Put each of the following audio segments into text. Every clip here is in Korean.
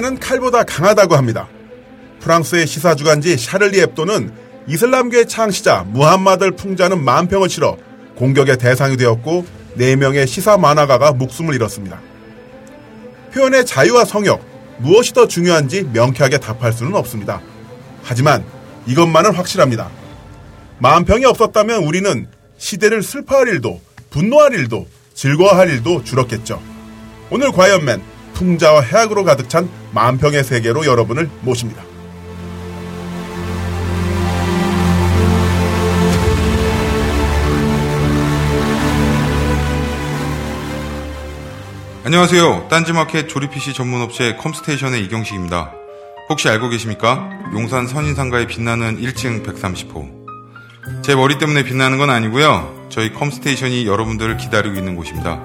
시사에는 칼보다 강하다고 합니다. 프랑스의 시사 주간지 샤를리 앱도는 이슬람교의 창시자 무함마드를 풍자는 만평을 치러 공격의 대상이 되었고 4명의 시사 만화가가 목숨을 잃었습니다. 표현의 자유와 성역, 무엇이 더 중요한지 명쾌하게 답할 수는 없습니다. 하지만 이것만은 확실합니다. 만평이 없었다면 우리는 시대를 슬퍼할 일도, 분노할 일도, 즐거워할 일도 줄었겠죠. 오늘 과이언맨, 풍자와 해학으로 가득 찬 만평의 세계로 여러분을 모십니다. 안녕하세요. 딴지마켓 조립 PC 전문 업체 컴스테이션의 이경식입니다. 혹시 알고 계십니까? 용산 선인상가에 빛나는 1층 130호. 제 머리 때문에 빛나는 건 아니고요. 저희 컴스테이션이 여러분들을 기다리고 있는 곳입니다.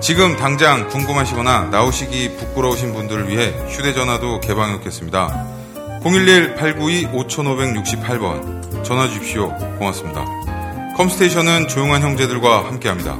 지금 당장 궁금하시거나 나오시기 부끄러우신 분들을 위해 휴대전화도 개방해놓겠습니다. 011-892-5568번 전화 주십시오. 고맙습니다. 컴스테이션은 조용한 형제들과 함께합니다.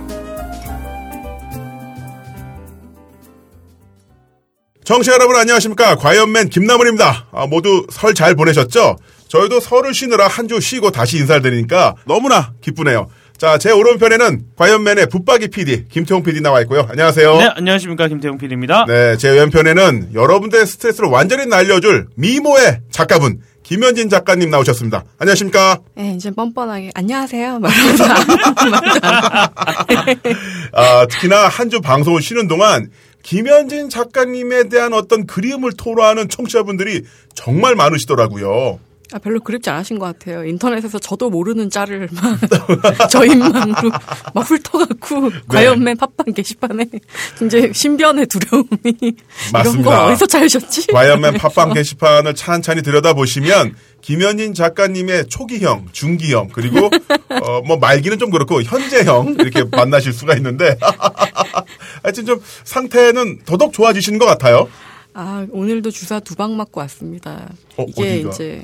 청취자 여러분 안녕하십니까 과연맨 김나물입니다 아, 모두 설 잘 보내셨죠 저희도 설을 쉬느라 한 주 쉬고 다시 인사를 드리니까 너무나 기쁘네요 자 제 오른편에는 과연맨의 붙박이 PD 김태용 PD 나와 있고요 안녕하세요 네 안녕하십니까 김태용 PD입니다 네 제 왼편에는 여러분들의 스트레스를 완전히 날려줄 미모의 작가분 김현진 작가님 나오셨습니다. 안녕하십니까? 네, 이제 뻔뻔하게 안녕하세요. 말하면서 아, 특히나 한 주 방송을 쉬는 동안 김현진 작가님에 대한 어떤 그리움을 토로하는 청취자분들이 정말 많으시더라고요. 아, 별로 그립지 않으신 것 같아요. 인터넷에서 저도 모르는 짤을 막, 저 입만으로 막 훑어갖고, 네. 과연맨 팟빵 게시판에 굉장히 신변의 두려움이. 맞습니다. 이런 걸 어디서 찾으셨지? 과연맨 팟빵 게시판을 찬찬히 들여다보시면, 김현진 작가님의 초기형, 중기형, 그리고, 어, 뭐, 말기는 좀 그렇고, 현재형, 이렇게 만나실 수가 있는데, 하여튼 좀 상태는 더더욱 좋아지시는 것 같아요. 아, 오늘도 주사 두 방 맞고 왔습니다. 어, 이게 어디가? 이제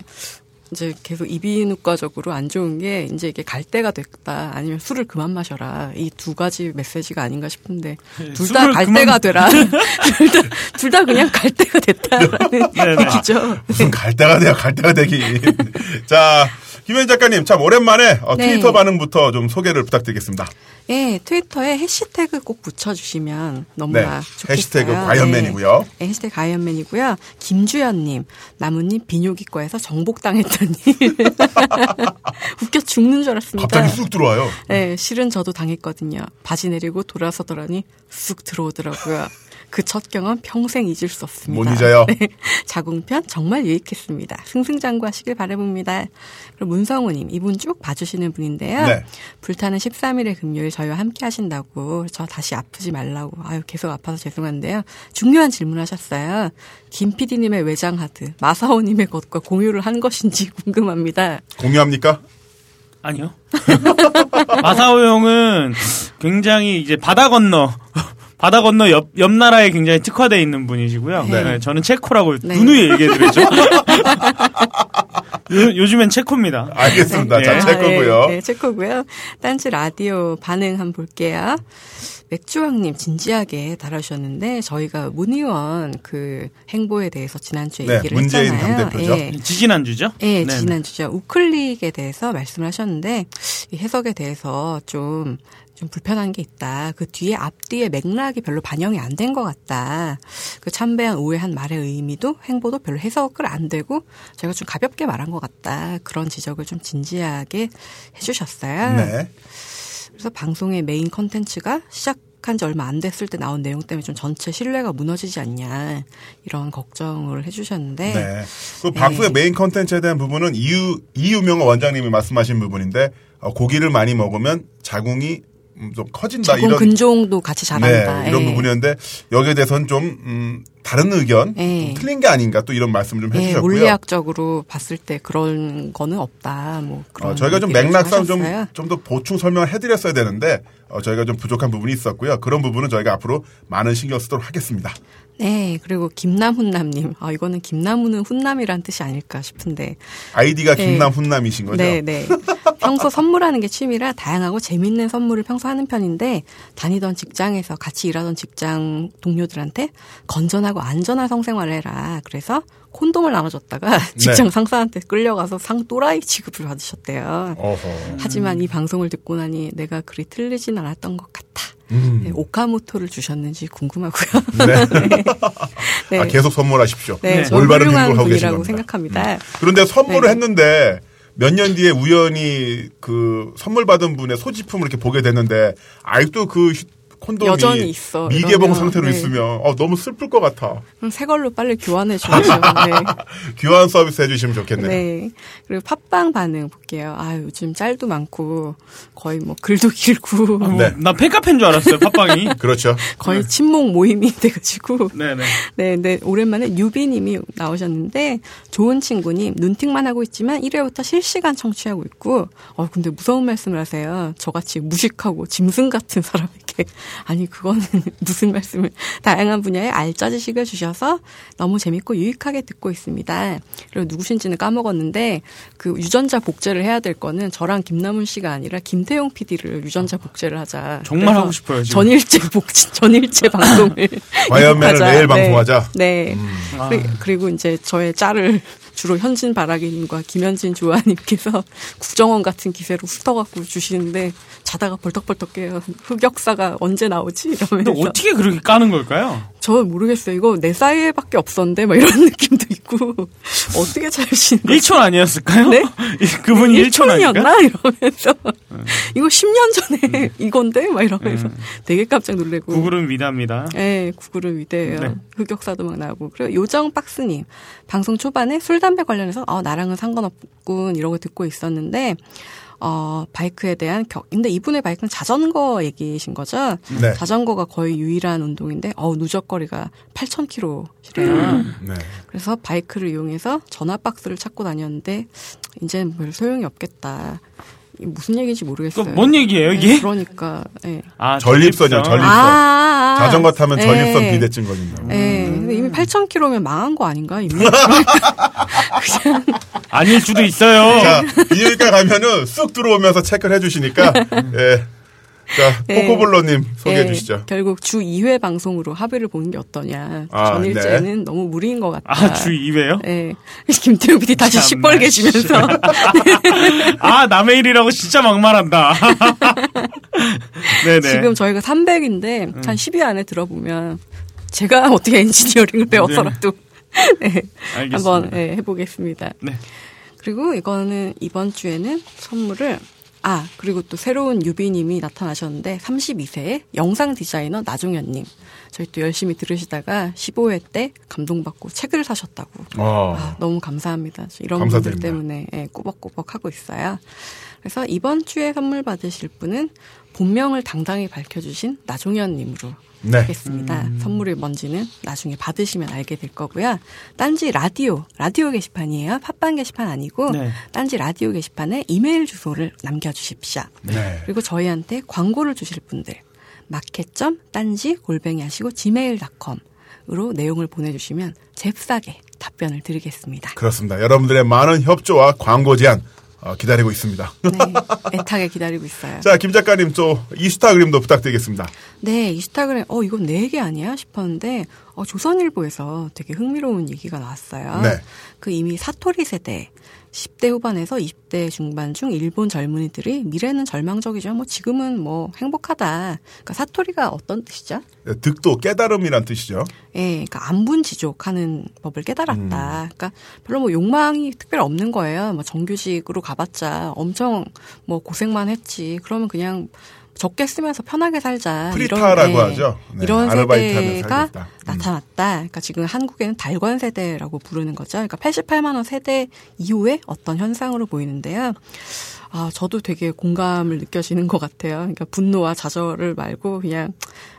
이제 계속 이비인후과적으로 안 좋은 게 이제 이게 갈 때가 됐다 아니면 술을 그만 마셔라 이 두 가지 메시지가 아닌가 싶은데 네, 둘다갈 그만... 때가 되라 둘 다 그냥 갈 때가 됐다라는 얘기죠. 무슨 갈 때가 돼야 갈 때가 되기. 자 김현 작가님 참 오랜만에 어, 네. 트위터 반응부터 좀 소개를 부탁드리겠습니다. 네, 트위터에 해시태그 꼭 붙여주시면 너무나 네, 좋겠어요. 해시태그 과연맨이고요. 네, 네, 해시태그 과연맨이고요. 김주연님, 나무님 비뇨기과에서 정복당했다니 웃겨 죽는 줄 알았습니다. 갑자기 쑥 들어와요. 네, 실은 저도 당했거든요. 바지 내리고 돌아서더라니 쑥 들어오더라고요. 그 첫 경험 평생 잊을 수 없습니다. 못 잊어요. 네. 자궁편 정말 유익했습니다. 승승장구하시길 바라봅니다. 그리고 문성우님 이분 쭉 봐주시는 분인데요. 네. 불타는 13일의 금요일 저희와 함께 하신다고 저 다시 아프지 말라고 아유 계속 아파서 죄송한데요. 중요한 질문하셨어요. 김 PD님의 외장 하드 마사오님의 것과 공유를 한 것인지 궁금합니다. 공유합니까? 아니요. 마사오 형은 굉장히 이제 바다 건너 바다 건너 옆, 옆 나라에 굉장히 특화되어 있는 분이시고요. 네. 네 저는 체코라고 네. 누누이 얘기해드리죠. 요, 즘엔 체코입니다. 알겠습니다. 네. 자, 체코고요. 아, 네, 체코고요. 딴지 라디오 반응 한번 볼게요. 맥주왕님 진지하게 달아주셨는데 저희가 문의원 그 행보에 대해서 지난주에 네, 얘기를 문재인 했잖아요. 당대표죠. 예. 지지난주죠? 예, 네, 지난주죠. 우클릭에 대해서 말씀을 하셨는데 이 해석에 대해서 좀 좀 불편한 게 있다. 그 뒤에 앞뒤에 맥락이 별로 반영이 안 된 것 같다. 그 참배한 오해한 말의 의미도 행보도 별로 해석을 안 되고 제가 좀 가볍게 말한 것 같다. 그런 지적을 좀 진지하게 해주셨어요. 네. 그래서 방송의 메인 컨텐츠가 시작 한지 얼마 안 됐을 때 나온 내용 때문에 좀 전체 신뢰가 무너지지 않냐 이런 걱정을 해주셨는데. 네. 그 방송의 네. 메인 컨텐츠에 대한 부분은 이유 이유명 원장님이 말씀하신 부분인데 어, 고기를 많이 먹으면 자궁이 음, 좀 커진다 이런 근종도 같이 자란다 네, 이런 예. 부분이었는데 여기에 대해서는 좀 음, 다른 의견 예. 좀 틀린 게 아닌가 또 이런 말씀을 좀 예, 해주셨고요. 물리학적으로 봤을 때 그런 거는 없다. 뭐 어, 저희가 좀 맥락상 좀 좀 더 보충 설명을 해드렸어야 되는데 어, 저희가 좀 부족한 부분이 있었고요. 그런 부분은 저희가 앞으로 많은 신경 쓰도록 하겠습니다. 네, 그리고 김남훈남님. 아, 이거는 김나무는 훈남이란 뜻이 아닐까 싶은데. 아이디가 네. 김남훈남이신 거죠? 네, 네. 평소 선물하는 게 취미라 다양하고 재밌는 선물을 평소 하는 편인데 다니던 직장에서 같이 일하던 직장 동료들한테 건전하고 안전한 성생활을 해라. 그래서 콘돔을 나눠줬다가 직장 네. 상사한테 끌려가서 상 또라이 취급을 받으셨대요. 어허. 하지만 이 방송을 듣고 나니 내가 그리 틀리진 않았던 것 같아. 음. 네, 오카모토를 주셨는지 궁금하고요. 네. 네. 네. 아, 계속 선물하십시오. 네, 네. 올바른 행동을 하고 겁니다. 생각합니다. 음. 그런데 선물을 네. 했는데 몇 년 뒤에 우연히 그 선물 받은 분의 소지품을 이렇게 보게 됐는데 아직도 그 콘돔이 여전히 있어. 미개봉 이러면, 상태로 네. 있으면 어, 너무 슬플 것 같아. 그럼 새 걸로 빨리 교환해 주시죠. 네. 교환 서비스 해주시면 좋겠네요. 네. 그리고 팟빵 반응 볼게요. 아 요즘 짤도 많고 거의 뭐 글도 길고. 아, 뭐, 네. 나 팬카페인 줄 알았어요 팟빵이. 그렇죠. 거의 네. 친목 모임이 돼가지고. 네네. 네, 네. 오랜만에 유비님이 나오셨는데 좋은 친구님 눈팅만 하고 있지만 1회부터 실시간 청취하고 있고. 어 근데 무서운 말씀을 하세요. 저같이 무식하고 짐승 같은 사람에게 아니 그거는 무슨 말씀을 다양한 분야의 알짜 지식을 주셔서 너무 재밌고 유익하게 듣고 있습니다. 그리고 누구신지는 까먹었는데 그 유전자 복제를 해야 될 거는 저랑 김남훈 씨가 아니라 김태용 PD를 유전자 복제를 하자. 정말 하고 싶어요. 지금. 전일제 복제 전일제 방송을 과연매를 매일 네. 방송하자. 네. 음. 그리고 이제 저의 짤을 주로 현진 바라기님과 김현진 조아님께서 국정원 같은 기세로 훑어갖고 주시는데 자다가 벌떡벌떡 깨요. 흑역사가 언제 나오지? 이러면서. 어떻게 그렇게 까는 걸까요? 저 모르겠어요. 이거 내 사이에밖에 없었는데 막 이런 느낌도 있고 어떻게 잘시는 1촌 아니었을까요? 네? 그분이 1촌 아니었나? 이러면서 이거 10년 전에 이건데 막 이러면서 음. 되게 깜짝 놀래고 구글은 위대합니다. 네, 구글은 위대해요. 네. 흑역사도 막 나오고 그리고 요정 박스님 방송 초반에 술 담배 관련해서 어 나랑은 상관없군 이런 거 듣고 있었는데 어, 바이크에 대한 격, 근데 이분의 바이크는 자전거 얘기신 거죠? 네. 자전거가 거의 유일한 운동인데, 어, 누적거리가 8,000km시래요. 음. 네. 그래서 바이크를 이용해서 전화 박스를 찾고 다녔는데, 이제는 별 소용이 없겠다. 무슨 얘기인지 모르겠어요. 뭔 얘기예요, 이게? 네, 그러니까, 예. 아, 전립선이요, 전립선. 아, 아, 아, 자전거 타면 전립선 네. 비대증 걸린다. 예. 음. 근데 이미 8,000km면 망한 거 아닌가, 이미? 그냥. 아닐 수도 있어요. 자, 비닐가 가면은 쑥 들어오면서 체크를 해주시니까, 예. 자, 네. 코코볼러님 소개해 네. 주시죠. 결국 주 2회 방송으로 합의를 보는 게 어떠냐. 아, 전일제는 네. 너무 무리인 것 같다. 아, 주 2회요? 네. 김태우 PD 다시 시뻘개지면서. 아, 남의 일이라고 진짜 막말한다. 네네. 지금 저희가 300인데, 음. 한 10위 안에 들어보면, 제가 어떻게 엔지니어링을 배워서라도, 네. 한번 네, 해보겠습니다. 네. 그리고 이거는 이번 주에는 선물을 아, 그리고 또 새로운 유비님이 나타나셨는데 32세의 영상 디자이너 나종현님. 저희 또 열심히 들으시다가 15회 때 감동받고 책을 사셨다고. 어. 아, 너무 감사합니다. 이런 감사드립니다. 분들 때문에 예, 꾸벅꾸벅 하고 있어요. 그래서 이번 주에 선물 받으실 분은 본명을 당당히 밝혀주신 나종현님으로 네. 하겠습니다. 음. 선물의 뭔지는 나중에 받으시면 알게 될 거고요. 딴지 라디오, 라디오 게시판이에요. 팟빵 게시판 아니고 네. 딴지 라디오 게시판에 이메일 주소를 남겨주십시오. 네. 그리고 저희한테 광고를 주실 분들 마켓점 딴지 골뱅이 하시고 gmail.com으로 내용을 보내주시면 잽싸게 답변을 드리겠습니다. 그렇습니다. 여러분들의 많은 협조와 광고 제안 어, 기다리고 있습니다. 네, 애타게 기다리고 있어요. 자, 김 작가님 또 이스타그램도 부탁드리겠습니다. 네, 이스타그램, 어, 이건 내 얘기 아니야 싶었는데, 어, 조선일보에서 되게 흥미로운 얘기가 나왔어요. 네. 그 이미 사토리 세대, 10대 후반에서 20대 중반 중 일본 젊은이들이 미래는 절망적이죠. 뭐 지금은 뭐 행복하다. 그러니까 사토리가 어떤 뜻이죠? 네, 득도 깨달음이란 뜻이죠. 예, 네, 그러니까 안분지족하는 법을 깨달았다. 음. 그러니까 별로 뭐 욕망이 특별히 없는 거예요. 뭐 정규직으로 가봤자 엄청 뭐 고생만 했지. 그러면 그냥 적게 쓰면서 편하게 살자. 프리타라고 이런, 네, 하죠. 네, 이런 세대가 음. 나타났다. 그러니까 지금 한국에는 달관 세대라고 부르는 거죠. 그러니까 88만 원 세대 이후에 어떤 현상으로 보이는데요. 아, 저도 되게 공감을 느껴지는 것 같아요. 그러니까 분노와 좌절을 말고 그냥,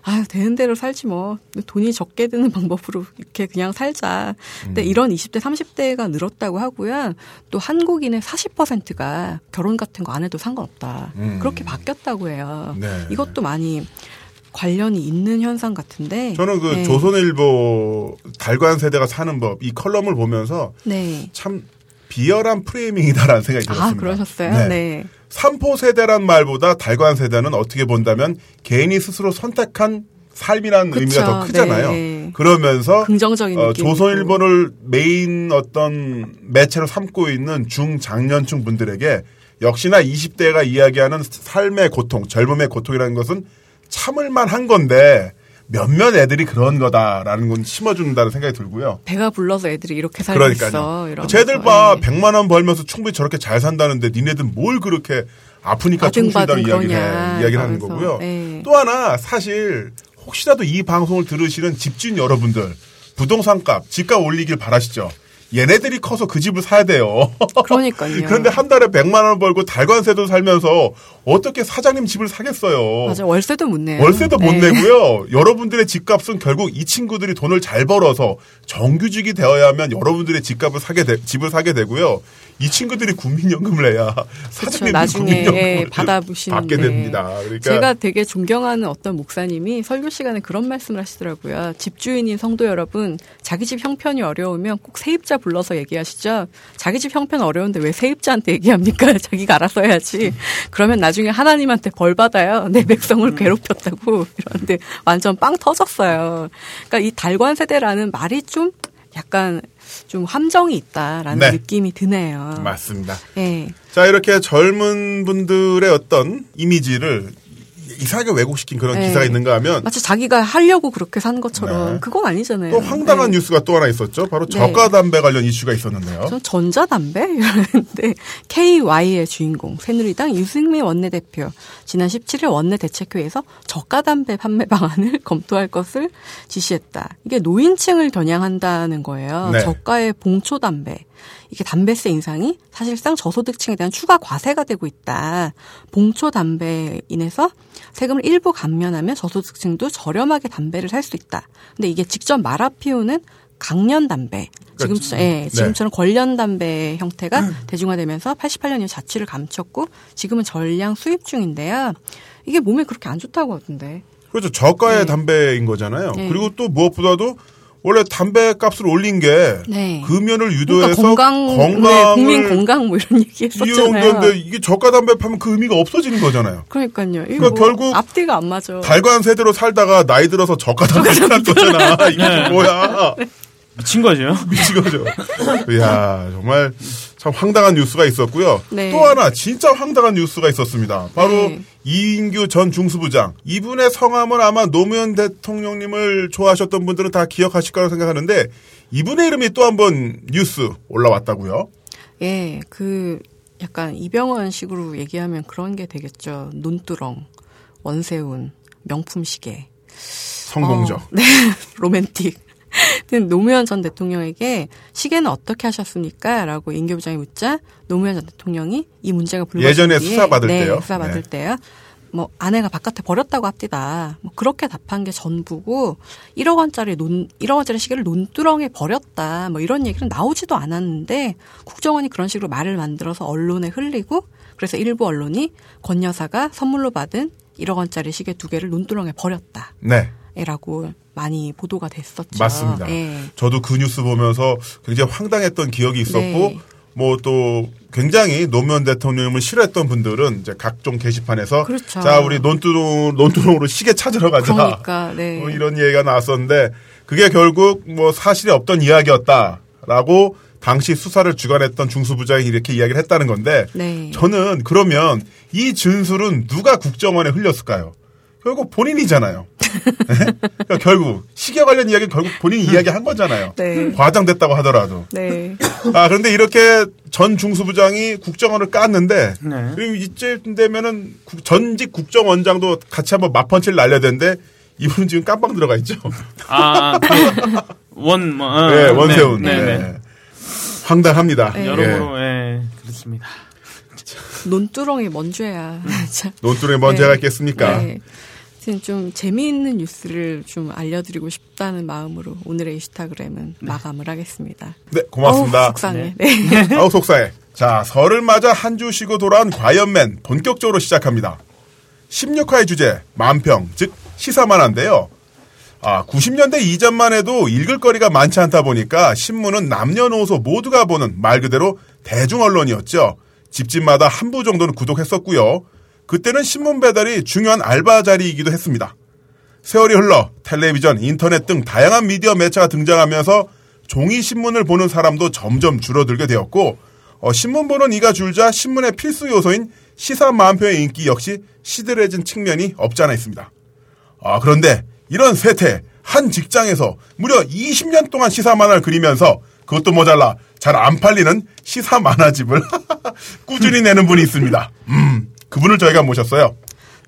아유, 되는 대로 살지 뭐. 돈이 적게 드는 방법으로 이렇게 그냥 살자. 근데 음. 이런 20대, 30대가 늘었다고 하고요. 또 한국인의 40%가 결혼 같은 거 안 해도 상관없다. 음. 그렇게 바뀌었다고 해요. 네. 이것도 많이 관련이 있는 현상 같은데. 저는 그 네. 조선일보 달관 세대가 사는 법 이 컬럼을 보면서 네. 참 비열한 프레이밍이다라는 생각이 아, 들었습니다. 아, 그러셨어요? 네. 네. 삼포 세대란 말보다 달관 세대는 어떻게 본다면 개인이 스스로 선택한 삶이라는 그쵸, 의미가 더 크잖아요. 네. 그러면서 긍정적인 어, 조선일보를 메인 어떤 매체로 삼고 있는 중장년층 분들에게 역시나 20대가 이야기하는 삶의 고통, 젊음의 고통이라는 것은 참을 만 한 건데 몇몇 애들이 그런 거다라는 건 심어준다는 생각이 들고요. 배가 불러서 애들이 이렇게 살고 그러니까요. 있어. 쟤들 봐, 네. 100만 원 벌면서 충분히 저렇게 잘 산다는데 니네들 뭘 그렇게 아프니까 충분히다는 이야기를, 해, 이야기를 하는 거고요. 네. 또 하나 사실 혹시라도 이 방송을 들으시는 집주인 여러분들 부동산 값, 집값 올리길 바라시죠. 얘네들이 커서 그 집을 사야 돼요. 그러니까요. 그런데 한 달에 100만 원 벌고 달관세도 살면서 어떻게 사장님 집을 사겠어요. 맞아. 월세도 못 내요. 월세도 네. 못 내고요. 여러분들의 집값은 결국 이 친구들이 돈을 잘 벌어서 정규직이 되어야 하면 여러분들의 집값을 사게 되, 집을 사게 되고요. 이 친구들이 국민연금을 내야 사장님이 나중에 국민연금을 받아보시는 받게 됩니다. 그러니까 제가 되게 존경하는 어떤 목사님이 설교 시간에 그런 말씀을 하시더라고요. 집주인인 성도 여러분, 자기 집 형편이 어려우면 꼭 세입자 불러서 얘기하시죠. 자기 집 형편 어려운데 왜 세입자한테 얘기합니까? 자기가 알아서 해야지. 그러면 나중에 하나님한테 벌 받아요. 내 백성을 음. 괴롭혔다고 이러는데 완전 빵 터졌어요. 그러니까 이 달관 세대라는 말이 좀 약간 좀 함정이 있다라는 네. 느낌이 드네요. 맞습니다. 네. 자, 이렇게 젊은 분들의 어떤 이미지를 이상하게 왜곡시킨 그런 네. 기사가 있는가 하면 마치 자기가 하려고 그렇게 산 것처럼 네. 그건 아니잖아요. 또 황당한 네. 뉴스가 또 하나 있었죠. 바로 네. 저가 담배 관련 이슈가 있었는데요. 전 전자담배 이러는데 KY의 주인공 새누리당 유승민 원내대표 지난 17일 원내 대책회에서 저가 담배 판매 방안을 검토할 것을 지시했다. 이게 노인층을 겨냥한다는 거예요. 네. 저가의 봉초 담배 이게 담배세 인상이 사실상 저소득층에 대한 추가 과세가 되고 있다. 봉초 담배 인해서 세금을 일부 감면하면 저소득층도 저렴하게 담배를 살 수 있다. 근데 이게 직접 말아 피우는 강연 담배. 지금 그렇죠. 예, 네. 지금처럼 관련 담배 형태가 음. 대중화되면서 88년 이후 자취를 감췄고 지금은 전량 수입 중인데요. 이게 몸에 그렇게 안 좋다고 하던데. 그렇죠. 저가의 네. 담배인 거잖아요. 네. 그리고 또 무엇보다도 원래 담배 값을 올린 게 네. 금연을 유도해서 그러니까 건강, 건강 네, 국민 건강 뭐 이런 얘기 했었잖아요. 이게 저가 담배 파면 그 의미가 없어지는 거잖아요. 그러니까요. 그러니까 뭐 결국 앞뒤가 안 맞아. 달관 세대로 살다가 나이 들어서 저가 담배 산 거잖아. 이게 네. 뭐야? 미친 거죠. 미친 거죠. 이야 정말 참 황당한 뉴스가 있었고요. 네. 또 하나 진짜 황당한 뉴스가 있었습니다. 바로 네. 이인규 전 중수부장. 이분의 성함을 아마 노무현 대통령님을 좋아하셨던 분들은 다 기억하실 거라고 생각하는데 이분의 이름이 또 한 번 뉴스 올라왔다고요. 예, 그 약간 이병헌 식으로 얘기하면 그런 게 되겠죠. 논두렁, 원세훈, 명품 시계. 성공적. 어, 네, 로맨틱. 노무현 전 대통령에게 시계는 어떻게 하셨습니까? 라고 인교 부장이 묻자 노무현 전 대통령이 이 문제가 불거진 예전에 수사 받을 네, 때요. 수사 받을 네. 때요. 뭐 아내가 바깥에 버렸다고 합디다. 뭐 그렇게 답한 게 전부고 1억 원짜리 논 1억 원짜리 시계를 논두렁에 버렸다. 뭐 이런 얘기는 나오지도 않았는데 국정원이 그런 식으로 말을 만들어서 언론에 흘리고 그래서 일부 언론이 권 여사가 선물로 받은 1억 원짜리 시계 두 개를 논두렁에 버렸다. 네. 라고 많이 보도가 됐었죠. 맞습니다. 네. 저도 그 뉴스 보면서 굉장히 황당했던 기억이 있었고 네. 뭐또 굉장히 노무현 대통령을 싫어했던 분들은 이제 각종 게시판에서 그렇죠. 자 우리 논두렁 논두렁으로 시계 찾으러 가자. 그러니까, 네. 뭐 이런 얘기가 나왔었는데 그게 결국 뭐 사실이 없던 이야기였다라고 당시 수사를 주관했던 중수부장이 이렇게 이야기를 했다는 건데 네. 저는 그러면 이 진술은 누가 국정원에 흘렸을까요? 결국 본인이잖아요. 네? 그러니까 결국 시계 관련 이야기는 결국 본인이 이야기한 거잖아요. 네. 과장됐다고 하더라도. 네. 아 그런데 이렇게 전 중수부장이 국정원을 깠는데 네. 그리고 이쯤 되면은 전직 국정원장도 같이 한번 맞펀치를 날려야 되는데 이분은 지금 깜빵 들어가 있죠. 아, 그 원, 뭐, 어, 네, 원세훈. 네, 네. 네. 황당합니다. 여러모로, 예, 그렇습니다. 논두렁이 뭔 죄야. 논두렁이 뭔 죄가 있겠습니까? 네. 좀 재미있는 뉴스를 좀 알려드리고 싶다는 마음으로 오늘의 이슈타그램은 네. 마감을 하겠습니다. 네, 고맙습니다. 어우, 속상해. 네. 네. 아우, 속상해. 자, 설을 맞아 한 주 쉬고 돌아온 과연맨 본격적으로 시작합니다. 16화의 주제, 만평, 즉, 시사만한데요. 아, 90년대 이전만 해도 읽을 거리가 많지 않다 보니까 신문은 남녀노소 모두가 보는 말 그대로 대중 언론이었죠. 집집마다 한 부 정도는 구독했었고요. 그때는 신문 배달이 중요한 알바 자리이기도 했습니다. 세월이 흘러 텔레비전, 인터넷 등 다양한 미디어 매체가 등장하면서 종이 신문을 보는 사람도 점점 줄어들게 되었고 어, 신문 보는 이가 줄자 신문의 필수 요소인 시사 만표의 인기 역시 시들해진 측면이 없지 않아 있습니다. 아, 그런데 이런 쇠퇴 한 직장에서 무려 20년 동안 시사 만화를 그리면서 그것도 모자라 잘 안 팔리는 시사 만화집을 꾸준히 내는 분이 있습니다. 음, 그분을 저희가 모셨어요.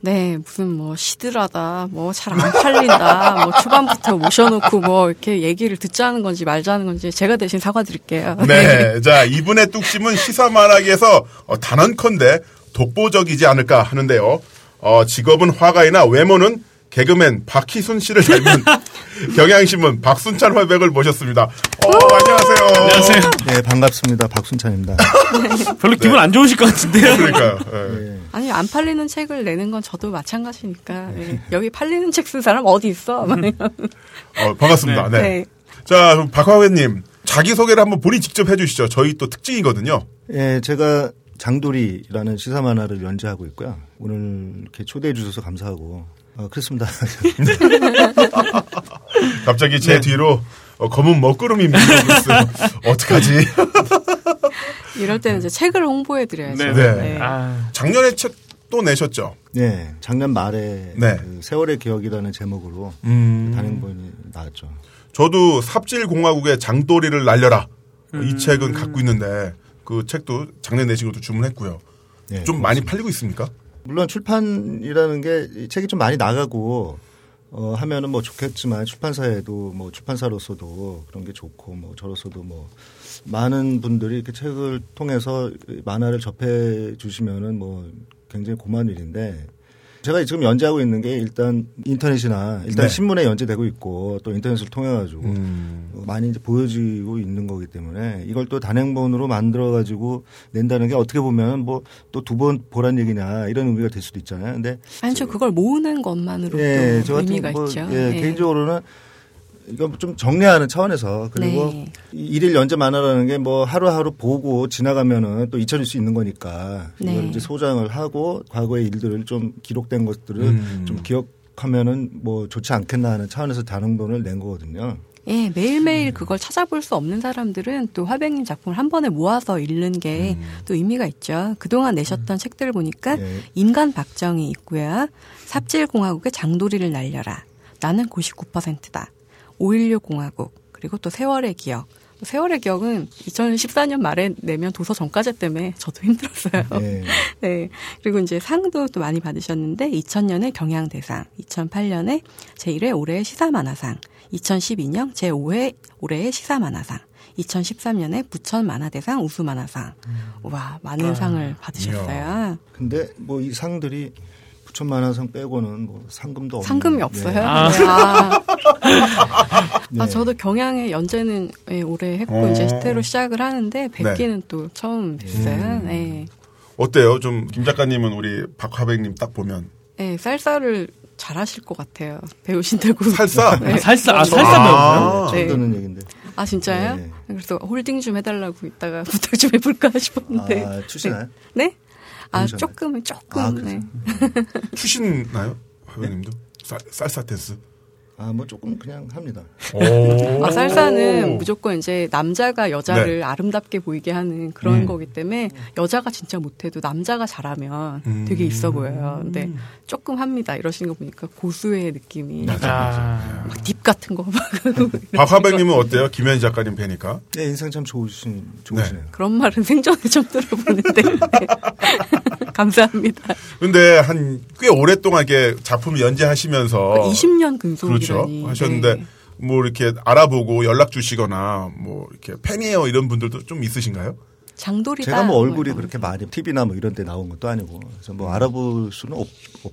네, 무슨 뭐 시들하다, 뭐 잘 안 팔린다, 뭐 초반부터 모셔놓고 뭐 이렇게 얘기를 듣자는 건지 말자는 건지 제가 대신 사과드릴게요. 네, 네. 자 이분의 뚝심은 시사 만화계에서 어, 단언컨대 독보적이지 않을까 하는데요. 어, 직업은 화가이나 외모는 개그맨 박희순 씨를 닮은 경향신문 박순찬 화백을 모셨습니다. 어, 안녕하세요. 안녕하세요. 네, 반갑습니다. 박순찬입니다. 별로 기분 네. 안 좋으실 것 같은데요. 그러니까요. 네. 네. 아니, 안 팔리는 책을 내는 건 저도 마찬가지니까. 네. 여기 팔리는 책 쓴 사람 어디 있어? 어, 반갑습니다. 네. 네. 자, 박화회님. 자기소개를 한번 본인 직접 해주시죠. 저희 또 특징이거든요. 예, 제가 장돌이라는 시사 만화를 연재하고 있고요. 오늘 이렇게 초대해 주셔서 감사하고 어, 그렇습니다. 갑자기 제 네. 뒤로 어, 검은 먹구름이 밀리고 있어요. 어떡하지? 이럴 때는 이제 책을 홍보해 드려야죠. 네. 네. 네. 아. 작년에 책 또 내셨죠? 네. 작년 말에 네. 그 세월의 기억이라는 제목으로 음. 단행본이 나왔죠. 저도 삽질공화국의 장도리를 날려라. 음. 이 책은 갖고 있는데 그 책도 작년 내신 것도 주문했고요. 네, 좀 그렇습니다. 많이 팔리고 있습니까? 물론 출판이라는 게 책이 좀 많이 나가고 어 하면은 뭐 좋겠지만 출판사에도 뭐 출판사로서도 그런 게 좋고 뭐 저로서도 뭐 많은 분들이 이렇게 책을 통해서 만화를 접해 주시면은 뭐 굉장히 고마운 일인데 제가 지금 연재하고 있는 게 일단 인터넷이나 일단 네. 신문에 연재되고 있고 또 인터넷을 통해 가지고 음. 많이 이제 보여지고 있는 거기 때문에 이걸 또 단행본으로 만들어 가지고 낸다는 게 어떻게 보면 뭐 또 두 번 보란 얘기냐 이런 의미가 될 수도 있잖아요. 근데 아니죠. 그걸 모으는 것만으로도 예, 의미가 뭐, 있죠. 예, 네. 개인적으로는 이거 좀 정리하는 차원에서 그리고 네. 일일 연재 만화라는 게 뭐 하루하루 보고 지나가면은 또 잊혀질 수 있는 거니까 네. 이걸 이제 소장을 하고 과거의 일들을 좀 기록된 것들을 음. 좀 기억하면은 뭐 좋지 않겠나 하는 차원에서 단행본을 낸 거거든요. 예, 매일매일 그걸 찾아볼 수 없는 사람들은 또 화백님 작품을 한 번에 모아서 읽는 게또 음. 의미가 있죠. 그동안 내셨던 음. 책들을 보니까 네. 인간 박정희 있고요. 삽질공화국의 장도리를 날려라. 나는 99%다. 5.16 공화국 그리고 또 세월의 기억. 세월의 기억은 2014년 말에 내면 도서 정가제 때문에 저도 힘들었어요. 네. 네. 그리고 이제 상도 또 많이 받으셨는데 2000년에 경향대상, 2008년에 제1회 올해의 시사만화상, 2012년 제5회 올해의 시사만화상, 2013년에 부천 만화대상 우수만화상. 음. 와, 많은 아, 상을 받으셨어요. 근데 뭐 이 상들이 부천만화대상 빼고는 뭐 상금도 없는 상금이 없어요. 네. 아. 네. 아. 네. 아. 저도 경향의 연재는 예, 올해 했고 어. 이제 스테로 시작을 하는데 뵙기는 네. 또 처음 뵀어요. 음. 네. 어때요? 좀 김 작가님은 우리 박화백님 딱 보면 네, 살사를 잘하실 것 같아요. 배우신다고. 살사? 네. 아, 살사, 아, 살사 배우세요? 아, 네. 듣는 얘긴데. 아, 진짜요? 네. 그래서 홀딩 좀 해달라고 이따가 부탁 좀 해볼까 싶었는데. 아, 추시나요? 네? 아, 조금은 조금. 아, 네. 추시나요? 회원님도? 쌀쌀 댄스? 아, 뭐 조금 그냥 합니다. 아, 살사는 무조건 이제 남자가 여자를 네. 아름답게 보이게 하는 그런 음. 거기 때문에 여자가 진짜 못해도 남자가 잘하면 음. 되게 있어 보여요. 근데 조금 합니다. 이러시는 거 보니까 고수의 느낌이. 맞아. 딥 같은 거. 박화백님은 어때요? 김현희 작가님 뵈니까? 네, 인상 참 좋으신, 좋으시네요. 네. 그런 말은 생전에 좀 들어보는데. 네. 감사합니다. 근데 한 꽤 오랫동안 이렇게 작품을 연재하시면서 20년 근속이라니. 그렇죠. 하셨는데 네. 뭐 이렇게 알아보고 연락 주시거나 뭐 이렇게 팬이에요 이런 분들도 좀 있으신가요? 장돌이다. 제가 뭐 얼굴이 뭐 그렇게 많이 TV나 뭐 이런 데 나온 것도 아니고 그래서 뭐 알아볼 수는 없,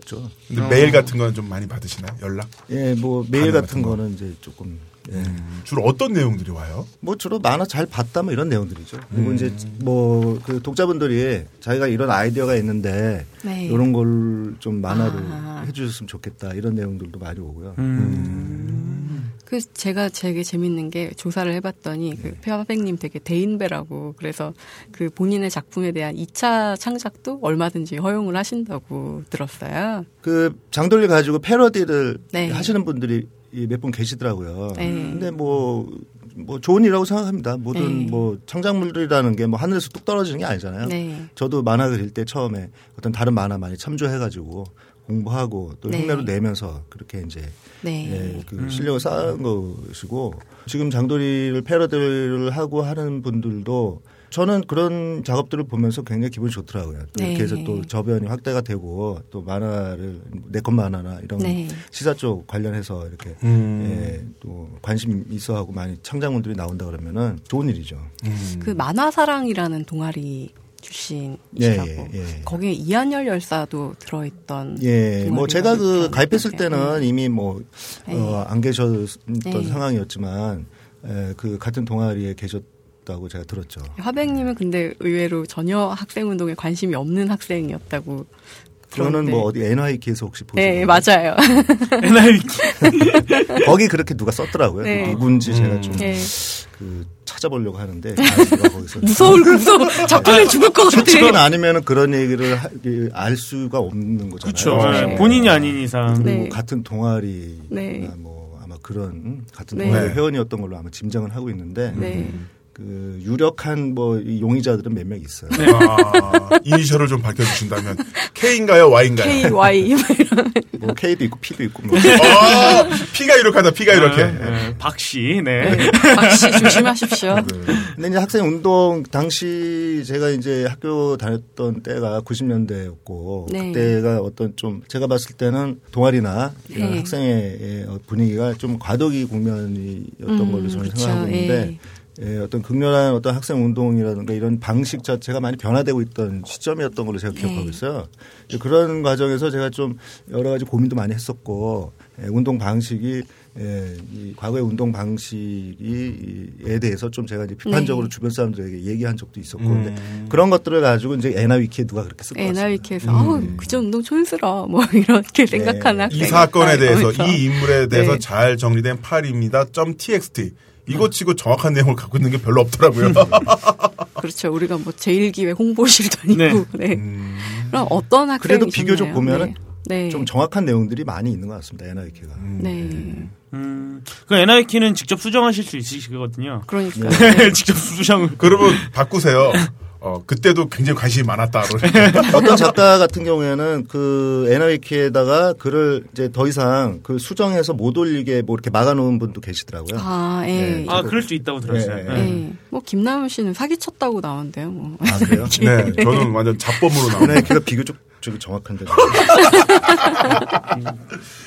죠 근데 어. 메일 같은 거는 좀 많이 받으시나요? 연락? 예, 뭐 메일 같은, 같은 거는 이제 조금 예. 음, 주로 어떤 내용들이 와요? 뭐 주로 만화 잘 봤다 뭐 이런 내용들이죠. 그리고 음. 이제 뭐 그 독자분들이 자기가 이런 아이디어가 있는데 네. 이런 걸 좀 만화로 아. 해주셨으면 좋겠다 이런 내용들도 많이 오고요. 음. 음. 그 제가 되게 재밌는 게 조사를 해봤더니 그 네. 페어백님 되게 대인배라고 그래서 그 본인의 작품에 대한 2차 창작도 얼마든지 허용을 하신다고 들었어요. 그 장돌리 가지고 패러디를 네. 하시는 분들이 몇 분 계시더라고요. 네. 근데 뭐, 뭐 좋은 일이라고 생각합니다. 모든 네. 뭐 창작물들이라는 게 뭐 하늘에서 뚝 떨어지는 게 아니잖아요. 네. 저도 만화 그릴 때 처음에 어떤 다른 만화 많이 참조해가지고 공부하고 또 네. 흉내로 내면서 그렇게 이제 네. 예, 그 음. 실력을 쌓은 것이고 지금 장도리를 패러디를 하고 하는 분들도 저는 그런 작업들을 보면서 굉장히 기분이 좋더라고요. 네. 이렇게 해서 또 저변이 확대가 되고 또 만화를 네컷 만화나 이런 네. 시사 쪽 관련해서 이렇게 음. 예, 또 관심 있어 하고 많이 창작물들이 나온다 그러면은 좋은 일이죠. 음. 그 만화 사랑이라는 동아리 출신이시라고. 예, 예, 예. 거기에 이한열 열사도 들어있던. 예, 뭐 제가 그 가입했을 때는 네. 이미 뭐안 어, 계셨던 네. 상황이었지만 에, 그 같은 동아리에 계셨 다고 제가 들었죠. 화백님은 근데 의외로 전혀 학생 운동에 관심이 없는 학생이었다고. 그거는 뭐 어디 NIK에서 혹시 보신 네, 맞아요. NIK. 거기 그렇게 누가 썼더라고요. 네. 누군지 제가 음. 좀. 네. 그 찾아보려고 하는데 거기서 무서울 무서워 작품에 죽을 것 같아. 그건 아니면 그런 얘기를 알 수가 없는 거잖아요. 그렇죠. 네. 본인이 아닌 이상 그리고 네. 같은 동아리 네. 뭐 아마 그런 같은 네. 동아리 회원이었던 걸로 아마 짐작은 하고 있는데 네. 그 유력한 뭐 용의자들은 몇 명 있어요. 네. 아, 이니셜을 좀 밝혀주신다면 K인가요, Y인가요? K, Y 뭐 K도 있고 P도 있고. 뭐. 아, P가 이렇게하다 P가 이렇게. 네, 네. 박씨, 네. 네. 박씨 조심하십시오. 네. 근데 이제 학생 운동 당시 제가 이제 학교 다녔던 때가 90년대였고 네. 그때가 어떤 좀 제가 봤을 때는 동아리나 이런 학생의 분위기가 좀 과도기 국면이었던 음, 걸로 저는 그렇죠. 생각하고 있는데. 예. 예, 어떤 극렬한 어떤 학생 운동이라든가 이런 방식 자체가 많이 변화되고 있던 시점이었던 걸로 제가 기억하고 네. 있어요. 그런 과정에서 제가 좀 여러 가지 고민도 많이 했었고 예, 운동 방식이 예, 이 과거의 운동 방식이에 대해서 좀 제가 이제 비판적으로 네. 주변 사람들에게 얘기한 적도 있었고 음. 근데 그런 것들을 가지고 이제 에나위키에 누가 그렇게 쓸것 같습니다. 에나위키에서 음. 아우 그저 운동 촌스러워 뭐 이렇게 네. 생각하는 이 사건에 대해서 이 인물에 대해서 네. 잘 정리된 팔입니다. .txt 이거 치고 정확한 내용을 갖고 있는 게 별로 없더라고요. 그렇죠. 우리가 뭐 제일기획 홍보실도 아니고. 네. 네. 음. 그럼 어떤 학생 그래도 비교적 보면은 네. 네. 좀 정확한 내용들이 많이 있는 것 같습니다. NIK가. 음. 네. 음, 그 NIK는 직접 수정하실 수 있으시거든요. 그러니까. 네. 직접 수정. 그러면 바꾸세요. 어, 그때도 굉장히 관심이 많았다. 어떤 작가 같은 경우에는 그 NIK에다가 글을 이제 더 이상 그 수정해서 못 올리게 뭐 이렇게 막아놓은 분도 계시더라고요. 아, 예. 네, 아, 그럴 수 있다고 들었어요. 네, 네. 뭐 김남훈 씨는 사기쳤다고 나온대요. 뭐. 아, 그래요? 네, 저는 완전 잡범으로 나와요. NIK가 비교적 저기 정확한데.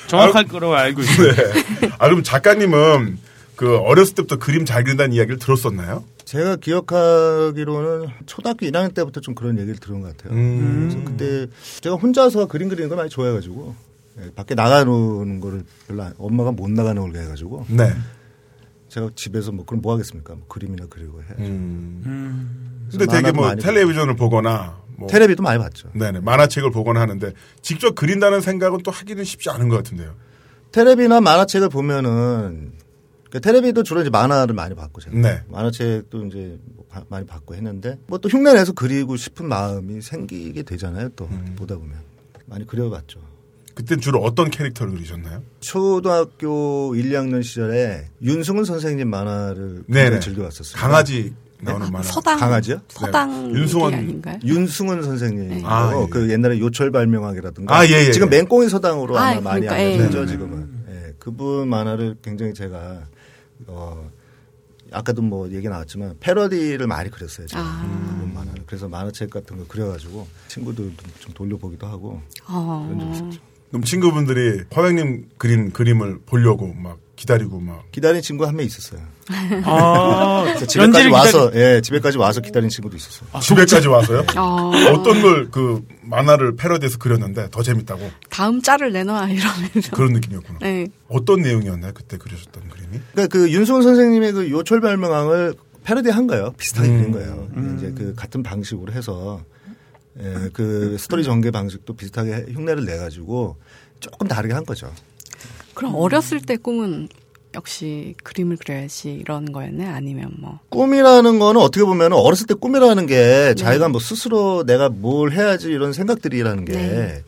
정확할 거라고 알고 있어요. 네. 아, 그럼 작가님은 그 어렸을 때부터 그림 잘 그린다는 이야기를 들었었나요? 제가 기억하기로는 초등학교 1학년 때부터 좀 그런 얘기를 들은 것 같아요. 음. 그래서 그때 제가 혼자서 그림 그리는 걸 많이 좋아해가지고 예, 밖에 나가는 거를 별로 엄마가 못 나가는 걸 해가지고 네. 제가 집에서 뭐 그럼 뭐 하겠습니까? 뭐 그림이나 그리고 해야죠. 음. 음. 근데 되게 뭐 텔레비전을 보거나 뭐 텔레비도 많이 봤죠. 네네 만화책을 보거나 하는데 직접 그린다는 생각은 또 하기는 쉽지 않은 것 같은데요. 텔레비나 만화책을 보면은 그러니까 텔레비도 주로 이제 만화를 많이 봤고 제가 네. 만화책도 이제 뭐 많이 봤고 했는데 뭐 또 흉내내서 그리고 싶은 마음이 생기게 되잖아요. 또 음. 보다 보면 많이 그려봤죠. 그때 주로 어떤 캐릭터를 그리셨나요? 초등학교 1, 2학년 시절에 윤승훈 선생님 만화를 굉장히 즐겨봤었어요. 강아지 나오는 아, 만화. 서당. 강아지요? 서당. 네. 윤승원. 아닌가요? 윤승훈 선생님. 네. 아, 예. 그 옛날에 요철 발명학이라든가. 아, 예, 예. 지금 예. 맹꽁이 서당으로 아, 아마 많이 그러니까, 알려져 예. 지금은. 예. 그분 만화를 굉장히 제가 어, 아까도 뭐 얘기 나왔지만 패러디를 많이 그렸어요. 제가. 아. 만화. 그래서 만화책 같은 거 그려가지고 친구들도 좀 돌려보기도 하고 아. 그런 적 있었죠. 그럼 친구분들이 화백님 그린 그림을 보려고 막 기다리고 막 기다린 친구 한 명 있었어요. 아, 집에까지 와서 기다리... 예 집에까지 와서 기다린 친구도 있었어요. 아, 집에까지 와서요? 아... 어떤 걸 그 만화를 패러디해서 그렸는데 더 재밌다고? 다음 짤을 내놔 이러면서 그런 느낌이었구나. 네. 어떤 내용이었나요 그때 그려졌던 그림이? 그러니까 그 윤수원 선생님의 그 요철 발명왕을 패러디한 거예요. 비슷하게 음. 그린 거예요. 음. 이제 그 같은 방식으로 해서 예, 그 스토리 전개 방식도 비슷하게 흉내를 내 가지고 조금 다르게 한 거죠. 그럼 어렸을 때 꿈은 역시 그림을 그려야지 이런 거였네 아니면 뭐 꿈이라는 거는 어떻게 보면 어렸을 때 꿈이라는 게 네. 자기가 뭐 스스로 내가 뭘 해야지 이런 생각들이라는 게 네.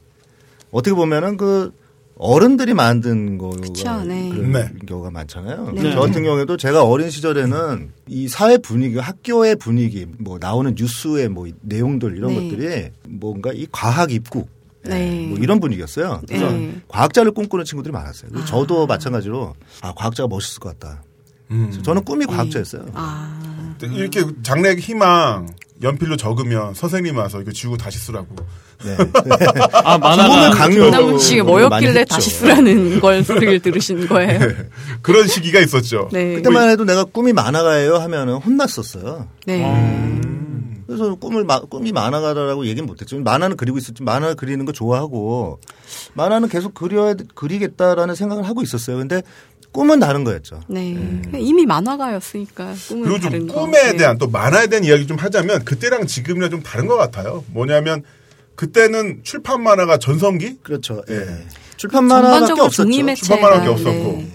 어떻게 보면은 그 어른들이 만든 거가 네. 그런 네. 경우가 많잖아요. 네. 저 같은 경우에도 제가 어린 시절에는 이 사회 분위기, 학교의 분위기, 뭐 나오는 뉴스의 뭐 내용들 이런 네. 것들이 뭔가 이 과학 입국 네. 뭐 이런 분위기였어요. 그래서 네. 과학자를 꿈꾸는 친구들이 많았어요. 아. 저도 마찬가지로 아 과학자가 멋있을 것 같다. 음. 저는 꿈이 과학자였어요. 아. 이렇게 장래 희망 연필로 적으면 선생님 와서 이거 지우고 다시 쓰라고. 네. 아 만화가 강요. 씨가 뭐였길래 다시 쓰라는 걸 소리를 들으신 거예요. 네. 그런 시기가 있었죠. 네. 그때만 해도 내가 꿈이 만화가예요 하면은 혼났었어요. 네. 음. 그래서 꿈을 꿈이 만화가라고 얘기는 못했죠. 만화는 그리고 있었지 만화 그리는 거 좋아하고 만화는 계속 그려야 그리겠다라는 생각을 하고 있었어요. 근데 꿈은 다른 거였죠. 네. 음. 이미 만화가였으니까 꿈은 그리고 좀 꿈에 거. 대한 또 만화에 대한 이야기 좀 하자면 그때랑 지금이랑 좀 다른 것 같아요. 뭐냐면 그때는 출판 만화가 전성기? 그렇죠. 예. 네. 출판 만화밖에 없었죠. 출판 만화밖에 없었고. 네.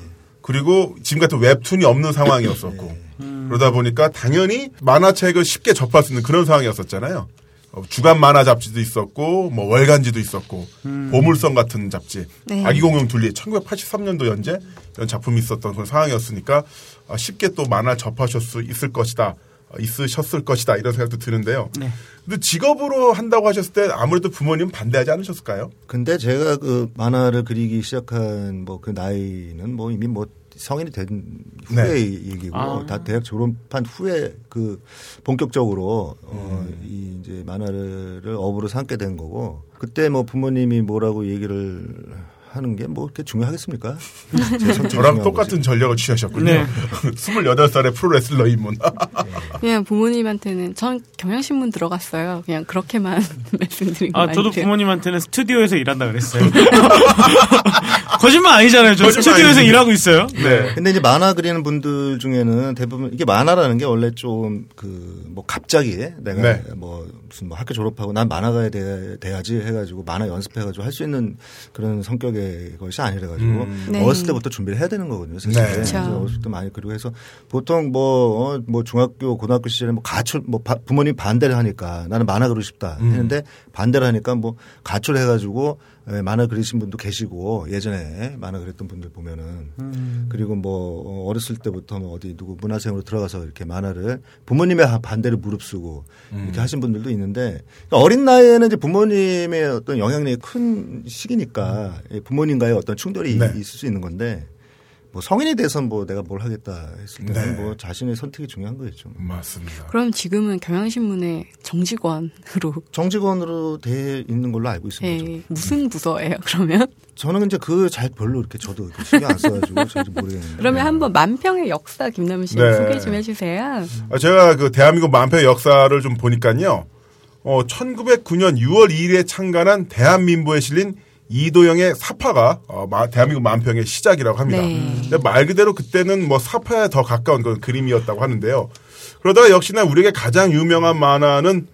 그리고 지금 같은 웹툰이 없는 상황이었었고. 네. 그러다 보니까 당연히 만화책을 쉽게 접할 수 있는 그런 상황이었었잖아요. 어, 주간 만화 잡지도 있었고 뭐 월간지도 있었고 음. 보물성 같은 잡지 네. 아기공룡 둘리 1983년도 연재 이런 작품이 있었던 그런 상황이었으니까 아, 쉽게 또 만화 접하실 수 있을 것이다 어, 있으셨을 것이다 이런 생각도 드는데요. 네. 근데 직업으로 한다고 하셨을 때 아무래도 부모님 반대하지 않으셨을까요? 근데 제가 그 만화를 그리기 시작한 뭐 그 나이는 뭐 이미 뭐 성인이 된 후에 네. 얘기고 아. 다 대학 졸업한 후에 그 본격적으로 어, 음. 이 이제 만화를 업으로 삼게 된 거고 그때 뭐 부모님이 뭐라고 얘기를 하는 게 뭐 그렇게 중요하겠습니까? 저랑 똑같은 전략을 취하셨군요. 네. 28살에 프로레슬러 입문. 그냥 부모님한테는 전 경향신문 들어갔어요. 그냥 그렇게만 말씀드린 거 아, 저도 부모님한테는 스튜디오에서 일한다 그랬어요. 거짓말 아니잖아요. 저 스튜디오에서 일하고 있어요. 네. 네. 근데 이제 만화 그리는 분들 중에는 대부분 이게 만화라는 게 원래 좀 그 뭐 갑자기 내가 네. 뭐 무슨 뭐 학교 졸업하고 난 만화가에 돼, 돼야지 해가지고 만화 연습해가지고 할 수 있는 그런 성격의 것이 아니라 가지고 음. 네. 어렸을 때부터 준비를 해야 되는 거거든요. 사실 네. 그렇죠. 어렸을 때 많이 그리고 해서 보통 뭐, 어, 뭐 중학교, 고등학교 시절에 뭐 가출, 뭐 부모님 반대를 하니까 나는 만화 그리고 싶다 음. 했는데 반대를 하니까 뭐 가출해 가지고 예, 만화 그리신 분도 계시고 예전에 만화 그렸던 분들 보면은 음. 그리고 뭐 어렸을 때부터 뭐 어디 누구 문화생으로 들어가서 이렇게 만화를 부모님의 반대를 무릅쓰고 음. 이렇게 하신 분들도 있는데 그러니까 어린 나이에는 이제 부모님의 어떤 영향력이 큰 시기니까 음. 부모님과의 어떤 충돌이 네. 있을 수 있는 건데 뭐 성인이 돼선 뭐 내가 뭘 하겠다 했을 때는 네. 뭐 자신의 선택이 중요한 거겠죠. 맞습니다. 그럼 지금은 경향신문의 정직원으로 정직원으로 돼 있는 걸로 알고 있습니다. 네. 무슨 부서예요? 그러면? 저는 이제 그 잘 별로 이렇게 저도 신경 안 써가지고 잘 모르겠는데. 그러면 한번 만평의 역사 김남은 씨 네. 소개 좀 해주세요. 아, 제가 그 대한민국 만평의 역사를 좀 보니까요. 어, 1909년 6월 2일에 창간한 대한민보에 실린 이도영의 사파가 어, 대한민국 만평의 시작이라고 합니다. 네. 근데 말 그대로 그때는 뭐 사파에 더 가까운 그런 그림이었다고 하는데요. 그러다가 역시나 우리에게 가장 유명한 만화는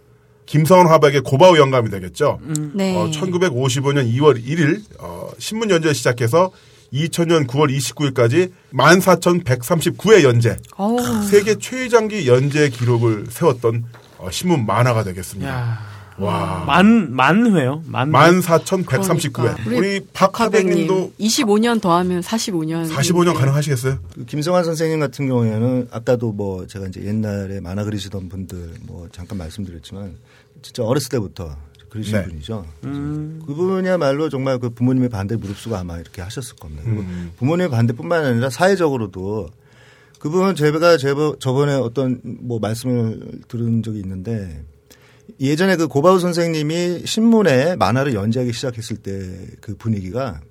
김성원 화백의 고바우 영감이 되겠죠. 음. 네. 어, 1955년 2월 1일 어, 신문 연재 시작해서 2000년 9월 29일까지 14,139회 연재. 오. 세계 최장기 연재 기록을 세웠던 어, 신문 만화가 되겠습니다. 야. 와. 만, 만 회요? 만, 만 4,139회. 그러니까. 우리, 우리 박하백님도 25년 더하면 45년. 45년 가능하시겠어요? 그 김성환 선생님 같은 경우에는 아까도 뭐 제가 이제 옛날에 만화 그리시던 분들 뭐 잠깐 말씀드렸지만 진짜 어렸을 때부터 그러신 네. 분이죠. 음. 그분이야말로 정말 그 부모님의 반대 무릅쓰고 아마 이렇게 하셨을 겁니다. 음. 부모님의 반대뿐만 아니라 사회적으로도 그분은 제가 저번에 어떤 뭐 말씀을 들은 적이 있는데 예전에 그 고바우 선생님이 신문에 만화를 연재하기 시작했을 때 그 분위기가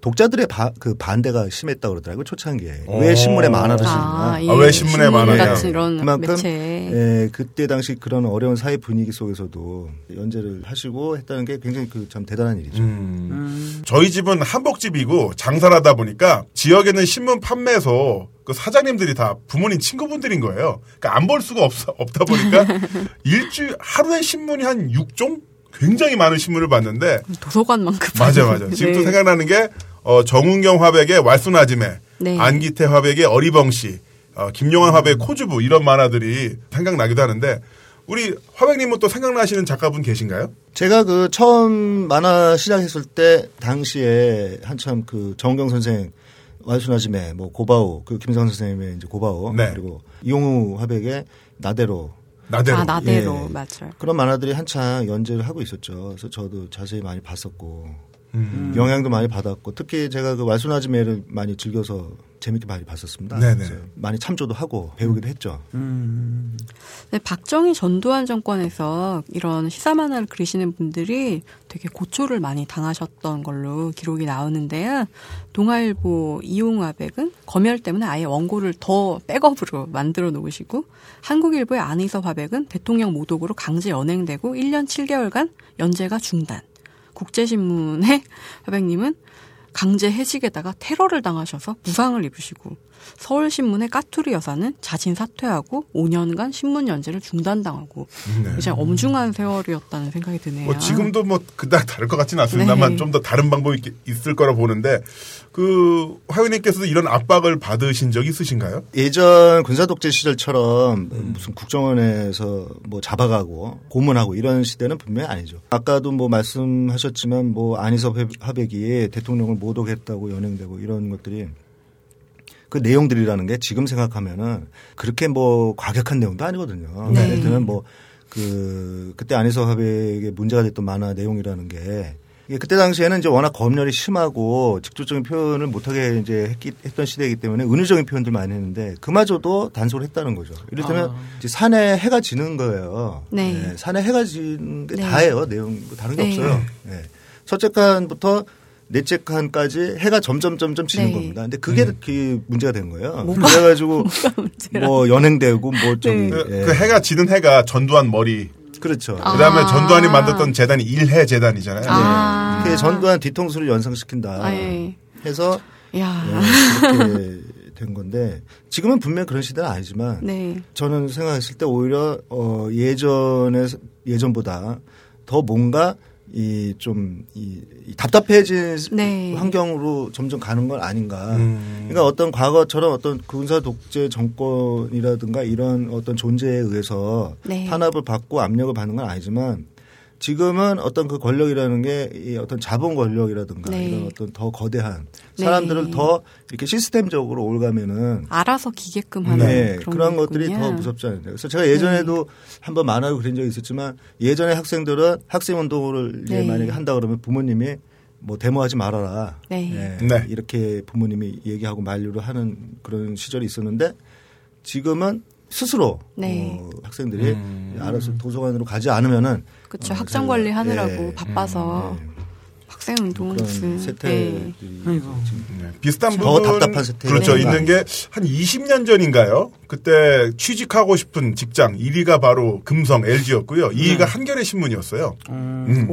독자들의 바, 그 반대가 심했다 고 그러더라고요 초창기에 왜 신문에 만화를 쓰느냐 아, 아, 왜 신문에 만화냐 그만큼. 예, 그때 당시 그런 어려운 사회 분위기 속에서도 연재를 하시고 했다는 게 굉장히 그 참 대단한 일이죠. 음. 음. 저희 집은 한복집이고 장사를 하다 보니까 지역에는 신문 판매소 그 사장님들이 다 부모님 친구분들인 거예요. 그러니까 안 볼 수가 없, 없다 보니까 일주일 하루에 신문이 한 6종 굉장히 많은 신문을 봤는데 도서관만큼 맞아 맞아. 지금 또 네. 생각나는 게 어, 정은경 화백의 왈순아지매, 네. 안기태 화백의 어리벙 씨, 어, 김용환 화백의 코주부 이런 만화들이 생각나기도 하는데 우리 화백님은 또 생각나시는 작가분 계신가요? 제가 그 처음 만화 시작했을 때 당시에 한참 그 정경 선생 왈순아지매, 뭐 고바오, 그 김성 선생님의 이제 고바오 네. 그리고 이용우 화백의 나대로 나대로. 아, 나대로. 예. 맞아요. 그런 만화들이 한창 연재를 하고 있었죠. 그래서 저도 자세히 많이 봤었고. 음. 영향도 많이 받았고 특히 제가 그 왈순아지매를 많이 즐겨서 재밌게 많이 봤었습니다. 네네. 많이 참조도 하고 배우기도 했죠. 음. 네, 박정희 전두환 정권에서 이런 시사 만화를 그리시는 분들이 되게 고초를 많이 당하셨던 걸로 기록이 나오는데요. 동아일보 이용화백은 검열 때문에 아예 원고를 더 백업으로 만들어 놓으시고 한국일보의 안희서 화백은 대통령 모독으로 강제 연행되고 1년 7개월간 연재가 중단. 국제신문의 화백님은 강제 해직에다가 테러를 당하셔서 부상을 입으시고 서울신문의 까투리 여사는 자진 사퇴하고 5년간 신문 연재를 중단당하고 네. 굉장 엄중한 세월이었다는 생각이 드네요. 뭐 지금도 뭐 그닥 다를 것 같지는 않습니다만 네. 좀더 다른 방법이 있을 거라 보는데 그 화윤님께서도 이런 압박을 받으신 적 있으신가요? 예전 군사독재 시절처럼 음. 무슨 국정원에서 뭐 잡아가고 고문하고 이런 시대는 분명히 아니죠. 아까도 뭐 말씀하셨지만 뭐 안희섭 화백이 대통령을 모독했다고 연행되고 이런 것들이 그 내용들이라는 게 지금 생각하면은 그렇게 뭐 과격한 내용도 아니거든요. 네. 예를 들면 뭐 그 그때 안희석 화백의 문제가 됐던 만화 내용이라는 게 그때 당시에는 이제 워낙 검열이 심하고 직접적인 표현을 못하게 이제 했기, 했던 시대이기 때문에 은유적인 표현들 많이 했는데 그마저도 단속을 했다는 거죠. 이를테면 아. 산에 해가 지는 거예요. 네. 네. 산에 해가 지는 게 네. 다예요. 내용 뭐 다른 게 네. 없어요. 네. 첫째 칸부터 넷째 칸까지 해가 점점 점점 지는 네. 겁니다. 근데 그게 음. 그 문제가 된 거예요. 뭐가, 그래가지고 뭐 연행되고 뭐좀 네. 그, 예. 그 해가 지는 해가 전두환 머리. 그렇죠. 그다음에 아. 전두환이 만들었던 재단이 일해 재단이잖아요. 아. 네. 전두환 뒤통수를 연상시킨다. 아, 예. 해서 야. 네, 그렇게 된 건데 지금은 분명 그런 시대는 아니지만 네. 저는 생각했을 때 오히려 어 예전에 예전보다 더 뭔가 이 좀 이, 이 답답해진 네. 환경으로 점점 가는 건 아닌가. 음. 그러니까 어떤 과거처럼 어떤 군사 독재 정권이라든가 이런 어떤 존재에 의해서 네. 탄압을 받고 압력을 받는 건 아니지만 지금은 어떤 그 권력이라는 게 이 어떤 자본 권력이라든가 네. 이런 어떤 더 거대한 네. 사람들을 네. 더 이렇게 시스템적으로 올가면은 알아서 기게끔 하는 네. 그런, 그런 것들이 더 무섭지 않은데 그래서 제가 예전에도 네. 한번 만화를 그린 적이 있었지만 예전에 학생들은 학생 운동을 이제 네. 만약에 한다 그러면 부모님이 뭐 데모하지 말아라 네. 네. 이렇게 부모님이 얘기하고 만류를 하는 그런 시절이 있었는데 지금은 스스로 네. 어, 학생들이 음. 알아서 도서관으로 가지 않으면은 그렇죠. 어, 학점 관리 하느라고 네. 바빠서 음. 네. 학생 운동 무슨 세태들이 네. 네. 비슷한 부분 더 답답한 세태 그렇죠 네. 있는 게 한 20년 전인가요? 그때 취직하고 싶은 직장 1위가 바로 금성 LG였고요. 2위가 한겨레 신문이었어요. 음. 음.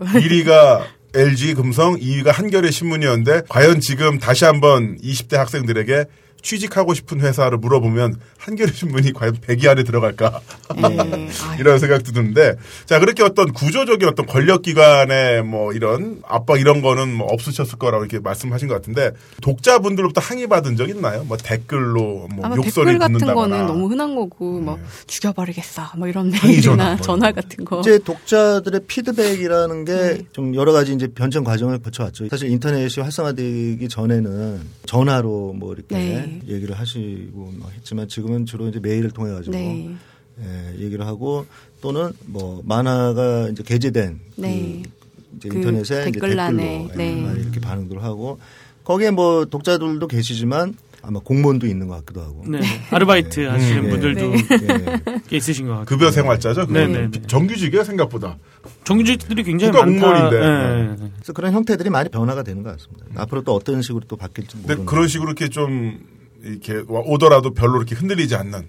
1위가 LG 금성, 2위가 한겨레 신문이었는데 과연 지금 다시 한번 20대 학생들에게 취직하고 싶은 회사를 물어보면 한겨레 신문이 과연 100위 안에 들어갈까 네. 이런 생각도 드는데 자 그렇게 어떤 구조적인 어떤 권력 기관의 뭐 이런 압박 이런 거는 뭐 없으셨을 거라고 이렇게 말씀하신 것 같은데 독자분들로부터 항의 받은 적 있나요? 뭐 댓글로 뭐 욕설이 댓글 같은 거는 너무 흔한 거고 네. 뭐 죽여버리겠어 뭐 이런 메일이나 뭐 전화 같은 거 이제 독자들의 피드백이라는 게좀 네. 여러 가지 이제 변천 과정을 거쳐왔죠. 사실 인터넷이 활성화되기 전에는 전화로 뭐 이렇게 네. 네. 얘기를 하시고 했지만 지금은 주로 이제 메일을 통해 가지고 네. 예, 얘기를 하고 또는 뭐 만화가 이제 게재된 그 네. 그 이제 인터넷에 댓글란에 이제 댓글로 네. 예, 이렇게 반응들 하고 거기에 뭐 독자들도 계시지만 아마 공무원도 있는 것 같기도 하고. 네. 아르바이트 네. 하시는 음, 분들도 네. 있으신 것 같아요. 급여 생활자죠. 네네. 정규직이에요 생각보다. 정규직들이 굉장히 많다. 공무원인데. 네. 그래서 그런 형태들이 많이 변화가 되는 것 같습니다. 음. 앞으로 또 어떤 식으로 또 바뀔지 모르는. 그런 식으로 이렇게 좀 이렇게 오더라도 별로 이렇게 흔들리지 않는.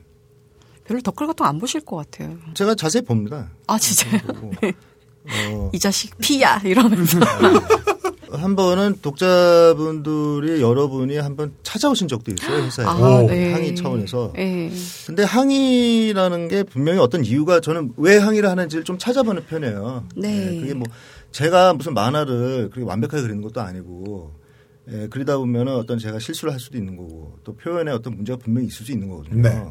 별로 댓글 같은 거 안 보실 것 같아요. 제가 자세히 봅니다. 아 진짜요? 어. 이 자식 피야 이러면서. 한 번은 독자분들이 여러분이 한 번 찾아오신 적도 있어요 회사에 아, 네. 항의 차원에서. 네. 근데 항의라는 게 분명히 어떤 이유가 저는 왜 항의를 하는지를 좀 찾아보는 편이에요. 네. 네. 그게 뭐 제가 무슨 만화를 그렇게 완벽하게 그리는 것도 아니고 예, 그러다 보면은 어떤 제가 실수를 할 수도 있는 거고 또 표현에 어떤 문제가 분명히 있을 수 있는 거거든요. 네.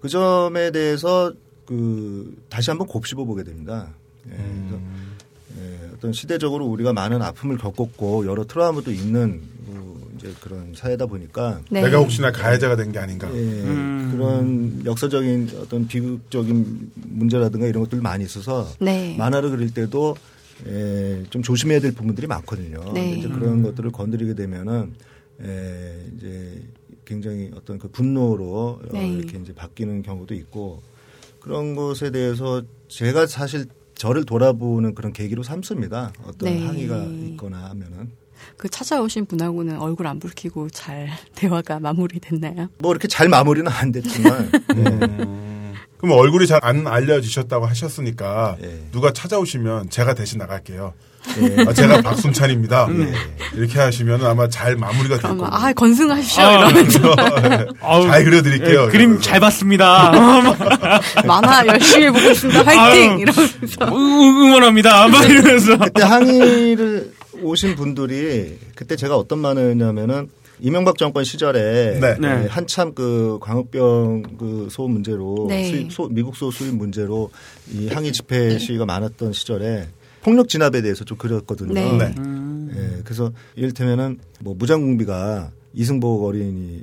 그 점에 대해서 그 다시 한번 곱씹어 보게 됩니다. 예, 음. 예, 어떤 시대적으로 우리가 많은 아픔을 겪었고 여러 트라우마도 있는 뭐 이제 그런 사회다 보니까 네. 내가 혹시나 가해자가 된 게 아닌가 예, 음. 그런 역사적인 어떤 비극적인 문제라든가 이런 것들 많이 있어서 네. 만화를 그릴 때도 예, 좀 조심해야 될 부분들이 많거든요. 네. 이제 그런 음. 것들을 건드리게 되면은 예, 이제 굉장히 어떤 그 분노로 어, 네. 이렇게 이제 바뀌는 경우도 있고 그런 것에 대해서 제가 사실 저를 돌아보는 그런 계기로 삼습니다. 어떤 네. 항의가 있거나 하면은. 그 찾아오신 분하고는 얼굴 안 붉히고 잘 대화가 마무리됐나요? 뭐 이렇게 잘 마무리는 안 됐지만. 네. 음. 그럼 얼굴이 잘 안 알려지셨다고 하셨으니까 네. 누가 찾아오시면 제가 대신 나갈게요. 네. 아, 제가 박순찬입니다. 네. 이렇게 하시면 아마 잘 마무리가 될 거예요. 아, 건승하십시오. 아, 이러면서. 잘 그려드릴게요. 네, 그림 잘 봤습니다. 만화 열심히 보고 있습니다. 화이팅! 이러면서. 응원합니다. 막 이러면서. 그때 항의를 오신 분들이 그때 제가 어떤 말을 했냐면은 이명박 정권 시절에 네. 네. 한참 그 광우병 그 소음 문제로 네. 수입, 소, 미국 소 수입 문제로 이 항의 집회 시위가 많았던 시절에 폭력 진압에 대해서 좀 그렸거든요. 네. 네. 음. 예, 그래서 이를테면은 뭐 무장공비가 이승복 어린이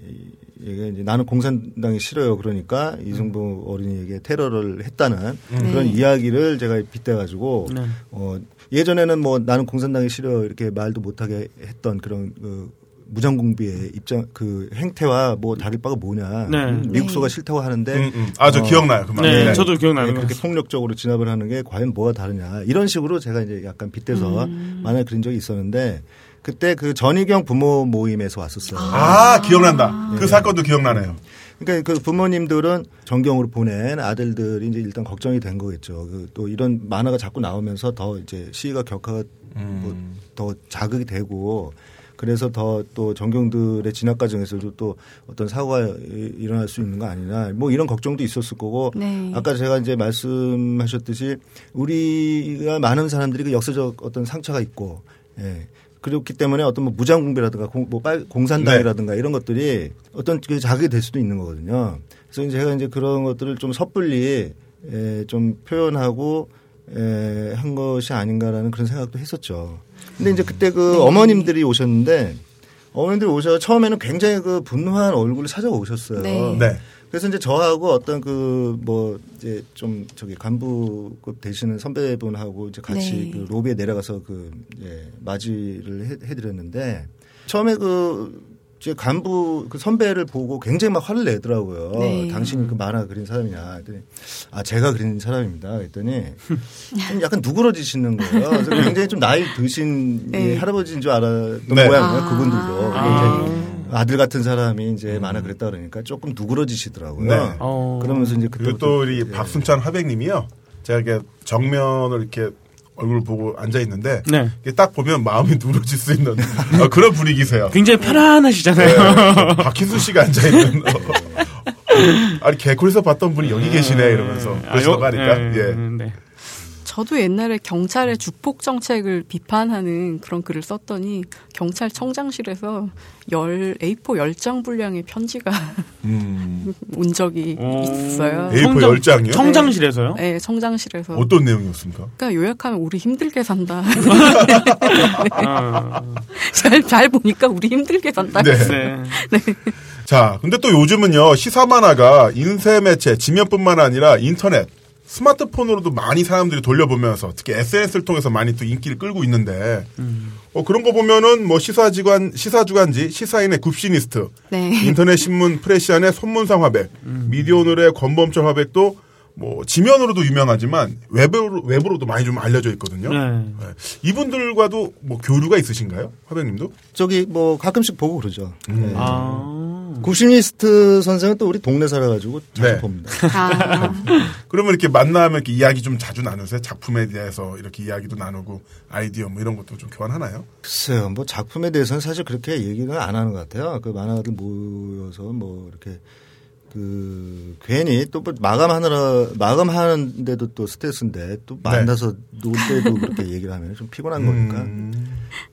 에게 이제 나는 공산당이 싫어요. 그러니까 이승복 어린이에게 테러를 했다는 음. 그런 이야기를 제가 빗대가지고 네. 어 예전에는 뭐 나는 공산당이 싫어 이렇게 말도 못하게 했던 그런 그 무장 공비의 입장 그 행태와 뭐 다를 바가 뭐냐 네. 미국소가 네. 싫다고 하는데 음, 음. 아저 어, 기억나요 그 말. 네, 네. 저도 기억나요. 네, 그렇게 폭력적으로 진압을 하는 게 과연 뭐가 다르냐 이런 식으로 제가 이제 약간 빗대서 음. 만화 그린 적이 있었는데 그때 그 전희경 부모 모임에서 왔었어요. 아, 기억난다. 그 네. 사건도 기억나네요. 그러니까 그 부모님들은 전경으로 보낸 아들들이 이제 일단 걱정이 된 거겠죠. 그 또 이런 만화가 자꾸 나오면서 더 이제 시위가 격화가 음. 뭐 더 자극이 되고 그래서 더 또 전경들의 진학 과정에서도 또 어떤 사고가 일어날 수 있는 거 아니냐 뭐 이런 걱정도 있었을 거고 네. 아까 제가 이제 말씀하셨듯이 우리가 많은 사람들이 그 역사적 어떤 상처가 있고 예. 그렇기 때문에 어떤 뭐 무장공비라든가 공, 뭐 빨, 공산당이라든가 네. 이런 것들이 어떤 그 자극이 될 수도 있는 거거든요. 그래서 제가 이제 그런 것들을 좀 섣불리 에, 좀 표현하고 에, 한 것이 아닌가라는 그런 생각도 했었죠. 근데 이제 그때 그 네. 어머님들이 오셨는데 어머님들이 오셔서 처음에는 굉장히 그 분노한 얼굴을 찾아가 오셨어요. 네. 네. 그래서 이제 저하고 어떤 그 뭐 이제 좀 저기 간부급 되시는 선배분하고 이제 같이 네. 그 로비에 내려가서 그 예, 맞이를 해, 해드렸는데 처음에 그 제 간부 그 선배를 보고 굉장히 막 화를 내더라고요. 네. 당신이 그 만화 그린 사람이냐. 했더니 아 제가 그린 사람입니다. 그랬더니 좀 약간 누그러지시는 거예요. 그래서 굉장히 좀 나이 드신 네. 할아버지인 줄 알았던 네. 모양이에요. 아. 그분들도. 아. 아들 같은 사람이 이제 음. 만화 그랬다 그러니까 조금 누그러지시더라고요. 네. 어. 그러면서 이제 그때 또 우리 예. 박순찬 화백님이요. 제가 이렇게 정면을 이렇게 얼굴 보고 앉아 있는데 네. 딱 보면 마음이 누러질 수 있는 어, 그런 분위기세요. 굉장히 편안하시잖아요. 네, 박희수 씨가 앉아 있는. 어, 아니 개콜에서 봤던 분이 여기 계시네 이러면서 그러시다고 아, 하니까 네, 예. 네. 저도 옛날에 경찰의 주폭 정책을 비판하는 그런 글을 썼더니 경찰청장실에서 열 A4 10장 분량의 편지가 음. 온 적이 오. 있어요. A4 청장, 10장이요? 청장실에서요? 네, 청장실에서. 어떤 내용이었습니까? 그러니까 요약하면 우리 힘들게 산다. 아. 잘, 잘 보니까 우리 힘들게 산다. 네. 네. 네. 자, 근데 또 요즘은요, 시사 만화가 인쇄 매체, 지면뿐만 아니라 인터넷, 스마트폰으로도 많이 사람들이 돌려보면서 특히 SNS를 통해서 많이 또 인기를 끌고 있는데 음. 어, 그런 거 보면은 뭐 시사지관 시사주간지 시사인의 굽시니스트 네. 인터넷 신문 프레시안의 손문상 화백 음. 미디어오늘의 권범철 화백도 뭐 지면으로도 유명하지만 외부로 외부로도 많이 좀 알려져 있거든요. 네. 네. 이분들과도 뭐 교류가 있으신가요, 화백님도? 저기 뭐 가끔씩 보고 그러죠. 음. 네. 아. 구시니스트 선생은 또 우리 동네 살아가지고 자주 네. 봅니다. 아. 그러면 이렇게 만나면 이렇게 이야기 좀 자주 나누세요? 작품에 대해서 이렇게 이야기도 나누고 아이디어 뭐 이런 것도 좀 교환하나요? 글쎄요, 뭐 작품에 대해서는 사실 그렇게 얘기는 안 하는 것 같아요. 그 만화가들 모여서 뭐 이렇게 그 괜히 또뭐 마감하느라 마감하는데도 또 스트레스인데 또 네. 만나서 네. 놀 때도 그렇게 얘기를 하면 좀 피곤한 거니까 음.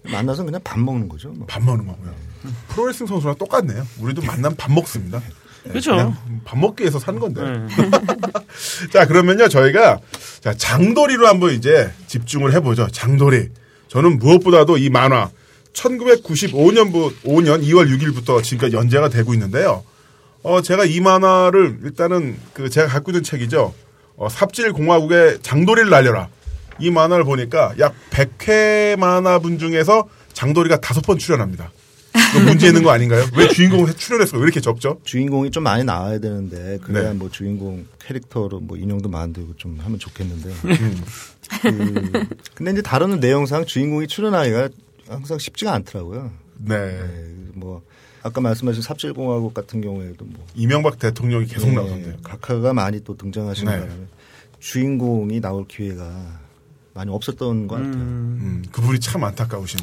만나서 그냥 밥 먹는 거죠. 뭐. 밥 먹는 거고요. 프로레슬링 선수랑 똑같네요. 우리도 만나면 밥 먹습니다. 네, 그렇죠. 밥 먹기 위해서 산 건데. 네. 자 그러면요 저희가 자 장도리로 한번 이제 집중을 해보죠. 장도리. 저는 무엇보다도 이 만화 1995년부 5년 2월 6일부터 지금까지 연재가 되고 있는데요. 어, 제가 이 만화를 일단은 그 제가 갖고 있는 책이죠. 어, 삽질 공화국의 장도리를 날려라. 이 만화를 보니까 약 100회 만화분 중에서 장도리가 다섯 번 출연합니다. 문제 있는 거 아닌가요? 왜 주인공을 출연해서 왜 이렇게 적죠? 주인공이 좀 많이 나와야 되는데 그래야 네. 뭐 주인공 캐릭터로 뭐 인형도 만들고 좀 하면 좋겠는데. 음. 그, 근데 이제 다루는 내용상 주인공이 출연하기가 항상 쉽지가 않더라고요. 네. 네. 뭐 아까 말씀하신 삽질공화국 같은 경우에도 뭐 이명박 대통령이 계속 네, 나오던데요. 각하가 많이 또 등장하시는 네. 바람에 주인공이 나올 기회가 많이 없었던 것 같아요. 음, 음, 그분이 참 안타까우시네.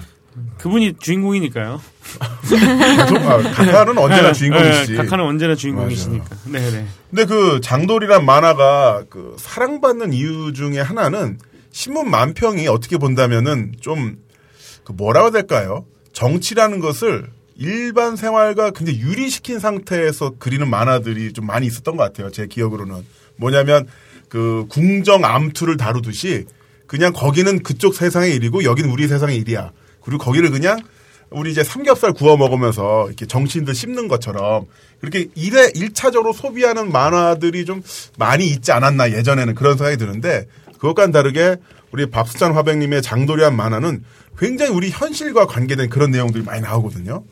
그분이 주인공이니까요. 아, 각하는 언제나 네, 주인공이시지. 네, 각하는 언제나 주인공이시니까. 네, 네. 근데 그 장돌이란 만화가 그 사랑받는 이유 중에 하나는 신문 만평이 어떻게 본다면은 좀 그 뭐라고 해야 될까요? 정치라는 것을 일반 생활과 굉장히 유리시킨 상태에서 그리는 만화들이 좀 많이 있었던 것 같아요. 제 기억으로는. 뭐냐면 그 궁정 암투를 다루듯이 그냥 거기는 그쪽 세상의 일이고 여기는 우리 세상의 일이야. 그리고 거기를 그냥 우리 이제 삼겹살 구워 먹으면서 이렇게 정치인들 씹는 것처럼 그렇게 일에 일차적으로 소비하는 만화들이 좀 많이 있지 않았나 예전에는 그런 생각이 드는데 그것과는 다르게 우리 밥수찬 화백님의 장도리한 만화는 굉장히 우리 현실과 관계된 그런 내용들이 많이 나오거든요.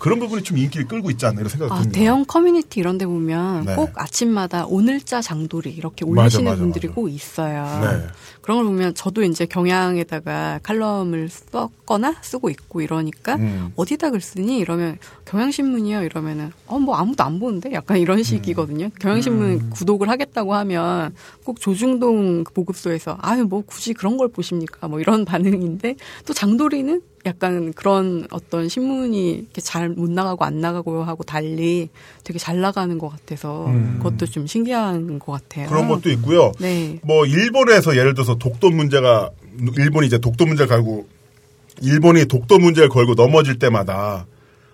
그런 부분이 좀 인기를 끌고 있지 않나 이런 생각이 아, 듭니다. 대형 커뮤니티 이런 데 보면 네. 꼭 아침마다 오늘자 장돌이 이렇게 올리시는 맞아, 맞아, 분들이 맞아. 꼭 있어요. 네. 그런 걸 보면 저도 이제 경향에다가 칼럼을 썼거나 쓰고 있고 이러니까 음. 어디다 글 쓰니 이러면 경향신문이요 이러면은 어 뭐 아무도 안 보는데 약간 이런 음. 식이거든요. 경향신문 음. 구독을 하겠다고 하면 꼭 조중동 보급소에서 아유 뭐 굳이 그런 걸 보십니까 뭐 이런 반응인데 또 장돌이는 약간 그런 어떤 신문이 이렇게 잘 못 나가고 안 나가고 하고 달리 되게 잘 나가는 것 같아서 음. 그것도 좀 신기한 것 같아요. 그런 것도 있고요. 네. 뭐 일본에서 예를 들어서 독도 문제가 일본이 이제 독도 문제를 걸고 일본이 독도 문제를 걸고 넘어질 때마다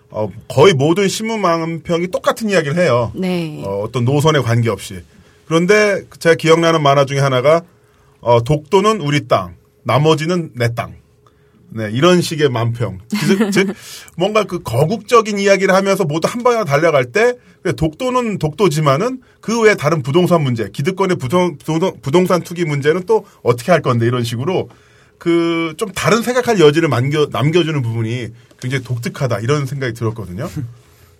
어, 거의 모든 신문 망평이 똑같은 이야기를 해요. 네. 어, 어떤 노선에 관계없이. 그런데 제가 기억나는 만화 중에 하나가 어, 독도는 우리 땅, 나머지는 내 땅. 네, 이런 식의 만평. 즉, 뭔가 그 거국적인 이야기를 하면서 모두 한 방향 달려갈 때 독도는 독도지만은 그 외에 다른 부동산 문제, 기득권의 부동, 부동 산 투기 문제는 또 어떻게 할 건데 이런 식으로 그 좀 다른 생각할 여지를 남겨, 남겨주는 부분이 굉장히 독특하다 이런 생각이 들었거든요.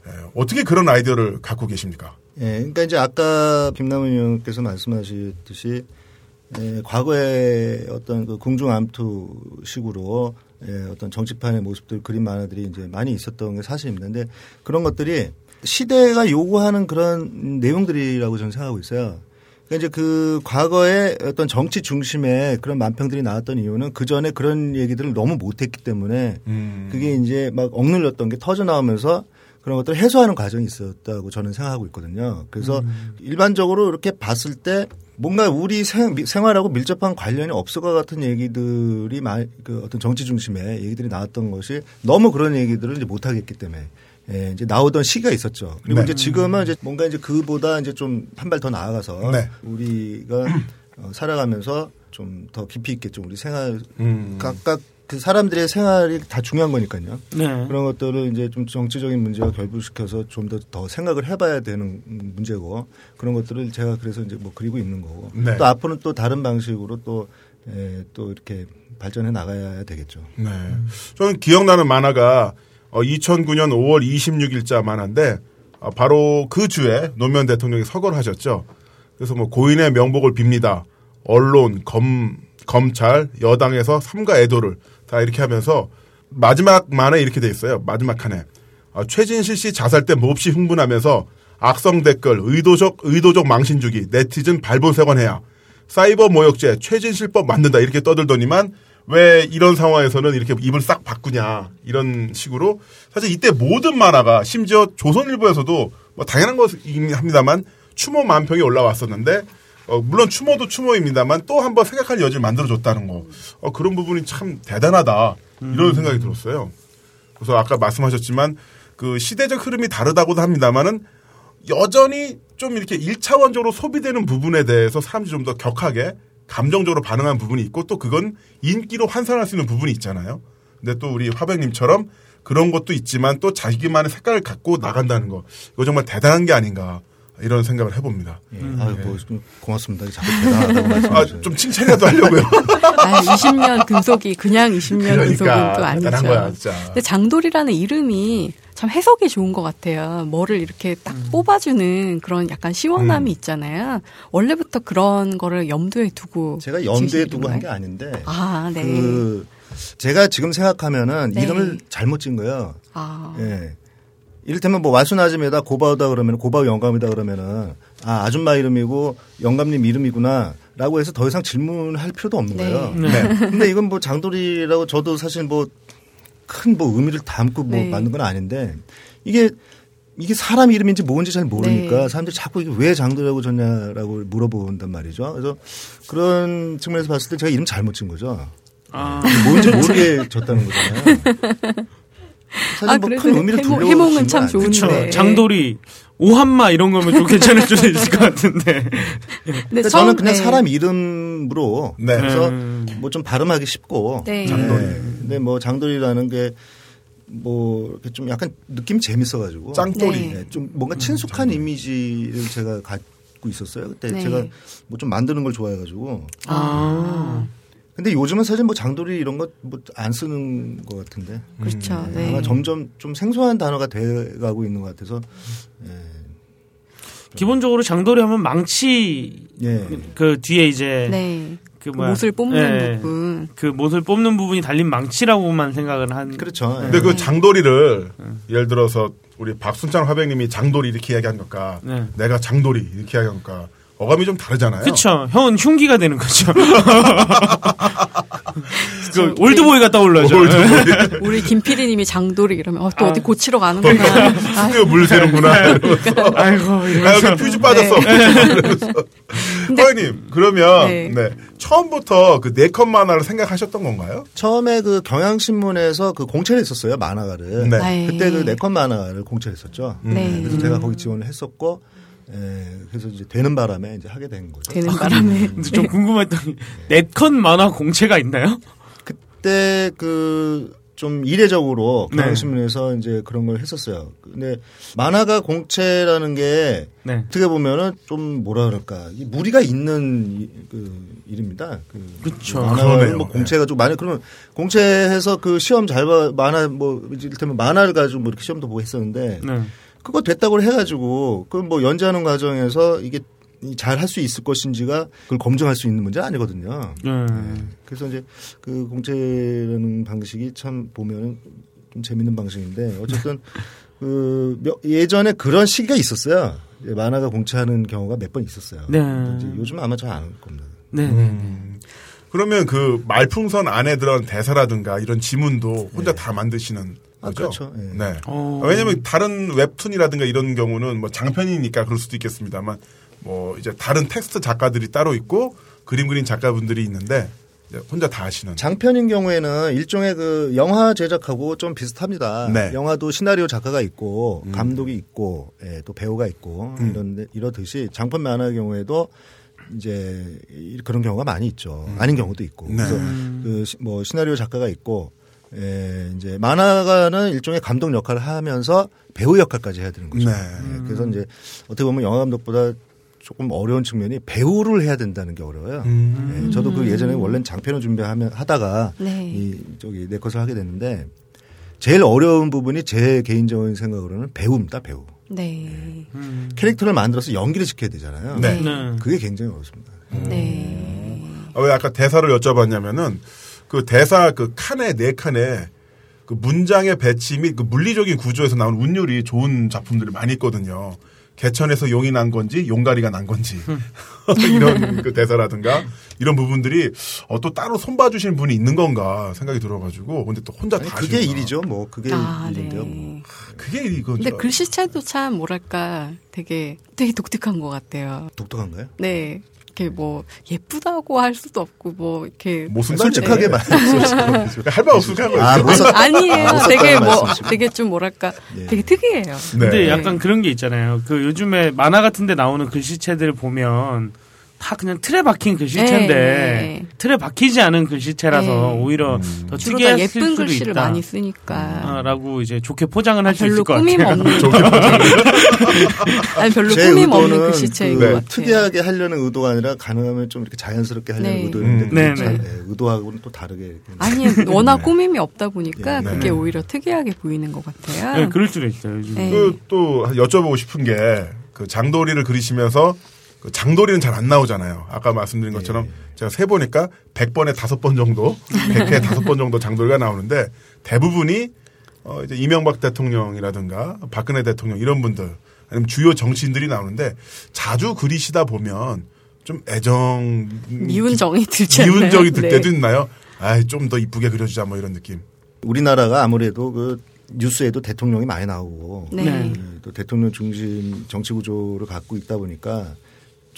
네, 어떻게 그런 아이디어를 갖고 계십니까? 예, 네, 그러니까 이제 아까 김남은 의원께서 말씀하셨듯이 예, 과거에 어떤 그 궁중암투식으로 예, 어떤 정치판의 모습들 그림 만화들이 이제 많이 있었던 게 사실입니다. 근데 그런 것들이 시대가 요구하는 그런 내용들이라고 저는 생각하고 있어요. 그러니까 이제 그 과거에 어떤 정치 중심의 그런 만평들이 나왔던 이유는 그 전에 그런 얘기들을 너무 못했기 때문에 음. 그게 이제 막 억눌렸던 게 터져 나오면서 그런 것들을 해소하는 과정이 있었다고 저는 생각하고 있거든요. 그래서 음. 일반적으로 이렇게 봤을 때 뭔가 우리 생, 활하고 밀접한 관련이 없을 것 같은 얘기들이 그 어떤 정치 중심의 얘기들이 나왔던 것이 너무 그런 얘기들을 이제 못 하겠기 때문에 예, 이제 나오던 시기가 있었죠. 그리고 네. 이제 지금은 이제 뭔가 이제 그보다 이제 좀 한 발 더 나아가서 네. 우리가 어, 살아가면서 좀 더 깊이 있게 좀 우리 생활 음. 각각 그 사람들의 생활이 다 중요한 거니까요. 네. 그런 것들을 이제 좀 정치적인 문제와 결부시켜서 좀 더 더 생각을 해봐야 되는 문제고 그런 것들을 제가 그래서 이제 뭐 그리고 있는 거고 네. 또 앞으로는 또 다른 방식으로 또 에, 또 이렇게 발전해 나가야 되겠죠. 네. 저는 기억나는 만화가 2009년 5월 26일자 만화인데 어, 바로 그 주에 노무현 대통령이 서거를 하셨죠. 그래서 뭐 고인의 명복을 빕니다. 언론, 검, 검찰, 여당에서 삼가 애도를 다 이렇게 하면서 마지막 만에 이렇게 돼 있어요. 마지막 칸에. 아, 최진실 씨 자살 때 몹시 흥분하면서 악성 댓글, 의도적, 의도적 망신 주기, 네티즌 발본색원해야 사이버 모욕죄, 최진실법 만든다 이렇게 떠들더니만 왜 이런 상황에서는 이렇게 입을 싹 바꾸냐 이런 식으로 사실 이때 모든 만화가 심지어 조선일보에서도 뭐 당연한 것이긴 합니다만 추모 만평이 올라왔었는데 어, 물론 추모도 추모입니다만 또 한번 생각할 여지를 만들어줬다는 거 어, 그런 부분이 참 대단하다 이런 음. 생각이 들었어요. 그래서 아까 말씀하셨지만 그 시대적 흐름이 다르다고도 합니다만은 여전히 좀 이렇게 1차원적으로 소비되는 부분에 대해서 사람들이 좀 더 격하게 감정적으로 반응한 부분이 있고 또 그건 인기로 환산할 수 있는 부분이 있잖아요. 근데 또 우리 화백님처럼 그런 것도 있지만 또 자기만의 색깔을 갖고 나간다는 거 이거 정말 대단한 게 아닌가 이런 생각을 해봅니다. 예. 음. 아유, 뭐, 고맙습니다. 자꾸 대단하다고 아, 좀 칭찬이라도 하려고요. 아, 20년 근속이 그냥 20년 그러니까, 근속은 또 아니죠. 거야, 진짜. 근데 장돌이라는 이름이 참 해석이 좋은 것 같아요. 뭐를 이렇게 딱 음. 뽑아주는 그런 약간 시원함이 음. 있잖아요. 원래부터 그런 거를 염두에 두고 제가 염두에 두고 한 게 아닌데 아, 네. 그 제가 지금 생각하면은 네. 이름을 잘못 진 거예요. 아. 예. 이를테면 뭐 말순아줌이다 고바우다 그러면 고바우 영감이다 그러면은 아 아줌마 이름이고 영감님 이름이구나라고 해서 더 이상 질문할 필요도 없는 네. 거예요. 네. 근데 이건 뭐 장돌이라고 저도 사실 뭐 큰뭐 뭐 의미를 담고 뭐 네. 만든 건 아닌데 이게 이게 사람 이름인지 뭔지 잘 모르니까 네. 사람들이 자꾸 이게 왜 장도라고 졌냐라고 물어본단 말이죠. 그래서 그런 측면에서 봤을 때 제가 이름 잘못 친 거죠. 아. 뭔지 모르게 졌다는 거잖아요. 사실 아, 뭐큰 의미를 해몽, 해몽은 참 좋은데. 그쵸. 장돌이, 오한마 이런 거면 좀 괜찮을 수도 있을 것 같은데. 근데 저는 그냥 네. 사람 이름으로 네. 그래서 음. 뭐좀 발음하기 쉽고 네. 장돌이. 근데 뭐 장돌이라는 게뭐좀 약간 느낌이 재밌어가지고 짱돌이 네. 좀 뭔가 친숙한 음, 이미지를 제가 갖고 있었어요. 그때 네. 제가 뭐 좀 만드는 걸 좋아해가지고. 아. 근데 요즘은 사실 뭐 장돌이 이런 거뭐안 쓰는 것 같은데. 그렇죠. 음. 네. 아마 점점 좀 생소한 단어가 돼가고 있는 것 같아서. 예. 기본적으로 장돌이 하면 망치 예. 그 뒤에 이제 네. 그, 그 못을 뽑는 예. 부분. 그 못을 뽑는 부분이 달린 망치라고만 생각을 한. 그렇죠. 예. 근데 그 장돌이를 예를 들어서 우리 박순찬 화백님이 장돌이 이렇게 이야기한 것과 네. 내가 장돌이 이렇게 이야기한 것과 어감이 좀 다르잖아요. 그렇죠. 형은 흉기가 되는 거죠. 그 올드보이가 떠올라죠. 올드보이. 우리 김PD님이 장도리 이러면 어, 또 아. 어디 고치러 가는구나. 흉내 물 새는구나. 아이고. 아, 퓨즈 빠졌어. 네. 허님 그러면 네. 네. 처음부터 그 네컷 만화를 생각하셨던 건가요? 처음에 그 경향신문에서 그 공채를 했었어요 만화가를. 네. 그때 그 네컷 만화를 공채를 했었죠. 네. 그래서 제가 거기 지원을 했었고 예, 그래서 이제 되는 바람에 이제 하게 된 거죠. 되는 바람에. 근데 좀 궁금했던 네컷 만화 공채가 있나요? 그때 그 좀 이례적으로 경향신문에서 네. 이제 그런 걸 했었어요. 근데 만화가 공채라는 게 네. 어떻게 보면은 좀 뭐라 그럴까 무리가 있는 그 일입니다. 그 그렇죠. 만화는 뭐 공채가 좀 많이 그러면 공채해서 그 시험 잘 봐, 만화 뭐 이를테면 만화를 가지고 뭐 이렇게 시험도 보고 했었는데. 네. 그거 됐다고 해가지고 그뭐 연재하는 과정에서 이게 잘 할 수 있을 것인지가 그걸 검증할 수 있는 문제 아니거든요. 네. 네. 그래서 이제 그 공채라는 방식이 참 보면은 좀 재밌는 방식인데 어쨌든 그 예전에 그런 시기가 있었어요. 만화가 공채하는 경우가 몇 번 있었어요. 네. 요즘 아마 잘 안 할 겁니다. 네. 음. 그러면 그 말풍선 안에 들어간 대사라든가 이런 지문도 혼자 네. 다 만드시는 아, 그렇죠. 네. 네. 어. 왜냐하면 다른 웹툰이라든가 이런 경우는 뭐 장편이니까 그럴 수도 있겠습니다만 뭐 이제 다른 텍스트 작가들이 따로 있고 그림 그린 작가분들이 있는데 혼자 다 하시는. 장편인 경우에는 일종의 그 영화 제작하고 좀 비슷합니다. 네. 영화도 시나리오 작가가 있고 음. 감독이 있고 예, 또 배우가 있고 음. 이런 이러듯이 장편 만화의 경우에도 이제 그런 경우가 많이 있죠. 음. 아닌 경우도 있고. 네. 그래서 그 뭐 시나리오 작가가 있고 예, 이제 만화가는 일종의 감독 역할을 하면서 배우 역할까지 해야 되는 거죠. 네. 예, 그래서 이제 어떻게 보면 영화 감독보다 조금 어려운 측면이 배우를 해야 된다는 게 어려워요. 음. 예, 저도 그 예전에 원래는 장편을 준비하면 하다가 네. 이 저기 내 것을 하게 됐는데 제일 어려운 부분이 제 개인적인 생각으로는 배우입니다, 배우. 네. 음. 캐릭터를 만들어서 연기를 시켜야 되잖아요. 네. 네. 그게 굉장히 어렵습니다. 네. 아, 왜 아까 대사를 여쭤봤냐면은 그 대사 그 칸에 네 칸에 그 문장의 배치 및 그 물리적인 구조에서 나온 운율이 좋은 작품들이 많이 있거든요. 개천에서 용이 난 건지 용가리가 난 건지 이런 그 대사라든가 이런 부분들이 어, 또 따로 손봐 주시는 분이 있는 건가 생각이 들어가지고 근데 또 혼자 아니, 다 그게 일이죠 뭐 그게 아, 일인데요 네. 뭐. 그게 이거 근데 글씨체도 참 뭐랄까 되게 되게 독특한 것 같아요 독특한가요? 네 이렇게 뭐 예쁘다고 할 수도 없고 뭐 이렇게 뭐 솔직하게 말 할말 없으니까 아, 아니에요. 아, 되게 뭐 되게 좀 뭐랄까 네. 되게 특이해요. 네. 근데 약간 네. 그런 게 있잖아요. 그 요즘에 만화 같은데 나오는 글씨체들 보면 다 그냥 틀에 박힌 글씨체인데 네. 틀에 박히지 않은 글씨체라서 네. 오히려 음. 더 특이했을 예쁜 수도 글씨를 있다. 많이 쓰니까. 라고 이제 좋게 포장을 할수 있을 것 같아요. 별로 꾸밈 없는. 아니 별로 꾸밈 없는 글씨체인 그 것 같아요. 특이하게 하려는 의도가 아니라 가능하면 좀 이렇게 자연스럽게 하려는 네. 의도인데 음. 네, 네. 의도하고는 또 다르게. 아니 워낙 네. 꾸밈이 없다 보니까 네. 그게 오히려 특이하게 보이는 것 같아요. 네, 그럴 수도 있어요. 요즘. 그또 여쭤보고 싶은 게 그 장도리를 그리시면서 그 장도리는 잘 안 나오잖아요. 아까 말씀드린 것처럼 네. 제가 세 보니까 100번에 다섯 번 정도, 100회에 다섯 번 정도 장도리가 나오는데 대부분이 어 이제 이명박 대통령이라든가 박근혜 대통령 이런 분들 아니면 주요 정치인들이 나오는데 자주 그리시다 보면 좀 애정 미운 정이 들지 미운 정이 들 네. 때도 있나요? 아, 좀 더 이쁘게 그려주자 뭐 이런 느낌. 우리나라가 아무래도 그 뉴스에도 대통령이 많이 나오고 네. 네. 또 대통령 중심 정치 구조를 갖고 있다 보니까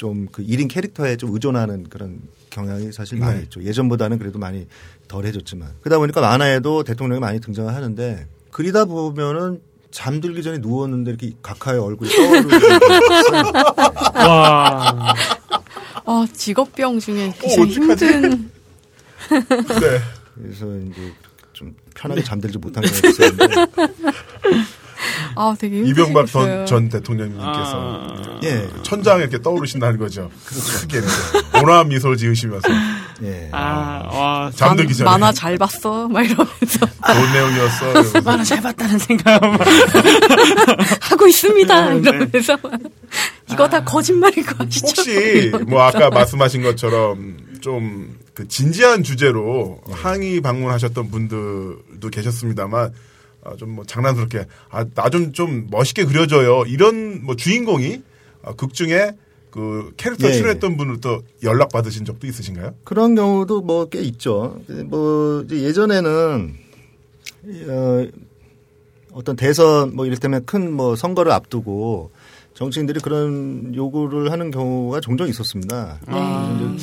좀 그 1인 캐릭터에 좀 의존하는 그런 경향이 사실 많이 네. 있죠. 예전보다는 그래도 많이 덜 해졌지만. 그러다 보니까 만화에도 대통령이 많이 등장을 하는데 그리다 보면은 잠들기 전에 누웠는데 이렇게 각하의 얼굴이 떠오르는. 와. 아, 직업병 중에 제일 힘든. 네. 그래서 이제 좀 편하게 잠들지 못한 경우가 있었는데. 아, 되게 이병박 전, 전 대통령님께서 아... 예 천장에 이렇게 떠오르신다는 거죠. 크게 온화한 미소를 지으시면서 예. 아, 와, 잠들기 전에 만화 잘 봤어, 막 이러면서 좋은 내용이었어. 만화 잘 봤다는 생각 하고 있습니다. 네. 이러면서 이거 아... 다 거짓말일 거 아시죠? 혹시 뭐 아까 말씀하신 것처럼 좀 그 진지한 주제로 항의 방문하셨던 분들도 계셨습니다만 아, 좀뭐 장난스럽게 아, 나 좀 좀 멋있게 그려줘요. 이런 뭐 주인공이 아, 극 중에 그 캐릭터 네. 출연했던 분으로부터 연락 받으신 적도 있으신가요? 그런 경우도 뭐 꽤 있죠. 뭐 예전에는 어, 어떤 대선 뭐 이를테면 큰 뭐 선거를 앞두고 정치인들이 그런 요구를 하는 경우가 종종 있었습니다. 아.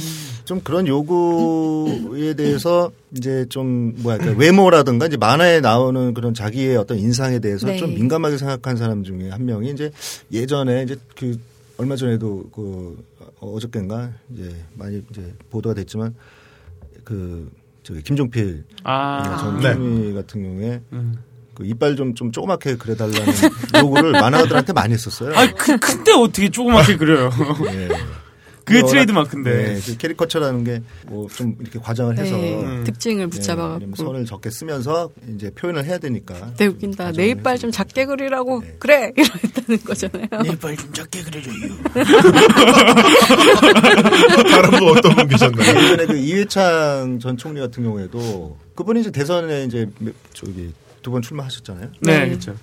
좀 그런 요구에 대해서 이제 좀 뭐야 그 외모라든가 이제 만화에 나오는 그런 자기의 어떤 인상에 대해서 네. 좀 민감하게 생각한 사람 중에 한 명이 이제 예전에 이제 그 얼마 전에도 그 어저께인가 이제 많이 이제 보도가 됐지만 그 저기 김종필 아. 전 총리 네. 같은 경우에 음. 그 이빨 좀, 좀 조그맣게 그려달라는 요구를 만화가들한테 많이 했었어요. 아, 그, 근데 어떻게 조그맣게 그려요? 네. 그게 트레이드 마크인데. 네, 그 캐리커처라는 게 뭐 좀 이렇게 과장을 해서 네, 음. 특징을 붙잡아갖고 네, 선을 적게 쓰면서 이제 표현을 해야 되니까. 되 네, 웃긴다. 내 이빨 좀 작게 그리라고 네. 그래 이러다는 거잖아요. 내 이빨 좀 작게 그려줘요. 다른 분 어떤 분 계셨나요? 예전에 그 이회창 전 총리 같은 경우에도 그분이 이제 대선에 이제 저기 두 번 출마하셨잖아요. 네, 그렇죠.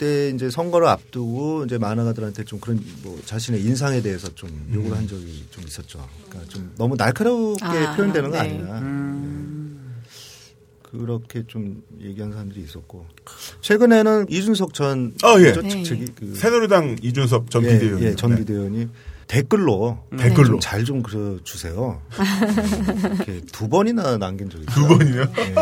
그때 이제 선거를 앞두고 이제 만화가들한테 좀 그런 뭐 자신의 인상에 대해서 좀 요구를 한 적이 좀 있었죠. 그러니까 좀 너무 날카롭게 아, 표현되는 거 네. 아니냐. 음. 그렇게 좀 얘기한 사람들이 있었고 최근에는 이준석 전 아, 예. 측이 그 새누리당 이준석 전 예, 비대위원 예, 전 네. 비대위원이 댓글로 네. 댓글로 잘 좀 그려 주세요. 이렇게 두 번이나 남긴 적이 있어요. 두 번이요? 네.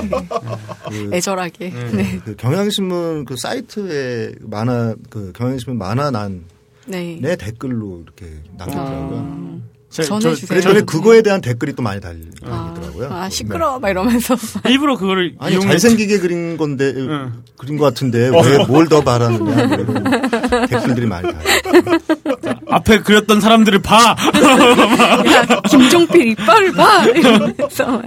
그, 애절하게. 네. 네. 그 경향신문 그 사이트에 만화 그 경향신문 만화난 네. 내 댓글로 이렇게 남겼더라고요. 아. 전해주세요. 전에 그거에 대한 댓글이 또 많이 달리더라고요. 아, 아 시끄러 네. 막 이러면서 일부러 그거를 아니 이용해... 잘생기게 그린 건데 응. 그린 것 같은데 왜 뭘 더 바라느냐 뭐 이런 댓글들이 많이 달려. 앞에 그렸던 사람들을 봐. 야, 김종필 이빨을 봐. 이러면서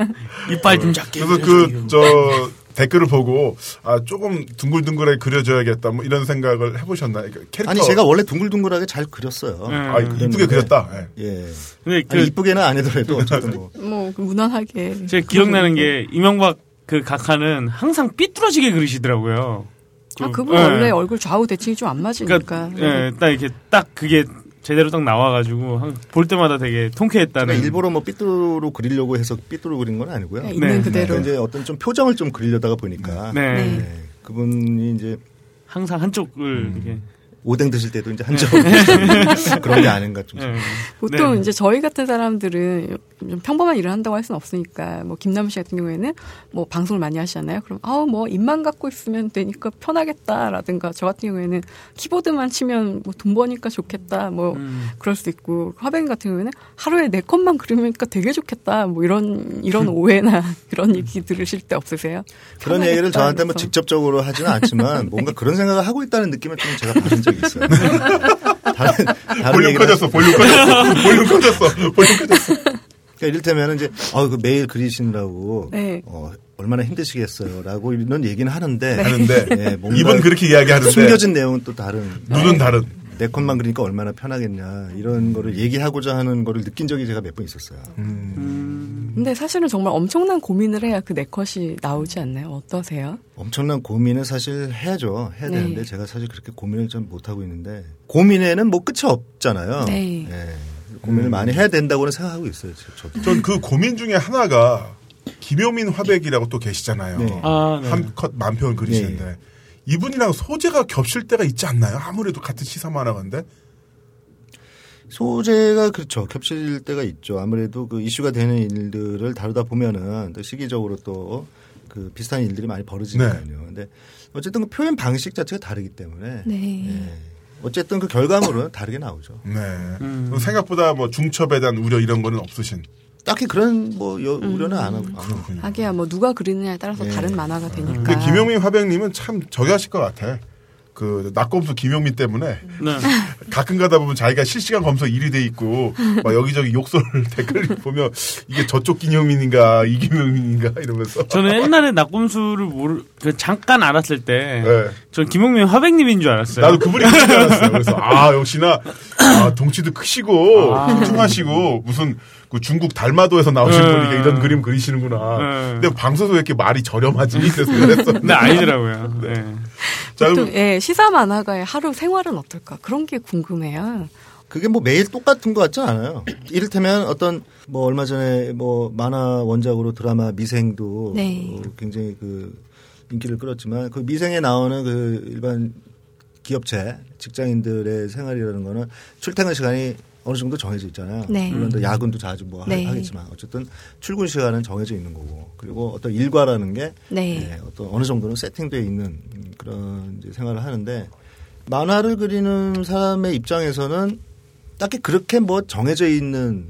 이빨 좀 작게. 그래서 그 저 댓글을 보고 아 조금 둥글둥글하게 그려줘야겠다 뭐 이런 생각을 해보셨나요? 그러니까 캐릭터 아니 제가 원래 둥글둥글하게 잘 그렸어요. 음. 아 이쁘게 그렸다. 네. 예. 근데 그, 아니, 이쁘게는 아니더라도 어쨌든 뭐. 뭐 무난하게. 제가 기억나는 게 이명박 그 각하는 항상 삐뚤어지게 그리시더라고요. 아, 그분 네. 원래 얼굴 좌우 대칭이 좀 안 맞으니까. 그러니까, 예, 딱 이렇게 딱 그게 제대로 딱 나와가지고 볼 때마다 되게 통쾌했다는. 그러니까 일부러 뭐 삐뚤로 그리려고 해서 삐뚤로 그린 건 아니고요. 네, 있는 네. 그대로. 이제 어떤 좀 표정을 좀 그리려다가 보니까. 네. 네. 그분이 이제 항상 한쪽을 음. 이렇게 오뎅 드실 때도 이제 한점 그런 게 아닌가 좀. 네. 보통 네. 이제 저희 같은 사람들은 좀 평범한 일을 한다고 할 수는 없으니까 뭐 김남우 씨 같은 경우에는 뭐 방송을 많이 하시잖아요. 그럼 아우 뭐 입만 갖고 있으면 되니까 편하겠다라든가 저 같은 경우에는 키보드만 치면 뭐 돈 버니까 좋겠다 뭐 음. 그럴 수 있고 화백 같은 경우에는 하루에 네 컷만 그리니까 되게 좋겠다 뭐 이런 이런 오해나 그런 얘기 들으실 때 없으세요? 그런 얘기를 저한테 뭐 직접적으로 하지는 않지만 뭔가 그런 생각을 하고 있다는 느낌을 좀 제가 받은 적이 있어요. 다른, 다른 볼륨 커졌어, 볼륨 커졌어, 볼륨 커졌어, 볼륨 커졌어. 그러니까 이를테면은 이제 어, 그 매일 그리시느라고 네. 어, 얼마나 힘드시겠어요라고 이런 얘기는 하는데 네. 하는데 네, 이분 그렇게 이야기하는데 숨겨진 내용은 또 너는 달랑 네 컷만 그러니까 얼마나 편하겠냐 이런 거를 얘기하고자 하는 거를 느낀 적이 제가 몇 번 있었어요. 음. 음. 근데 사실은 정말 엄청난 고민을 해야 그 내 컷이 나오지 않나요? 어떠세요? 엄청난 고민은 사실 해야죠. 해야 네. 되는데 제가 사실 그렇게 고민을 좀 못 하고 있는데 고민에는 뭐 끝이 없잖아요. 네. 네. 고민을 음. 많이 해야 된다고는 생각하고 있어요. 저도. 전그 고민 중에 하나가 김효민 화백이라고 또 계시잖아요. 네. 아, 네. 한컷 만평을 그리시는데 네. 이분이랑 소재가 겹칠 때가 있지 않나요? 아무래도 같은 시사 만화가인데. 소재가 그렇죠. 겹칠 때가 있죠. 아무래도 그 이슈가 되는 일들을 다루다 보면은 또 시기적으로 또 그 비슷한 일들이 많이 벌어지니까요. 네. 근데 어쨌든 그 표현 방식 자체가 다르기 때문에 네. 네. 어쨌든 그 결과물은 다르게 나오죠. 네. 음. 생각보다 뭐 중첩에 대한 우려 이런 거는 없으신. 딱히 그런 뭐 여, 음. 우려는 안 하고. 하기야 뭐 누가 그리느냐에 따라서 네. 다른 만화가 되니까. 근데 김용민 화백님은 참 저기 하실 것 같아. 그 낙검수 김용민 때문에 네. 가끔 가다 보면 자기가 실시간 검색 1위 돼 있고 막 여기저기 욕설 댓글 보면 이게 저쪽 김용민인가 이 김용민인가 이러면서 저는 옛날에 낙검수를 모르 그 잠깐 알았을 때 네. 전 김용민 화백님인 줄 알았어요. 나도 그분이 줄 알았어요. 그래서 아 역시나 아, 덩치도 크시고 아. 퉁퉁하시고 무슨 그 중국 달마도에서 나오신 네. 분이 이런 그림 그리시는구나. 네. 근데 방송에서 왜 이렇게 말이 저렴하지? 그래서 그랬어. 네, 아니더라고요. 네. 자, 보통, 예, 시사 만화가의 하루 생활은 어떨까? 그런 게 궁금해요. 그게 뭐 매일 똑같은 것 같지 않아요. 이를테면 어떤 뭐 얼마 전에 뭐 만화 원작으로 드라마 미생도 네. 어, 굉장히 그 인기를 끌었지만 그 미생에 나오는 그 일반 기업체 직장인들의 생활이라는 거는 출퇴근 시간이 어느 정도 정해져 있잖아요. 네. 물론 야근도 자주 뭐 네. 하겠지만 어쨌든 출근 시간은 정해져 있는 거고 그리고 어떤 일과라는 게 네. 네, 어떤 어느 정도는 세팅되어 있는 그런 이제 생활을 하는데 만화를 그리는 사람의 입장에서는 딱히 그렇게 뭐 정해져 있는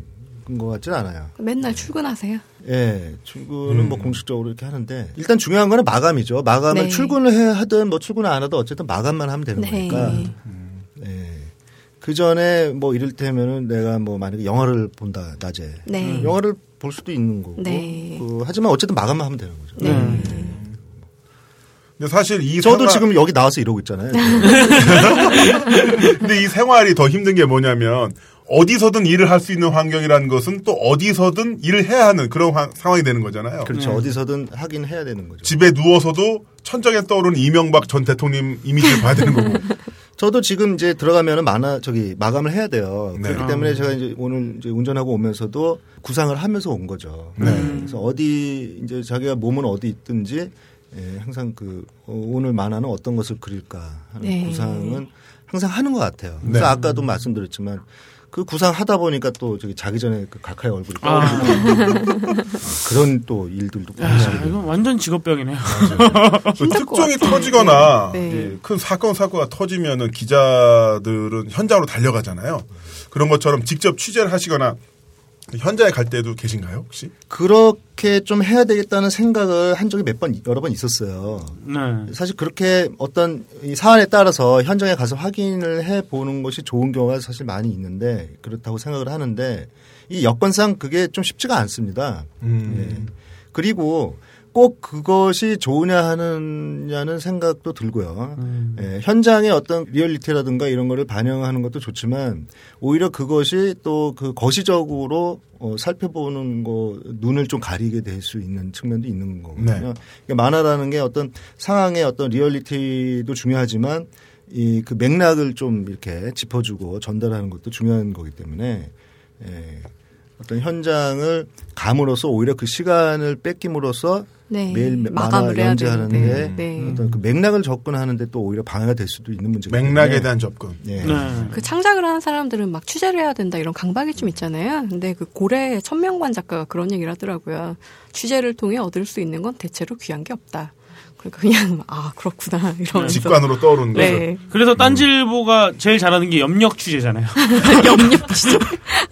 것 같지는 않아요. 맨날 출근하세요? 예, 출근은 음. 뭐 공식적으로 이렇게 하는데 일단 중요한 거는 마감이죠. 마감을 네. 출근을 해 하든 뭐 출근을 안 하든 어쨌든 마감만 하면 되는 네. 거니까. 음. 그 전에 뭐 이를테면은 내가 뭐 만약에 영화를 본다 낮에 네. 영화를 볼 수도 있는 거고 네. 그, 하지만 어쨌든 마감만 하면 되는 거죠. 네. 네. 근데 사실 이 저도 생활... 지금 여기 나와서 이러고 있잖아요. 근데 이 생활이 더 힘든 게 뭐냐면 어디서든 일을 할 수 있는 환경이라는 것은 또 어디서든 일을 해야 하는 그런 화, 상황이 되는 거잖아요. 그렇죠. 음. 어디서든 하긴 해야 되는 거죠. 집에 누워서도 천장에 떠오르는 이명박 전 대통령 이미지를 봐야 되는 거고. 저도 지금 이제 들어가면은 만화 저기 마감을 해야 돼요. 네. 그렇기 때문에 제가 이제 오늘 이제 운전하고 오면서도 구상을 하면서 온 거죠. 네. 그래서 어디 이제 자기가 몸은 어디 있든지 예, 항상 그 어, 오늘 만화는 어떤 것을 그릴까 하는 네. 구상은 항상 하는 것 같아요. 그래서 네. 아까도 말씀드렸지만 그 구상 하다 보니까 또 저기 자기 전에 그 각하의 얼굴이 아. 그런 또 일들도 야, 이건 완전 직업병이네요. 그 특종이 터지거나 네. 네. 큰 사건 사고가 터지면은 기자들은 현장으로 달려가잖아요. 그런 것처럼 직접 취재를 하시거나 현장에 갈 때도 계신가요, 혹시? 그렇게 좀 해야 되겠다는 생각을 한 적이 몇 번, 여러 번 있었어요. 네. 사실 그렇게 어떤 이 사안에 따라서 현장에 가서 확인을 해 보는 것이 좋은 경우가 사실 많이 있는데 그렇다고 생각을 하는데 이 여건상 그게 좀 쉽지가 않습니다. 음. 예. 그리고 꼭 그것이 좋으냐 하느냐는 생각도 들고요. 음. 예, 현장의 어떤 리얼리티라든가 이런 거를 반영하는 것도 좋지만 오히려 그것이 또 그 거시적으로 어, 살펴보는 거 눈을 좀 가리게 될 수 있는 측면도 있는 거거든요. 네. 그러니까 만화라는 게 어떤 상황의 어떤 리얼리티도 중요하지만 이 그 맥락을 좀 이렇게 짚어주고 전달하는 것도 중요한 거기 때문에 예, 어떤 현장을 감으로써 오히려 그 시간을 뺏김으로써 네. 매일 만화 연재하는데 네. 어떤 그 맥락을 접근하는데 또 오히려 방해가 될 수도 있는 문제가 맥락에 대한 접근. 네. 네. 그 창작을 하는 사람들은 막 취재를 해야 된다 이런 강박이 좀 있잖아요. 근데 그 고래 천명관 작가가 그런 얘기를 하더라고요. 취재를 통해 얻을 수 있는 건 대체로 귀한 게 없다. 그러니까 그냥 아 그렇구나 이런 직관으로 떠오르는 네. 거죠. 그래서 딴지일보가 제일 잘하는 게 염력 취재잖아요. 염력 취재.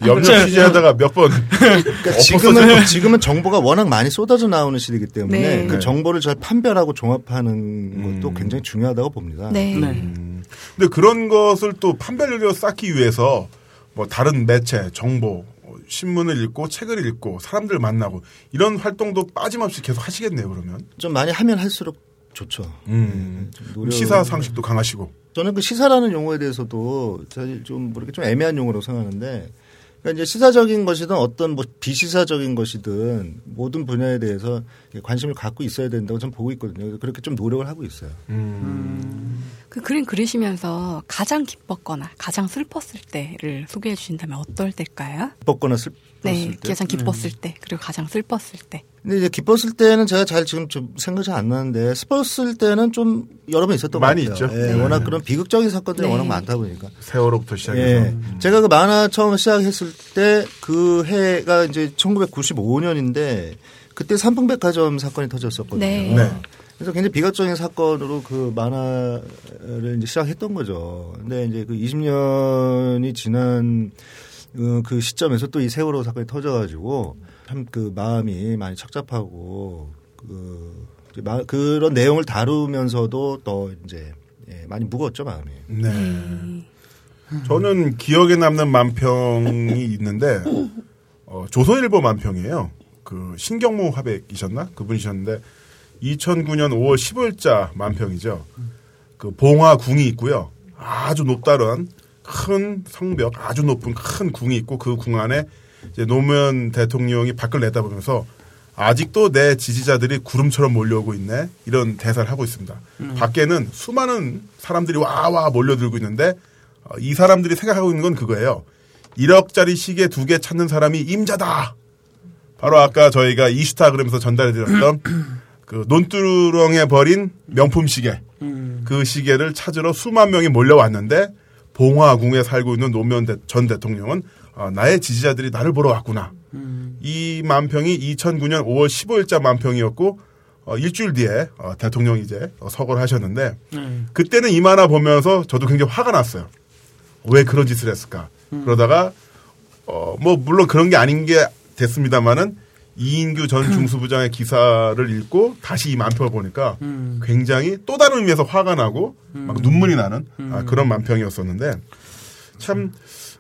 염력 취재하다가 몇 번. 그러니까 지금은 지금은 정보가 워낙 많이 쏟아져 나오는 시대이기 때문에 네. 그 정보를 잘 판별하고 종합하는 것도 음. 굉장히 중요하다고 봅니다. 네. 네. 음. 근데 그런 것을 또 판별력을 쌓기 위해서 뭐 다른 매체, 정보, 신문을 읽고 책을 읽고 사람들 만나고 이런 활동도 빠짐없이 계속 하시겠네요 그러면 좀 많이 하면 할수록 좋죠. 음. 네, 시사 상식도 강하시고 저는 그 시사라는 용어에 대해서도 사실 좀 모르게 좀 애매한 용어라고 생각하는데 그러니까 이제 시사적인 것이든 어떤 뭐 비시사적인 것이든 모든 분야에 대해서 관심을 갖고 있어야 된다고 저는 보고 있거든요. 그렇게 좀 노력을 하고 있어요. 음. 그 그림 그리시면서 가장 기뻤거나 가장 슬펐을 때를 소개해 주신다면 어떨 때일까요? 기뻤거나 슬 네, 때? 가장 기뻤을 때 그리고 가장 슬펐을 때. 근데 이제 기뻤을 때는 제가 잘 지금 좀 생각이 안 나는데 슬펐을 때는 좀 여러 번 있었던 많이 것 같아요. 있죠. 예, 네. 워낙 그런 비극적인 사건들이 네. 워낙 많다 보니까. 세월호부터 시작해서. 예. 음. 제가 그 만화 처음 시작했을 때 그 해가 이제 1995년인데 그때 삼풍백화점 사건이 터졌었거든요. 네. 네. 그래서 굉장히 비극적인 사건으로 그 만화를 이제 시작했던 거죠. 근데 이제 그 20년이 지난 어, 그 시점에서 또 이 세월호 사건이 터져가지고 참 그 마음이 많이 착잡하고 그 그런 내용을 다루면서도 또 이제 예, 많이 무거웠죠 마음이. 네. 음. 저는 기억에 남는 만평이 있는데 어, 조선일보 만평이에요. 그 신경무 화백이셨나 그분이셨는데 2009년 5월 15일자 만평이죠. 그 봉화궁이 있고요. 아주 높다른 큰 성벽, 아주 높은 큰 궁이 있고 그 궁 안에 이제 노무현 대통령이 밖을 내다보면서 아직도 내 지지자들이 구름처럼 몰려오고 있네 이런 대사를 하고 있습니다. 음. 밖에는 수많은 사람들이 와와 몰려들고 있는데 어, 이 사람들이 생각하고 있는 건 그거예요. 1억짜리 시계 두 개 찾는 사람이 임자다. 바로 아까 저희가 이슈타 그러면서 전달해드렸던 그 논두렁에 버린 명품 시계. 음. 그 시계를 찾으러 수만 명이 몰려왔는데 봉화궁에 살고 있는 노무현 전 대통령은 아, 나의 지지자들이 나를 보러 왔구나. 음. 이 만평이 2009년 5월 15일자 만평이었고 어, 일주일 뒤에 어, 대통령이 이제 어, 서거를 하셨는데 음. 그때는 이 만화 보면서 저도 굉장히 화가 났어요. 왜 그런 짓을 했을까? 음. 그러다가 어, 뭐 물론 그런 게 아닌 게 됐습니다만은 이인규 전 음. 중수부장의 기사를 읽고 다시 이 만평을 보니까 음. 굉장히 또 다른 의미에서 화가 나고 음. 막 눈물이 나는 아, 음. 그런 만평이었었는데 참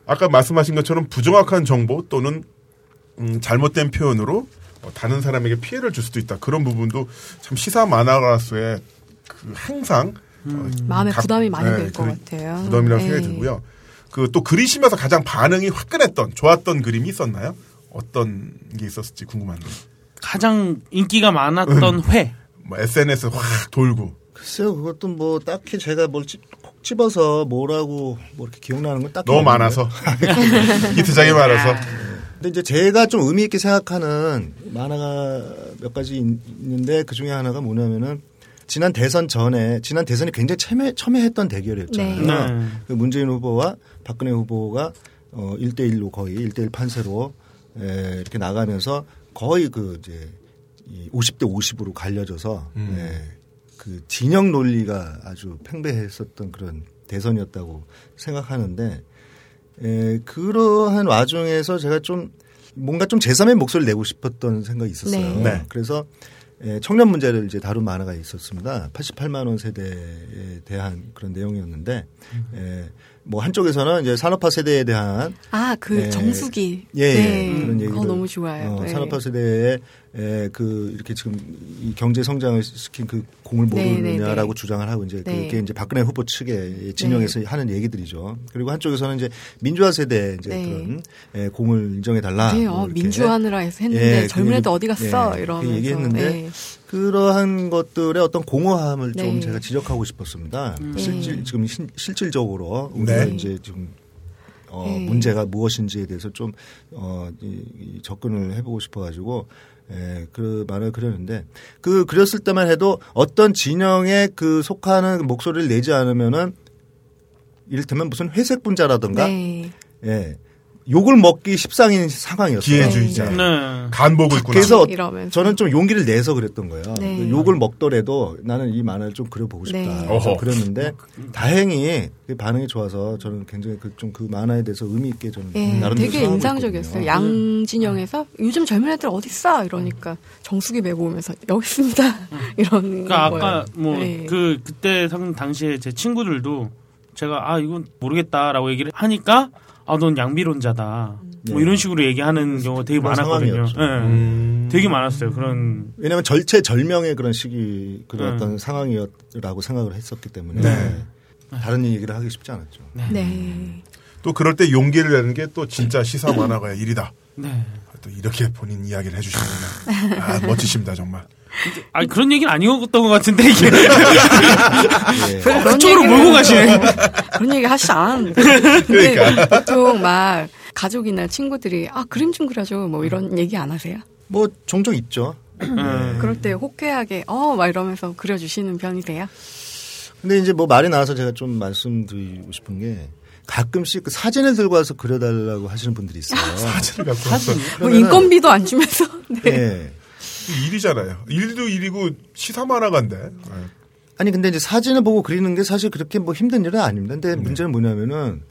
아까 말씀하신 것처럼 부정확한 정보 또는 음, 잘못된 표현으로 어, 다른 사람에게 피해를 줄 수도 있다 그런 부분도 참 시사 만화가로서의 그 항상 어, 음. 마음에 각, 부담이 많이 네, 될것 같아요. 부담이라고 생각이 네. 들고요. 그 또 그리시면서 가장 반응이 화끈했던 좋았던 그림이 있었나요? 어떤 게 있었을지 궁금한데. 가장 인기가 많았던 음. 회. 뭐 SNS 확 돌고. 글쎄요, 그것도 뭐 딱히 제가 뭘 찝, 콕 집어서 뭐라고 뭐 이렇게 기억나는 건 딱히 너무 많아서 히트작이 많아서. 근데 이제 제가 좀 의미 있게 생각하는 만화가 몇 가지 있는데 그 중에 하나가 뭐냐면은 지난 대선 전에 지난 대선이 굉장히 첨예, 첨예했던 대결이었잖아요. 네. 그 문재인 후보와 박근혜 후보가 어 1대 1로 거의 1대 1 판세로 에, 이렇게 나가면서 거의 그 이제 이 50대 50으로 갈려져서 음. 예, 그 진영 논리가 아주 팽배했었던 그런 대선이었다고 생각하는데 에, 그러한 와중에서 제가 좀 뭔가 좀 제3의 목소리를 내고 싶었던 생각이 있었어요. 네. 네. 그래서 예, 청년 문제를 이제 다룬 만화가 있었습니다. 88만 원 세대에 대한 그런 내용이었는데 예, 뭐 한쪽에서는 이제 산업화 세대에 대한 아그 예, 정수기 예, 네. 그런 얘기를 너무 좋아요. 어, 네. 산업화 세대에 에, 그 이렇게 지금 이 경제 성장을 시킨 그 공을 모르느냐라고 네, 네, 네. 주장을 하고 이제 네. 그게 이제 박근혜 후보 측의 진영에서 네. 하는 얘기들이죠. 그리고 한쪽에서는 이제 민주화 세대 이제 그런 에, 공을 인정해 달라. 네, 어, 민주화느라 해서 했는데 예, 젊은 애들 어디 갔어 예, 이러면서 얘기했는데 그러한 것들의 어떤 공허함을 좀 제가 지적하고 싶었습니다. 음. 실질 지금 신, 실질적으로 우리가 이제 지금 어, 문제가 무엇인지에 대해서 좀, 어, 이, 이 접근을 해보고 싶어가지고, 예, 그 말을 그렸는데 그 그렸을 때만 해도 어떤 진영에 그 속하는 목소리를 내지 않으면은 이를테면 무슨 회색 분자라든가 네. 예. 욕을 먹기 십상인 상황이었어요. 기회주의자. 네. 간복을 있구나. 그래서 이러면서. 저는 좀 용기를 내서 그랬던 거예요. 네. 그 욕을 먹더라도 나는 이 만화를 좀 그려보고 싶다. 네. 그랬는데 다행히 그 반응이 좋아서 저는 굉장히 그 좀그 그 만화에 대해서 의미 있게 저는 네. 나름 되게 인상적이었어요. 양진영에서 요즘 젊은 애들 어디 있어 이러니까 정수기 메고 오면서 여기 있습니다. 이런 그러니까 거예요. 아까 뭐그 네. 그때 당시에 제 친구들도 제가 아 이건 모르겠다라고 얘기를 하니까 아, 넌 양비론자다. 네. 뭐 이런 식으로 얘기하는 경우가 되게 많았거든요. 네. 음. 되게 많았어요. 그런. 왜냐하면 절체절명의 그런 시기, 그런 네. 어떤 상황이었라고 생각을 했었기 때문에 네. 다른 얘기를 하기 쉽지 않았죠. 네. 네. 또 그럴 때 용기를 내는 게 또 진짜 시사 만화가의 일이다. 네. 또 이렇게 본인 이야기를 해주시는구나. 아, 멋지십니다, 정말. 아니 그런 얘기는 아니었던 것 같은데 이게 네. 그쪽으로 몰고 가시네. 그런 얘기 하시지 않. 그러니까 보통 막 가족이나 친구들이 아 그림 좀 그려줘 뭐 이런 얘기 안 하세요? 뭐 종종 있죠. 네. 그럴 때 호쾌하게 어 막 이러면서 그려주시는 편이세요? 근데 이제 뭐 말이 나와서 제가 좀 말씀드리고 싶은 게 가끔씩 그 사진을 들고 와서 그려달라고 하시는 분들이 있어요. 사진을 갖고 와서. 뭐 인건비도 안 주면서. 네. 네. 일이잖아요. 일도 일이고 시사 만화가인데. 네. 아니 근데 이제 사진을 보고 그리는 게 사실 그렇게 뭐 힘든 일은 아닙니다. 근데 네. 문제는 뭐냐면은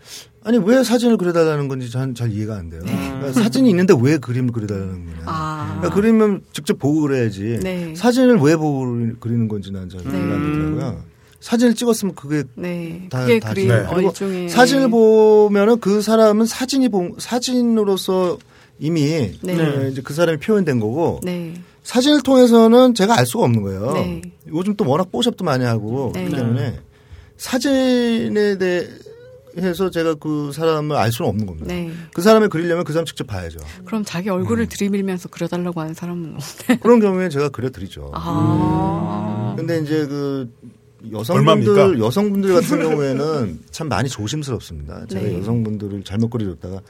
아니 왜 사진을 그려달라는 건지 잘, 잘 이해가 안 돼요. 네. 그러니까 사진이 있는데 왜 그림을 그려달라는 거냐. 아. 그러니까 그림은 직접 보고 그려야지. 네. 사진을 왜 보고 그리는 건지 난잘 네. 이해가 안 되더라고요. 사진을 찍었으면 그게 네. 다 그게 다지. 그림 네. 그리고 사진을 보면은 그 사람은 사진이 보, 사진으로서 이미 네. 이제 그 사람이 표현된 거고 네. 사진을 통해서는 제가 알 수가 없는 거예요. 네. 요즘 또 워낙 뽀샵도 많이 하고 네. 그렇기 때문에 사진에 대해서 제가 그 사람을 알 수는 없는 겁니다. 네. 그 사람을 그리려면 그 사람 직접 봐야죠. 그럼 자기 얼굴을 음. 들이밀면서 그려달라고 하는 사람은 없나요? 그런 경우에 제가 그려드리죠. 아. 근데 이제 그 여성분들 얼마입니까? 여성분들 같은 경우에는 참 많이 조심스럽습니다. 제가 네. 여성분들을 잘못 그려줬다가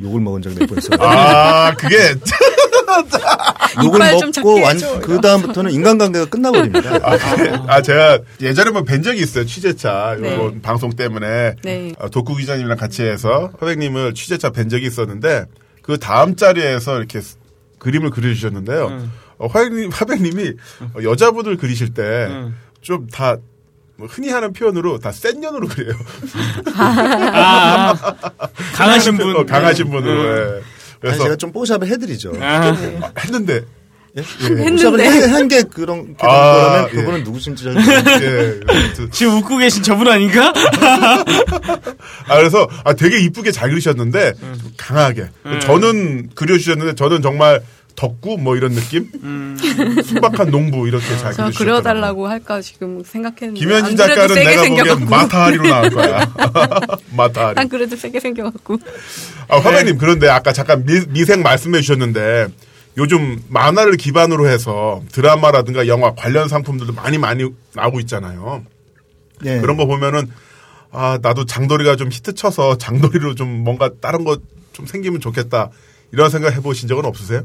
욕을 먹은 적이 몇 번 있어요. 아 그게 욕을 먹고 완, 그 다음부터는 인간관계가 끝나버립니다. 아, 아, 제가 예전에 뭐 뵌 적이 있어요. 취재차 네. 요 방송 때문에 네. 아, 독구 기자님이랑 같이 해서 선생님을 취재차 뵌 적이 있었는데 그 다음 자리에서 이렇게 그림을 그려주셨는데요. 음. 어, 화백님, 화백님이 여자분을 그리실 때 좀다 음. 뭐 흔히 하는 표현으로 다 센 년으로 그래요. 아, 강하신 분. 어, 강하신 분으로. 음. 예. 그래서 제가 좀 뽀샵을 해드리죠. 아. 아, 했는데 예? 예. 뽀샵을 한게 그런, 그런 아, 거라면 예. 그분은 누구신지 잘 모르겠어요. 예. 지금 웃고 계신 저분 아닌가? 아, 그래서 아, 되게 이쁘게 잘 그리셨는데 음. 강하게. 음. 저는 그려주셨는데 저는 정말 덕구 뭐 이런 느낌? 음. 순박한 농부 이렇게 잘 그려주셨더라고요. 그려달라고 할까 지금 생각했는데 김현진 작가는 내가 보기엔 마타하리로 나올 거야. 마타하리. 난 그래도 세게 생겨갖고. 아, 화배님 네. 그런데 아까 잠깐 미, 생 말씀해 주셨는데 요즘 만화를 기반으로 해서 드라마라든가 영화 관련 상품들도 많이 많이 나오고 있잖아요. 네. 그런 거 보면은 아 나도 장도리가 좀 히트 쳐서 장도리로 좀 뭔가 다른 거 좀 생기면 좋겠다 이런 생각 해보신 적은 없으세요?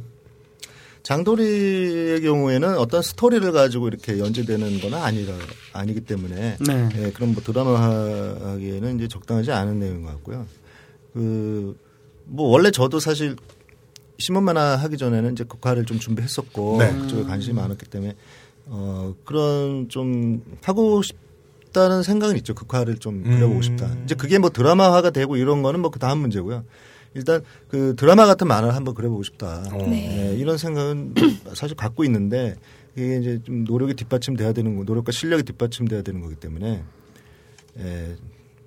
장도리의 경우에는 어떤 스토리를 가지고 이렇게 연재되는 건 아니라 아니기 때문에 네. 예, 그런 뭐 드라마 하기에는 이제 적당하지 않은 내용인 것 같고요. 그 뭐 원래 저도 사실 신문 만화 하기 전에는 이제 국화를 좀 준비했었고 네. 그쪽에 관심이 많았기 때문에 어 그런 좀 하고 싶다는 생각은 있죠. 극화를 좀 그려보고 싶다. 음. 이제 그게 뭐 드라마화가 되고 이런 거는 뭐 그 다음 문제고요. 일단 그 드라마 같은 만화를 한번 그려보고 싶다. 어. 네. 네, 이런 생각은 사실 갖고 있는데 이게 이제 좀 노력이 뒷받침돼야 되는 거, 노력과 실력이 뒷받침돼야 되는 거기 때문에 예,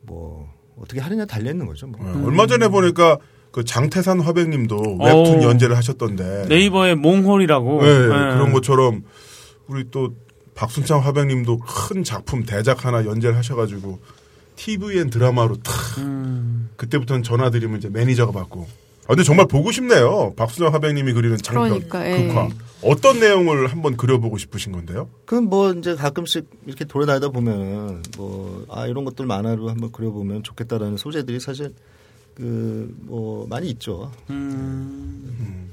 뭐 어떻게 하느냐 달려 있는 거죠. 뭐. 음. 얼마 전에 보니까 그 장태산 화백님도 웹툰 연재를 하셨던데 네이버의 몽홀이라고 네, 네. 그런 것처럼 우리 또 박순찬 화백님도 큰 작품 대작 하나 연재를 하셔가지고 TVN 드라마로 탁 음. 그때부터는 전화 드리면 이제 매니저가 받고 아, 근데 정말 보고 싶네요. 박순찬 화백님이 그리는 장편 그러니까, 예. 극화. 어떤 내용을 한번 그려보고 싶으신 건데요? 그럼 뭐 이제 가끔씩 이렇게 돌아다니다 보면 뭐 아 이런 것들 만화로 한번 그려보면 좋겠다라는 소재들이 사실 그 뭐 많이 있죠. 음. 음.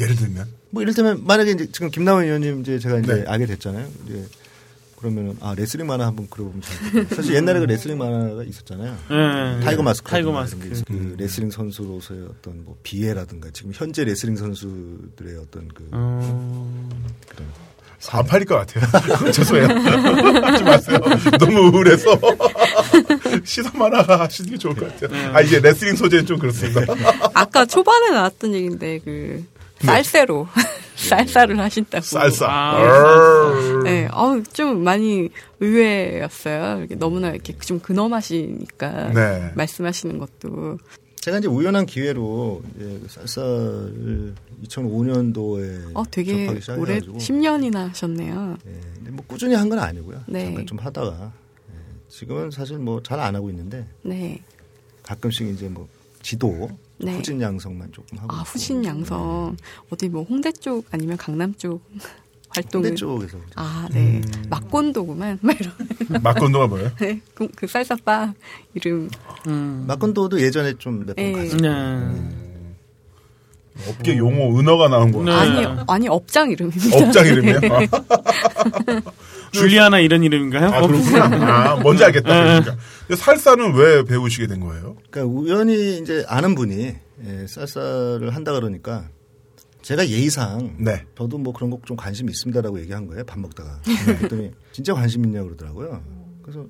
예를 들면 뭐 이를테면 만약에 이제 지금 김남훈 위원님 이제 제가 이제 네. 알게 됐잖아요. 이제 그러면 아 레슬링 만화 한번 그려보면 사실 옛날에 그 레슬링 만화가 있었잖아요. 네, 타이거 마스크. 타이거 마스크. 그 음. 레슬링 선수로서의 어떤 뭐 비애라든가 지금 현재 레슬링 선수들의 어떤 그 음. 그런 안 팔릴 것 같아요. 죄송해요. 하지 마세요. 너무 우울해서. 시사 만화가 하시는 게 좋을 것 같아요. 네. 아, 이제 레슬링 소재는 좀 그렇습니다. 아까 초반에 나왔던 얘기인데, 그, 네. 쌀새로. 쌀쌀을 하신다고. 쌀쌀. 아, 네, 어, 좀 많이 의외였어요. 이렇게 너무나 이렇게 좀 근엄하시니까 네. 말씀하시는 것도. 제가 이제 우연한 기회로 이제 쌀쌀을 2005년도에 어, 되게 오래 10년이나 하셨네요. 네, 뭐 꾸준히 한 건 아니고요. 네. 잠깐 좀 하다가 네, 지금은 사실 뭐 잘 안 하고 있는데 네. 가끔씩 이제 뭐 지도 네. 후진 양성만 조금 하고. 아, 후진 양성. 네. 어디 뭐 홍대 쪽 아니면 강남 쪽 활동. 홍대 쪽에서. 아, 네. 음. 막곤도구만. 막 이런. 막곤도가 뭐예요? 네. 그, 그 쌀쌀바 이름. 음. 막곤도도 예전에 좀 몇번 네. 갔어요. 네. 음. 업계 용어 은어가 나온 거예요. 네. 아니, 아니 업장 이름입니다. 업장 이름이요? 네. 줄리아나 이런 이름인가요? 아, 그렇구나. 아, 뭔지 알겠다. 그러니까. 살사는 왜 배우시게 된 거예요? 그러니까 우연히 이제 아는 분이 예, 쌀쌀을 한다 그러니까 제가 예의상 네. 저도 뭐 그런 거 좀 관심 있습니다라고 얘기한 거예요. 밥 먹다가. 그랬더니 진짜 관심 있냐고 그러더라고요. 그래서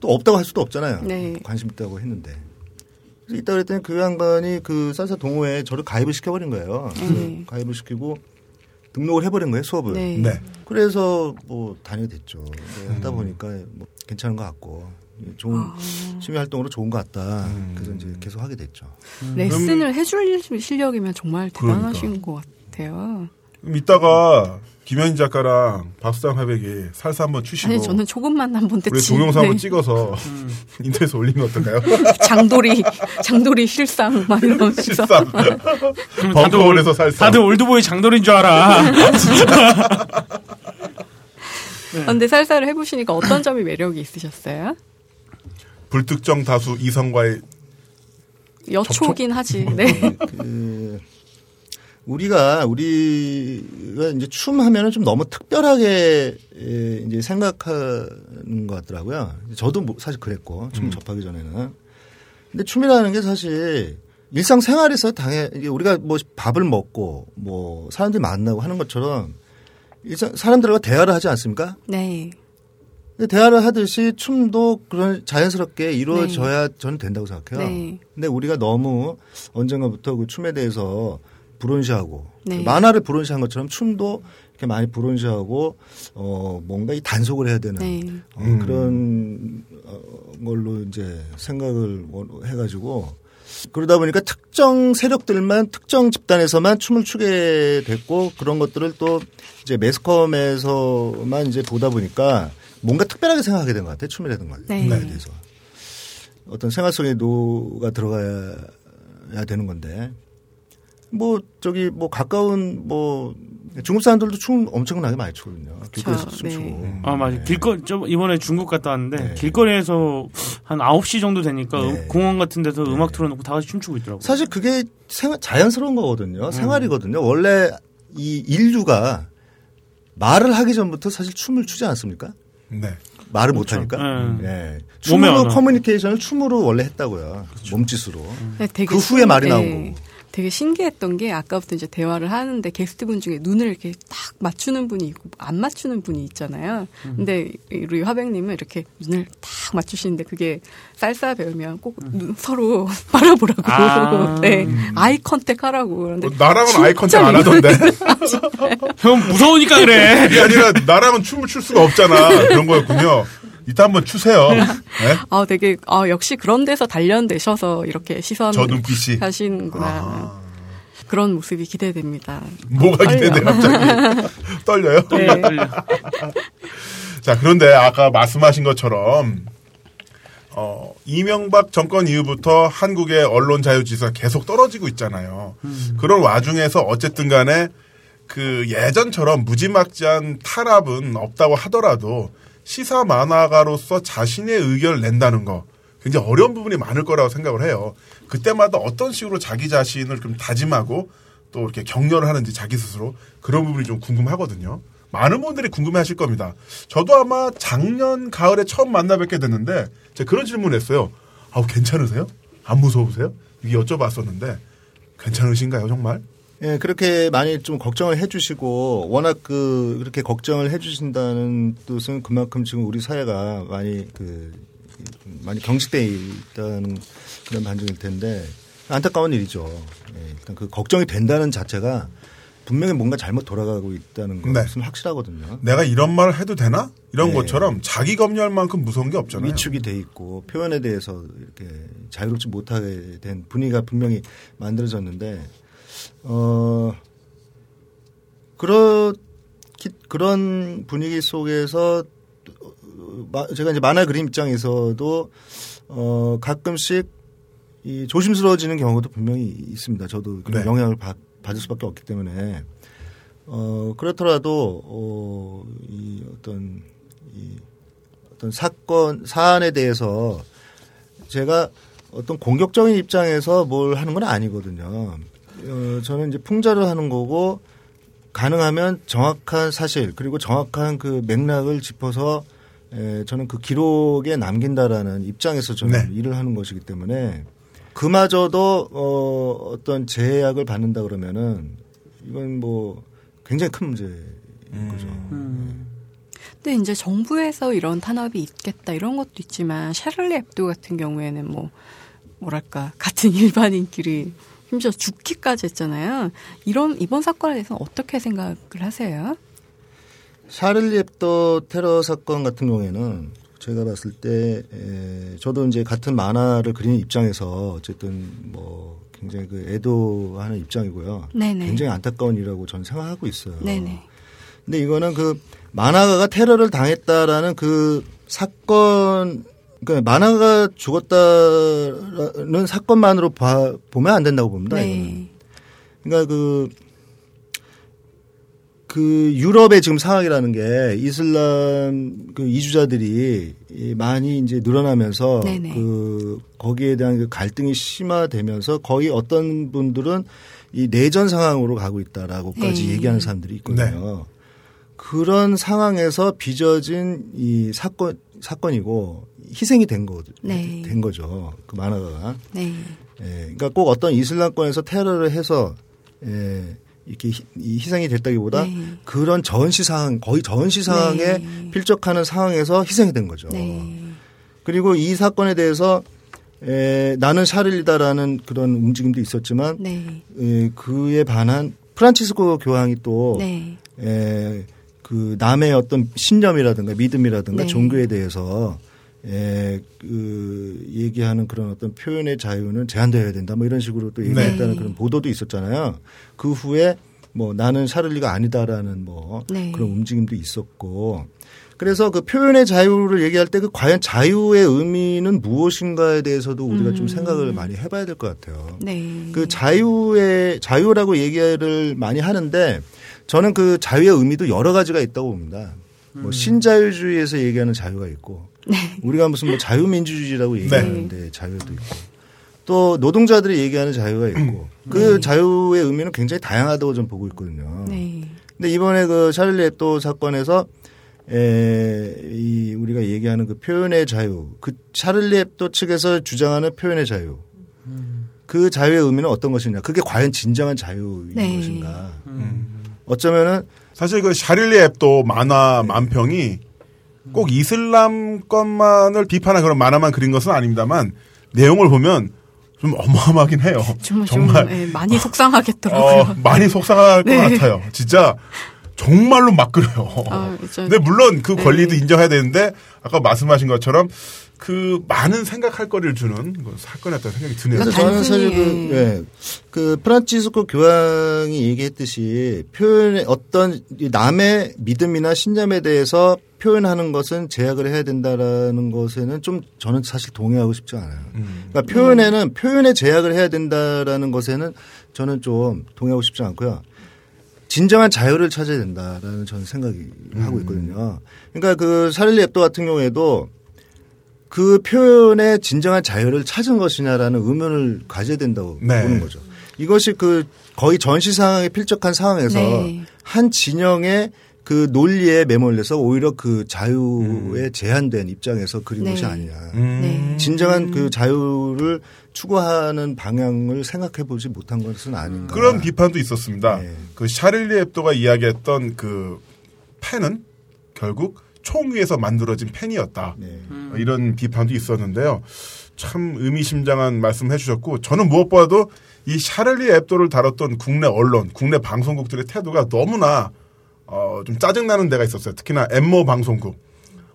또 없다고 할 수도 없잖아요. 네. 관심 있다고 했는데. 그래서 이따 그랬더니 그 양반이 그 쌀쌀 동호회에 저를 가입을 시켜버린 거예요. 네. 가입을 시키고 등록을 해버린 거예요 수업을. 네. 네. 그래서 뭐 다니게 됐죠. 네, 하다 보니까 뭐 괜찮은 것 같고 좋은 아. 취미 활동으로 좋은 것 같다. 음. 그래서 이제 계속 하게 됐죠. 음. 레슨을 해줄 실력이면 정말 대단하신 그러니까. 것 같아요. 그럼 이따가 김현희 작가랑 박수상 화백이 살사 한번 추시고 아니 저는 조금만 한번 우리 동영상 한번 네. 찍어서 음. 인터넷에 올리면 어떨까요? 장돌이 장돌이 실상 막 이러면서 실상 벙커원에서 살사 다들 올드보이 장돌인 줄 알아. 그런데 살사를 해보시니까 어떤 점이 매력이 있으셨어요? 불특정 다수 이성과의 여초긴 하지. 네. 그 우리가 우리가 이제 춤 하면은 좀 너무 특별하게 이제 생각하는 것 같더라고요. 저도 뭐 사실 그랬고 춤 음. 접하기 전에는. 근데 춤이라는 게 사실 일상 생활에서 당연 우리가 뭐 밥을 먹고 뭐 사람들 만나고 하는 것처럼 일상 사람들과 대화를 하지 않습니까? 네. 대화를 하듯이 춤도 그런 자연스럽게 이루어져야 네. 저는 된다고 생각해요. 네. 근데 우리가 너무 언젠가부터 그 춤에 대해서 불온시하고 네. 만화를 불온시한 것처럼 춤도 이렇게 많이 불온시하고 어 뭔가 이 단속을 해야 되는 네. 어, 음. 그런 어, 걸로 이제 생각을 해가지고 그러다 보니까 특정 세력들만 특정 집단에서만 춤을 추게 됐고 그런 것들을 또 이제 매스컴에서만 이제 보다 보니까 뭔가 특별하게 생각하게 된 것 같아요. 춤이라든가 네. 대해서. 어떤 생활 속에 노가 들어가야 되는 건데 뭐 저기 뭐 가까운 뭐 중국 사람들도 춤 엄청나게 많이 추거든요. 길거리에서 춤추고. 네. 아 맞아. 네. 길거 저 이번에 중국 갔다 왔는데 네. 길거리에서 한 9시 정도 되니까 네. 공원 같은 데서 네. 음악 틀어놓고 다 같이 춤추고 있더라고요. 사실 그게 생활, 자연스러운 거거든요. 음. 생활이거든요. 원래 이 인류가 말을 하기 전부터 사실 춤을 추지 않습니까? 네. 말을 그렇죠. 못하니까. 네. 네. 춤으로 커뮤니케이션을 춤으로 원래 했다고요. 그렇죠. 몸짓으로. 네, 그 후에 말이 나온 거고. 되게 신기했던 게 아까부터 이제 대화를 하는데 게스트분 중에 눈을 이렇게 딱 맞추는 분이 있고 안 맞추는 분이 있잖아요. 음. 근데 우리 화백님은 이렇게 눈을 딱 맞추시는데 그게 살사 배우면 꼭 음. 서로 바라보라고. 아. 네. eye contact 하라고. 그런데 어, 나랑은 eye contact 안 하던데. 형 무서우니까 그래. 이게 아니라 나랑은 춤을 출 수가 없잖아. 그런 거였군요. 이따 한번 추세요. 네? 아, 되게 아, 역시 그런 데서 단련되셔서 이렇게 시선 저 눈빛이 하시는구나. 아. 그런 모습이 기대됩니다. 뭐가 기대돼 갑자기 떨려요? 네. 자 그런데 아까 말씀하신 것처럼 어, 이명박 정권 이후부터 한국의 언론 자유 지수가 계속 떨어지고 있잖아요. 음. 그런 와중에서 어쨌든 간에 그 예전처럼 무지막지한 탄압은 없다고 하더라도 시사 만화가로서 자신의 의견을 낸다는 거 굉장히 어려운 부분이 많을 거라고 생각을 해요. 그때마다 어떤 식으로 자기 자신을 좀 다짐하고 또 이렇게 격려를 하는지 자기 스스로 그런 부분이 좀 궁금하거든요. 많은 분들이 궁금해 하실 겁니다. 저도 아마 작년 가을에 처음 만나 뵙게 됐는데 제가 그런 질문을 했어요. 아우 괜찮으세요? 안 무서우세요? 이게 여쭤봤었는데 괜찮으신가요 정말? 예, 그렇게 많이 좀 걱정을 해주시고 워낙 그 그렇게 걱정을 해주신다는 뜻은 그만큼 지금 우리 사회가 많이 그 많이 경직돼 있다는 그런 반증일 텐데 안타까운 일이죠. 예, 일단 그 걱정이 된다는 자체가 분명히 뭔가 잘못 돌아가고 있다는 네. 것은 네. 확실하거든요. 내가 이런 말을 해도 되나? 이런 네. 것처럼 자기 검열할 만큼 무서운 게 없잖아요. 위축이 돼 있고 표현에 대해서 이렇게 자유롭지 못하게 된 분위기가 분명히 만들어졌는데 어, 그런, 그런 분위기 속에서 제가 이제 만화 그림 입장에서도 어, 가끔씩 이 조심스러워지는 경우도 분명히 있습니다. 저도 그런 네. 영향을 받, 받을 수밖에 없기 때문에 어, 그렇더라도 어, 이 어떤 이 어떤 사건 사안에 대해서 제가 어떤 공격적인 입장에서 뭘 하는 건 아니거든요. 어, 저는 이제 풍자를 하는 거고 가능하면 정확한 사실 그리고 정확한 그 맥락을 짚어서 에, 저는 그 기록에 남긴다라는 입장에서 저는 네. 일을 하는 것이기 때문에 그마저도 어, 어떤 제약을 받는다 그러면은 이건 뭐 굉장히 큰 문제인 음. 거죠. 음. 근데 이제 정부에서 이런 탄압이 있겠다 이런 것도 있지만 샤를리 앱도 같은 경우에는 뭐 뭐랄까 같은 일반인끼리 심지어 죽기까지 했잖아요. 이런 이번 사건에 대해서는 어떻게 생각을 하세요? 샤를리 앱도 테러 사건 같은 경우에는 제가 봤을 때 에, 저도 이제 같은 만화를 그리는 입장에서 어쨌든 뭐 굉장히 그 애도하는 입장이고요. 네네. 굉장히 안타까운 일이라고 저는 생각하고 있어요. 네네. 근데 이거는 그 만화가가 테러를 당했다라는 그 사건 그러니까 만화가 죽었다는 사건만으로 봐, 보면 안 된다고 봅니다. 네. 이거는. 그러니까 그, 그 유럽의 지금 상황이라는 게 이슬람 그 이주자들이 많이 이제 늘어나면서 네네. 그 거기에 대한 그 갈등이 심화되면서 거의 어떤 분들은 이 내전 상황으로 가고 있다라고까지 네. 얘기하는 사람들이 있거든요. 네. 그런 상황에서 빚어진 이 사건 사건이고 희생이 된 거, 네. 된 거죠. 그 만화가가. 네. 예, 그러니까 꼭 어떤 이슬람권에서 테러를 해서 예, 이렇게 희, 희생이 됐다기보다 네. 그런 전시 상황, 거의 전시 상황에 네. 필적하는 상황에서 희생이 된 거죠. 네. 그리고 이 사건에 대해서 에, 나는 샤를리다라는 그런 움직임도 있었지만 네. 에, 그에 반한 프란치스코 교황이 또 네. 에, 그 남의 어떤 신념이라든가 믿음이라든가 네. 종교에 대해서 에, 그 얘기하는 그런 어떤 표현의 자유는 제한되어야 된다 뭐 이런 식으로 또 얘기했다는 네. 그런 보도도 있었잖아요. 그 후에 뭐 나는 샤를리가 아니다라는 뭐 네. 그런 움직임도 있었고 그래서 그 표현의 자유를 얘기할 때 그 과연 자유의 의미는 무엇인가에 대해서도 우리가 음. 좀 생각을 많이 해봐야 될 것 같아요. 네. 그 자유의 자유라고 얘기를 많이 하는데 저는 그 자유의 의미도 여러 가지가 있다고 봅니다. 뭐 음. 신자유주의에서 얘기하는 자유가 있고 네. 우리가 무슨 뭐 자유민주주의라고 네. 얘기하는데 네. 자유도 있고 또 노동자들이 얘기하는 자유가 있고 그 네. 자유의 의미는 굉장히 다양하다고 좀 보고 있거든요. 네. 근데 이번에 그 샤를리 앱도 사건에서 에, 이 우리가 얘기하는 그 표현의 자유, 그 샤를리 앱도 측에서 주장하는 표현의 자유. 음. 그 자유의 의미는 어떤 것이냐. 그게 과연 진정한 자유인 네. 것인가. 음. 어쩌면은 사실 그 샤릴리 앱도 만화 만평이 꼭 이슬람 것만을 비판한 그런 만화만 그린 것은 아닙니다만 내용을 보면 좀 어마어마하긴 해요. 좀, 정말 좀, 네, 많이 속상하겠더라고요. 어, 많이 속상할 네. 것 같아요. 진짜 정말로 막 그래요. 아, 근데 물론 그 네. 권리도 네. 인정해야 되는데 아까 말씀하신 것처럼 그 많은 생각할 거리를 주는 그 사건이었다는 생각이 드네요. 저는 사실 그, 예, 그 프란치스코 교황이 얘기했듯이 표현의 어떤 남의 믿음이나 신념에 대해서 표현하는 것은 제약을 해야 된다라는 것에는 좀 저는 사실 동의하고 싶지 않아요. 음. 그러니까 표현에는 표현에 제약을 해야 된다라는 것에는 저는 좀 동의하고 싶지 않고요. 진정한 자유를 찾아야 된다라는 저는 생각이 음. 하고 있거든요. 그러니까 그 사릴리 앱도 같은 경우에도 그 표현의 진정한 자유를 찾은 것이냐라는 의문을 가져야 된다고 네. 보는 거죠. 이것이 그 거의 전시 상황에 필적한 상황에서 네. 한 진영의 그 논리에 매몰려서 오히려 그 자유에 음. 제한된 입장에서 그린 네. 것이 아니냐. 음. 네. 진정한 그 자유를 추구하는 방향을 생각해 보지 못한 것은 아닌가. 그런 비판도 있었습니다. 네. 그 샤를리 앱도가 이야기했던 그 펜은 결국 총 위에서 만들어진 펜이었다. 네. 음. 이런 비판도 있었는데요. 참 의미심장한 말씀 해주셨고 저는 무엇보다도 이 샤를리 앱도를 다뤘던 국내 언론, 국내 방송국들의 태도가 너무나 어, 좀 짜증나는 데가 있었어요. 특히나 엠모 방송국.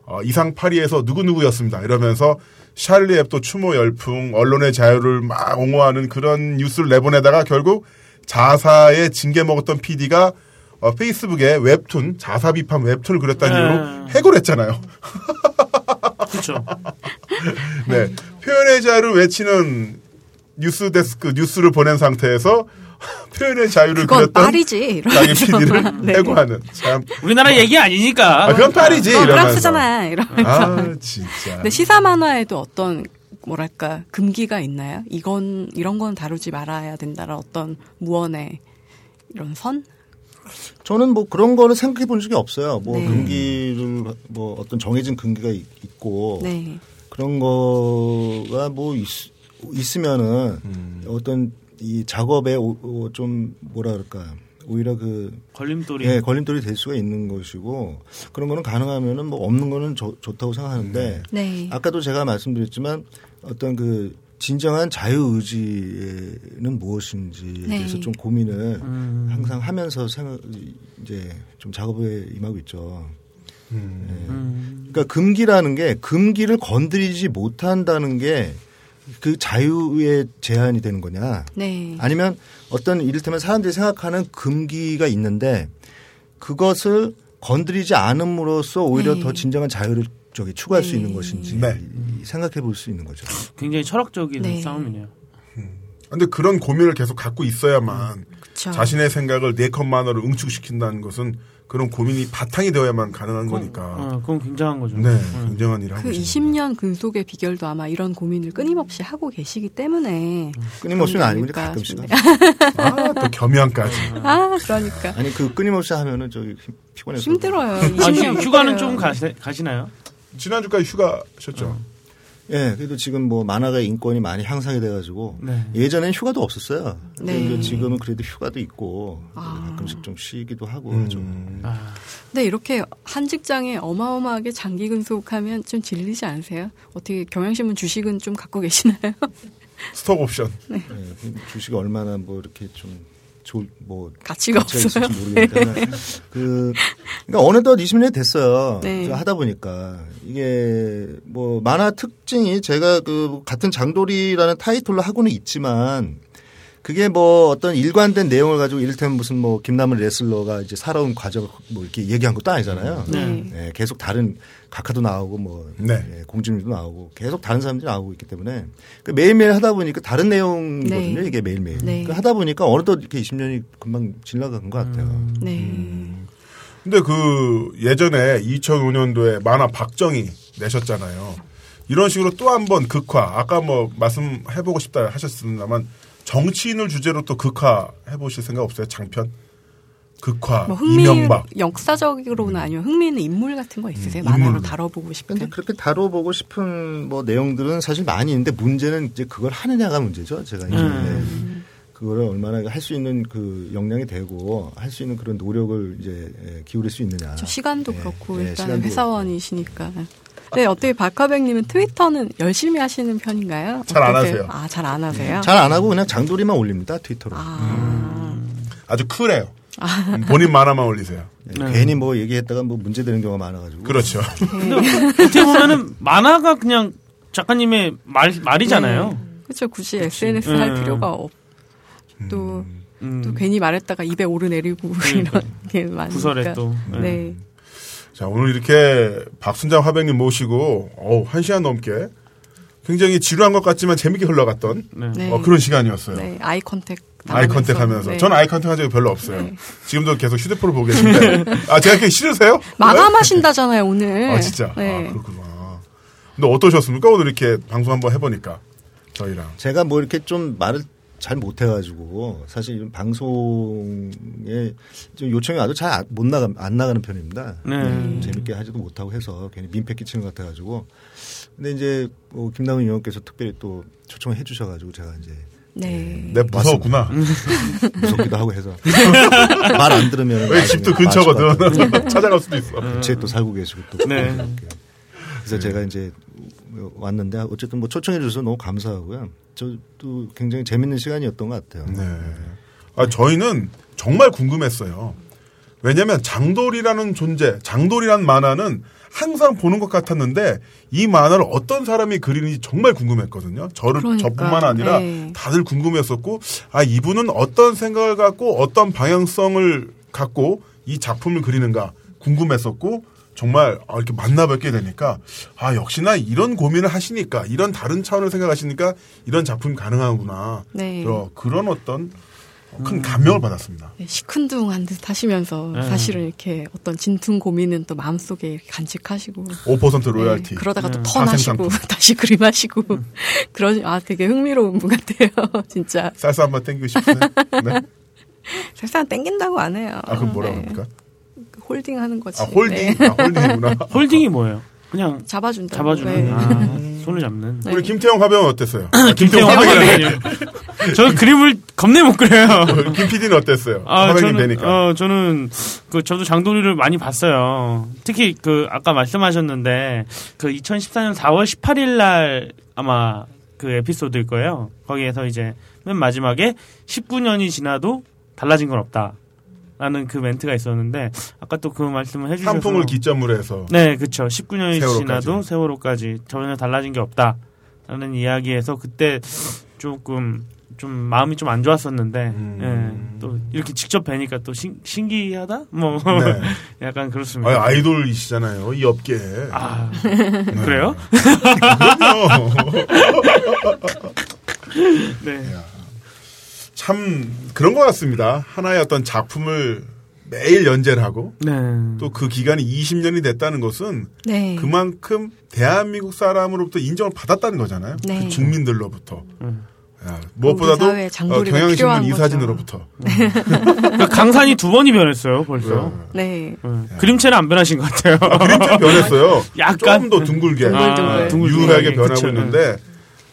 어, 이상 파리에서 누구누구였습니다. 이러면서 샤를리 앱도 추모 열풍, 언론의 자유를 막 옹호하는 그런 뉴스를 내보내다가 결국 자사에 징계 먹었던 PD가 어, 페이스북에 웹툰 자사 비판 웹툰을 그렸다는 네. 이유로 해고했잖아요. 그렇죠. 네 표현의 자유를 외치는 뉴스 데스크 뉴스를 보낸 상태에서 표현의 자유를 그렸던 파리지 자기 PD를 네. 해고하는 참 우리나라 얘기 아니니까. 아, 그건 파리지 어, 이러면서. 프랑스잖아 이러면서. 아 진짜. 근데 시사 만화에도 어떤 뭐랄까 금기가 있나요? 이건 이런 건 다루지 말아야 된다는 어떤 무언의 이런 선? 저는 뭐 그런 거는 생각해 본 적이 없어요. 뭐 네. 금기를 뭐 어떤 정해진 금기가 있고 네. 그런 거가 뭐 있, 있으면은 음. 어떤 이 작업에 오, 좀 뭐라 그럴까 오히려 그 걸림돌이 예, 걸림돌이 될 수가 있는 것이고 그런 거는 가능하면은 뭐 없는 거는 조, 좋다고 생각하는데 네. 아까도 제가 말씀드렸지만 어떤 그 진정한 자유의지는 무엇인지에 네. 대해서 좀 고민을 음. 항상 하면서 생각, 이제 좀 작업에 임하고 있죠. 음. 네. 그러니까 금기라는 게 금기를 건드리지 못한다는 게 그 자유의 제한이 되는 거냐. 네. 아니면 어떤 이를테면 사람들이 생각하는 금기가 있는데 그것을 건드리지 않음으로써 오히려 네. 더 진정한 자유를 저기 추구할 네. 수 있는 것인지 네. 생각해 볼 수 있는 거죠. 굉장히 철학적인 네. 싸움이네요. 그런데 음. 그런 고민을 계속 갖고 있어야만 그쵸. 자신의 생각을 네 컷만으로 응축시킨다는 것은 그런 고민이 바탕이 되어야만 가능한 그건, 거니까. 어, 그건 굉장한 거죠. 네, 네. 굉장한 일을 하고 그 20년 근속의 비결도 아마 이런 고민을 끊임없이 하고 계시기 때문에. 끊임없이는 아닙니다. 가끔씩. 아, 또 겸양까지. 아, 그러니까. 아니, 그 끊임없이 하면은 저기 피곤해서. 힘들어요. 아, 휴가는 좀 가시, 가시나요? 지난주까지 휴가셨죠. 어. 예, 네, 그래도 지금 뭐 만화가 인권이 많이 향상이 돼가지고 네. 예전엔 휴가도 없었어요. 네. 지금은 그래도 휴가도 있고 아. 가끔씩 좀 쉬기도 하고 음. 좀. 아. 근데 이렇게 한 직장에 어마어마하게 장기 근속하면 좀 질리지 않으세요? 어떻게 경향신문 주식은 좀 갖고 계시나요? 스톡 옵션. 네. 네 주식 얼마나 뭐 이렇게 좀 좋을 뭐 가치가 없어요. 모르니까 네. 그 그러니까 어느덧 20년이 됐어요. 네. 하다 보니까 이게 뭐 만화 특징이 제가 그 같은 장돌이라는 타이틀로 하고는 있지만 그게 뭐 어떤 일관된 내용을 가지고 이를테면 무슨 뭐 김남은 레슬러가 이제 살아온 과정을 뭐 이렇게 얘기한 것도 아니잖아요. 네. 네 계속 다른 각하도 나오고 뭐 네. 네, 공주님도 나오고 계속 다른 사람들이 나오고 있기 때문에 그 매일매일 하다 보니까 다른 내용이거든요. 네. 이게 매일매일. 네. 그 하다 보니까 어느덧 이렇게 20년이 금방 지나간 것 같아요. 음. 네. 음. 근데 그 예전에 2005년도에 만화 박정희 내셨잖아요. 이런 식으로 또 한 번 극화. 아까 뭐 말씀해보고 싶다 하셨습니다만 정치인을 주제로 또 극화 해보실 생각 없어요? 장편? 극화, 뭐 흥미, 이명박. 역사적으로는 아니면 흥미있는 인물 같은 거 있으세요? 음, 만화로 다뤄보고 싶은. 근데 그렇게 다뤄보고 싶은 뭐 내용들은 사실 많이 있는데 문제는 이제 그걸 하느냐가 문제죠. 제가 이제. 음. 그거를 얼마나 할 수 있는 그 역량이 되고 할 수 있는 그런 노력을 이제 기울일 수 있느냐. 시간도 네. 그렇고 네, 일단 회사원이시니까. 네, 어떻게 박화백님은 트위터는 열심히 하시는 편인가요? 잘 안 하세요. 아, 잘 안 하세요? 잘 안 하고 그냥 장도리만 올립니다, 트위터로. 아. 음. 아주 쿨해요. 아. 본인 만화만 올리세요. 네, 네. 괜히 뭐 얘기했다가 뭐 문제되는 경우가 많아가지고. 그렇죠. 근데 어떻게 보면은 만화가 그냥 작가님의 말, 말이잖아요. 네. 그렇죠. 굳이 그치. SNS 네. 할 필요가 없. 또, 음. 또 괜히 말했다가 입에 오르내리고 그러니까. 이런 게 많으니까. 부설에 또. 네. 네. 자, 오늘 이렇게 박순찬 화백님 모시고, 어우, 한 시간 넘게 굉장히 지루한 것 같지만 재밌게 흘러갔던 네. 어, 그런 시간이었어요. 네, eye contact. eye contact 하면서. 네. 전 eye contact 한 적이 별로 없어요. 네. 지금도 계속 휴대폰을 보고 계신데. 아, 제가 그게 싫으세요? 마감하신다잖아요, 오늘. 아, 진짜? 네. 아, 그렇구나. 근데 어떠셨습니까? 오늘 이렇게 방송 한번 해보니까. 저희랑. 제가 뭐 이렇게 좀 말을 잘 못해가지고 사실 방송에 좀 요청이 와도 잘 못 나가 안 나가는 편입니다. 네. 음, 재밌게 하지도 못하고 해서 괜히 민폐 끼치는 것 같아가지고 근데 이제 뭐 김남은 의원께서 특별히 또 초청을 해주셔가지고 제가 이제 네. 내 무서웠구나. 무섭기도 하고 해서 말 안 들으면 왜 집도 근처거든 찾아갈 수도 있어. 근처에 또 살고 계시고 또 네. 그래서 제가 이제 왔는데 어쨌든 뭐 초청해 주셔서 너무 감사하고요. 저도 굉장히 재밌는 시간이었던 것 같아요. 네. 아, 저희는 정말 궁금했어요. 왜냐하면 장돌이라는 존재, 장돌이라는 만화는 항상 보는 것 같았는데 이 만화를 어떤 사람이 그리는지 정말 궁금했거든요. 저를 그러니까, 저뿐만 아니라 네. 다들 궁금했었고 아 이분은 어떤 생각을 갖고 어떤 방향성을 갖고 이 작품을 그리는가 궁금했었고 정말 아, 이렇게 만나 뵙게 되니까 아 역시나 이런 고민을 하시니까 이런 다른 차원을 생각하시니까 이런 작품이 가능하구나. 네. 그런 어떤 큰 감명을 받았습니다. 네, 시큰둥한 듯 하시면서 네. 사실은 이렇게 어떤 진퉁 고민은 또 마음속에 간직하시고 5% 로얄티 네, 그러다가 또 네. 턴하시고 다시 그림하시고 음. 그런 아 되게 흥미로운 분 같아요 진짜 살사 한번 땡기고 싶으네 네? 살사 땡긴다고 안 해요 아 그럼 뭐라고 네. 합니까? 홀딩 하는 거지. 아, 홀딩. 네. 아, 홀딩이구나. 홀딩이 뭐예요? 그냥 잡아준다. 잡아주는. 네. 아, 손을 잡는. 네. 우리 김태형 화병은 어땠어요? 아, 김태형 화병이 저 그림을 겁내 못 그려요. 김 PD는 어땠어요? 아, 화병이 되니까. 어, 저는 그 저도 장도리를 많이 봤어요. 특히 그 아까 말씀하셨는데 그 2014년 4월 18일 날 아마 그 에피소드일 거예요. 거기에서 이제 맨 마지막에 19년이 지나도 달라진 건 없다. 라는 그 멘트가 있었는데 아까 또 그 말씀을 해주셔서 한풍을 기점으로 해서 네 그렇죠 19년이 세월호까지. 지나도 세월호까지 전혀 달라진 게 없다라는 이야기에서 그때 조금 좀 마음이 좀 안 좋았었는데 음. 예, 또 이렇게 직접 뵈니까 또 신, 신기하다 뭐 네. 약간 그렇습니다. 아, 이돌이시잖아요 이 업계. 아 네. 그래요? 네. 참 그런 것 같습니다. 하나의 어떤 작품을 매일 연재를 하고 네. 또그 기간이 20년이 됐다는 것은 네. 그만큼 대한민국 사람으로부터 인정을 받았다는 거잖아요. 네. 그 국민들로부터. 음. 야, 무엇보다도 어, 경향신문 이사진으로부터. 네. 그러니까 강산이 두 번이 변했어요, 벌써. 네. 네. 그림체는 안 변하신 것 같아요. 아, 그림체 변했어요. 약간 좀더 둥글게, 아, 유하게 변하고 그쵸. 있는데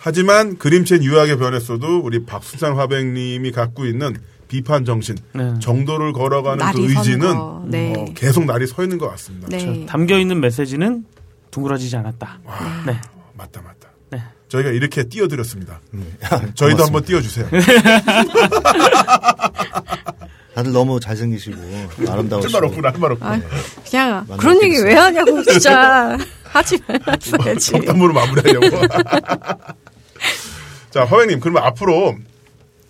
하지만 그림체는 유하게 변했어도 우리 박수상 화백님이 갖고 있는 비판 정신, 네. 정도를 걸어가는 그 의지는 네. 어, 계속 날이 서 있는 것 같습니다. 네. 담겨 있는 메시지는 둥그러지지 않았다. 와, 네. 맞다, 맞다. 네. 저희가 이렇게 띄워드렸습니다. 음. 저희도 한번 띄워주세요. 다들 너무 잘생기시고 아름다우시고. 할 말 없구나, 할말 없구나. 아, 그냥 그런 얘기 왜 하냐고 진짜 하지 말았어야지. 속담으로 마무리하려고. 자, 화백님, 그러면 앞으로,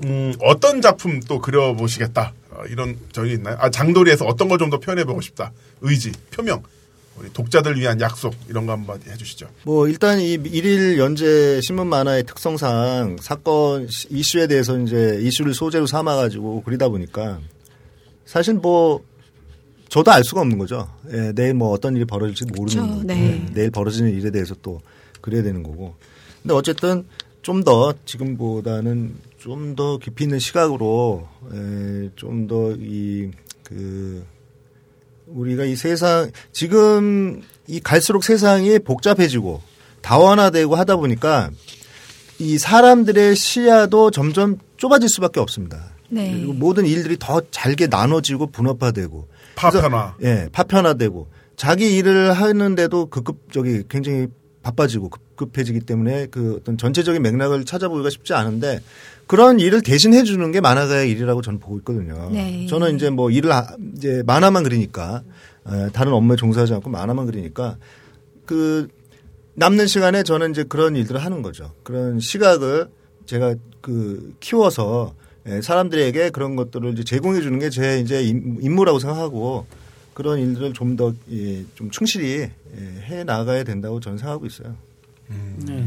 음, 어떤 작품 또 그려보시겠다. 어, 이런 적이 있나요? 아, 장도리에서 어떤 걸 좀 더 표현해보고 싶다. 의지, 표명. 우리 독자들 위한 약속 이런 거 한번 해주시죠. 뭐 일단 이 일일 연재 신문 만화의 특성상 사건 이슈에 대해서 이제 이슈를 소재로 삼아가지고 그리다 보니까 사실 뭐 저도 알 수가 없는 거죠. 예, 내일 뭐 어떤 일이 벌어질지 모르는 거죠. 네. 예, 내일 벌어지는 일에 대해서 또 그래야 되는 거고. 근데 어쨌든 좀 더 지금보다는 좀 더 깊이 있는 시각으로 좀 더 이 그 우리가 이 세상 지금 이 갈수록 세상이 복잡해지고 다원화되고 하다 보니까 이 사람들의 시야도 점점 좁아질 수밖에 없습니다. 네. 그리고 모든 일들이 더 잘게 나눠지고 분업화되고 파편화. 예, 파편화되고 자기 일을 하는데도 급급 저기 굉장히 바빠지고 급 급해지기 때문에 그 어떤 전체적인 맥락을 찾아보기가 쉽지 않은데 그런 일을 대신 해 주는 게 만화가의 일이라고 저는 보고 있거든요. 네. 저는 이제 뭐 일을 이제 만화만 그리니까 다른 업무에 종사하지 않고 만화만 그리니까 그 남는 시간에 저는 이제 그런 일들을 하는 거죠. 그런 시각을 제가 그 키워서 사람들에게 그런 것들을 이제 제공해 주는 게 제 이제 임무라고 생각하고 그런 일들을 좀 더좀 예, 충실히 예, 해 나가야 된다고 저는 생각하고 있어요. 음. 네.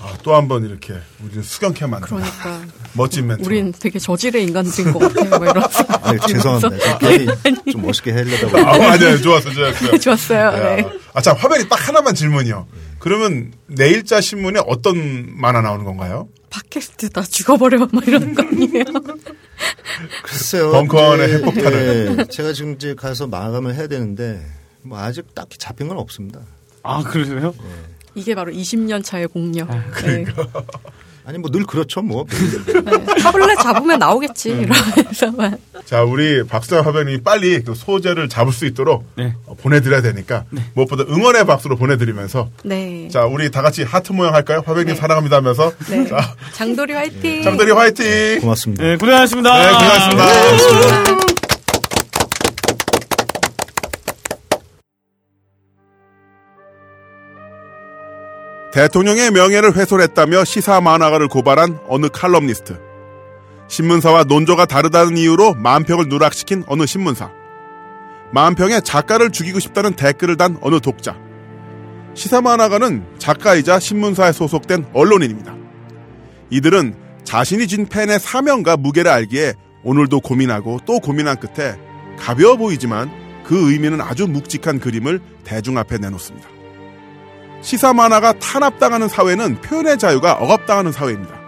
아, 또 한 번 이렇게 우리 수경케 만든 그러니까 멋진 멘트. 우린 되게 저질의 인간들인 것 같아요. 뭐 이런. 아, 죄송합니다. 아니, 좀 멋있게 하려다가. 아, 아니요. 좋았어, 좋았어요. 좋았어요. 네. 아, 자, 화면이 딱 하나만 질문이요. 그러면 내일자 신문에 어떤 만화 나오는 건가요? 팟캐스트 다 죽어버려, 막 이런 거 아니에요? 글쎄요. 벙커원의 핵폭탄을. 네, 제가 지금 이제 가서 마감을 해야 되는데, 뭐 아직 딱히 잡힌 건 없습니다. 아, 그러세요? 네. 이게 바로 20년 차의 공력. 아, 그러니까. 네. 아니 뭐 늘 그렇죠 뭐. 네. 타블렛 잡으면 나오겠지 네. 이러면서만. 자 우리 박수영 화변이 빨리 그 소재를 잡을 수 있도록 네. 어, 보내드려야 되니까 네. 무엇보다 응원의 박수로 보내드리면서. 네. 자 우리 다 같이 하트 모양 할까요? 화변님 네. 사랑합니다 하면서. 네. 자, 장도리 화이팅. 장도리 화이팅. 고맙습니다. 네 고생하셨습니다. 네 고생하셨습니다. 대통령의 명예를 훼손했다며 시사 만화가를 고발한 어느 칼럼니스트. 신문사와 논조가 다르다는 이유로 만평을 누락시킨 어느 신문사. 만평에 작가를 죽이고 싶다는 댓글을 단 어느 독자. 시사 만화가는 작가이자 신문사에 소속된 언론인입니다. 이들은 자신이 진 팬의 사명과 무게를 알기에 오늘도 고민하고 또 고민한 끝에 가벼워 보이지만 그 의미는 아주 묵직한 그림을 대중 앞에 내놓습니다. 시사 만화가 탄압당하는 사회는 표현의 자유가 억압당하는 사회입니다.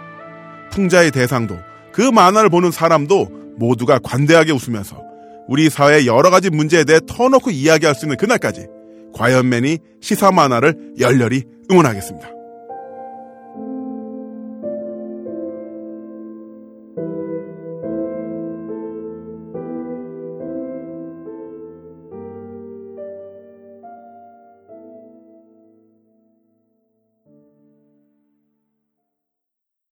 풍자의 대상도 그 만화를 보는 사람도 모두가 관대하게 웃으면서 우리 사회의 여러 가지 문제에 대해 터놓고 이야기할 수 있는 그날까지 과연맨이 시사 만화를 열렬히 응원하겠습니다.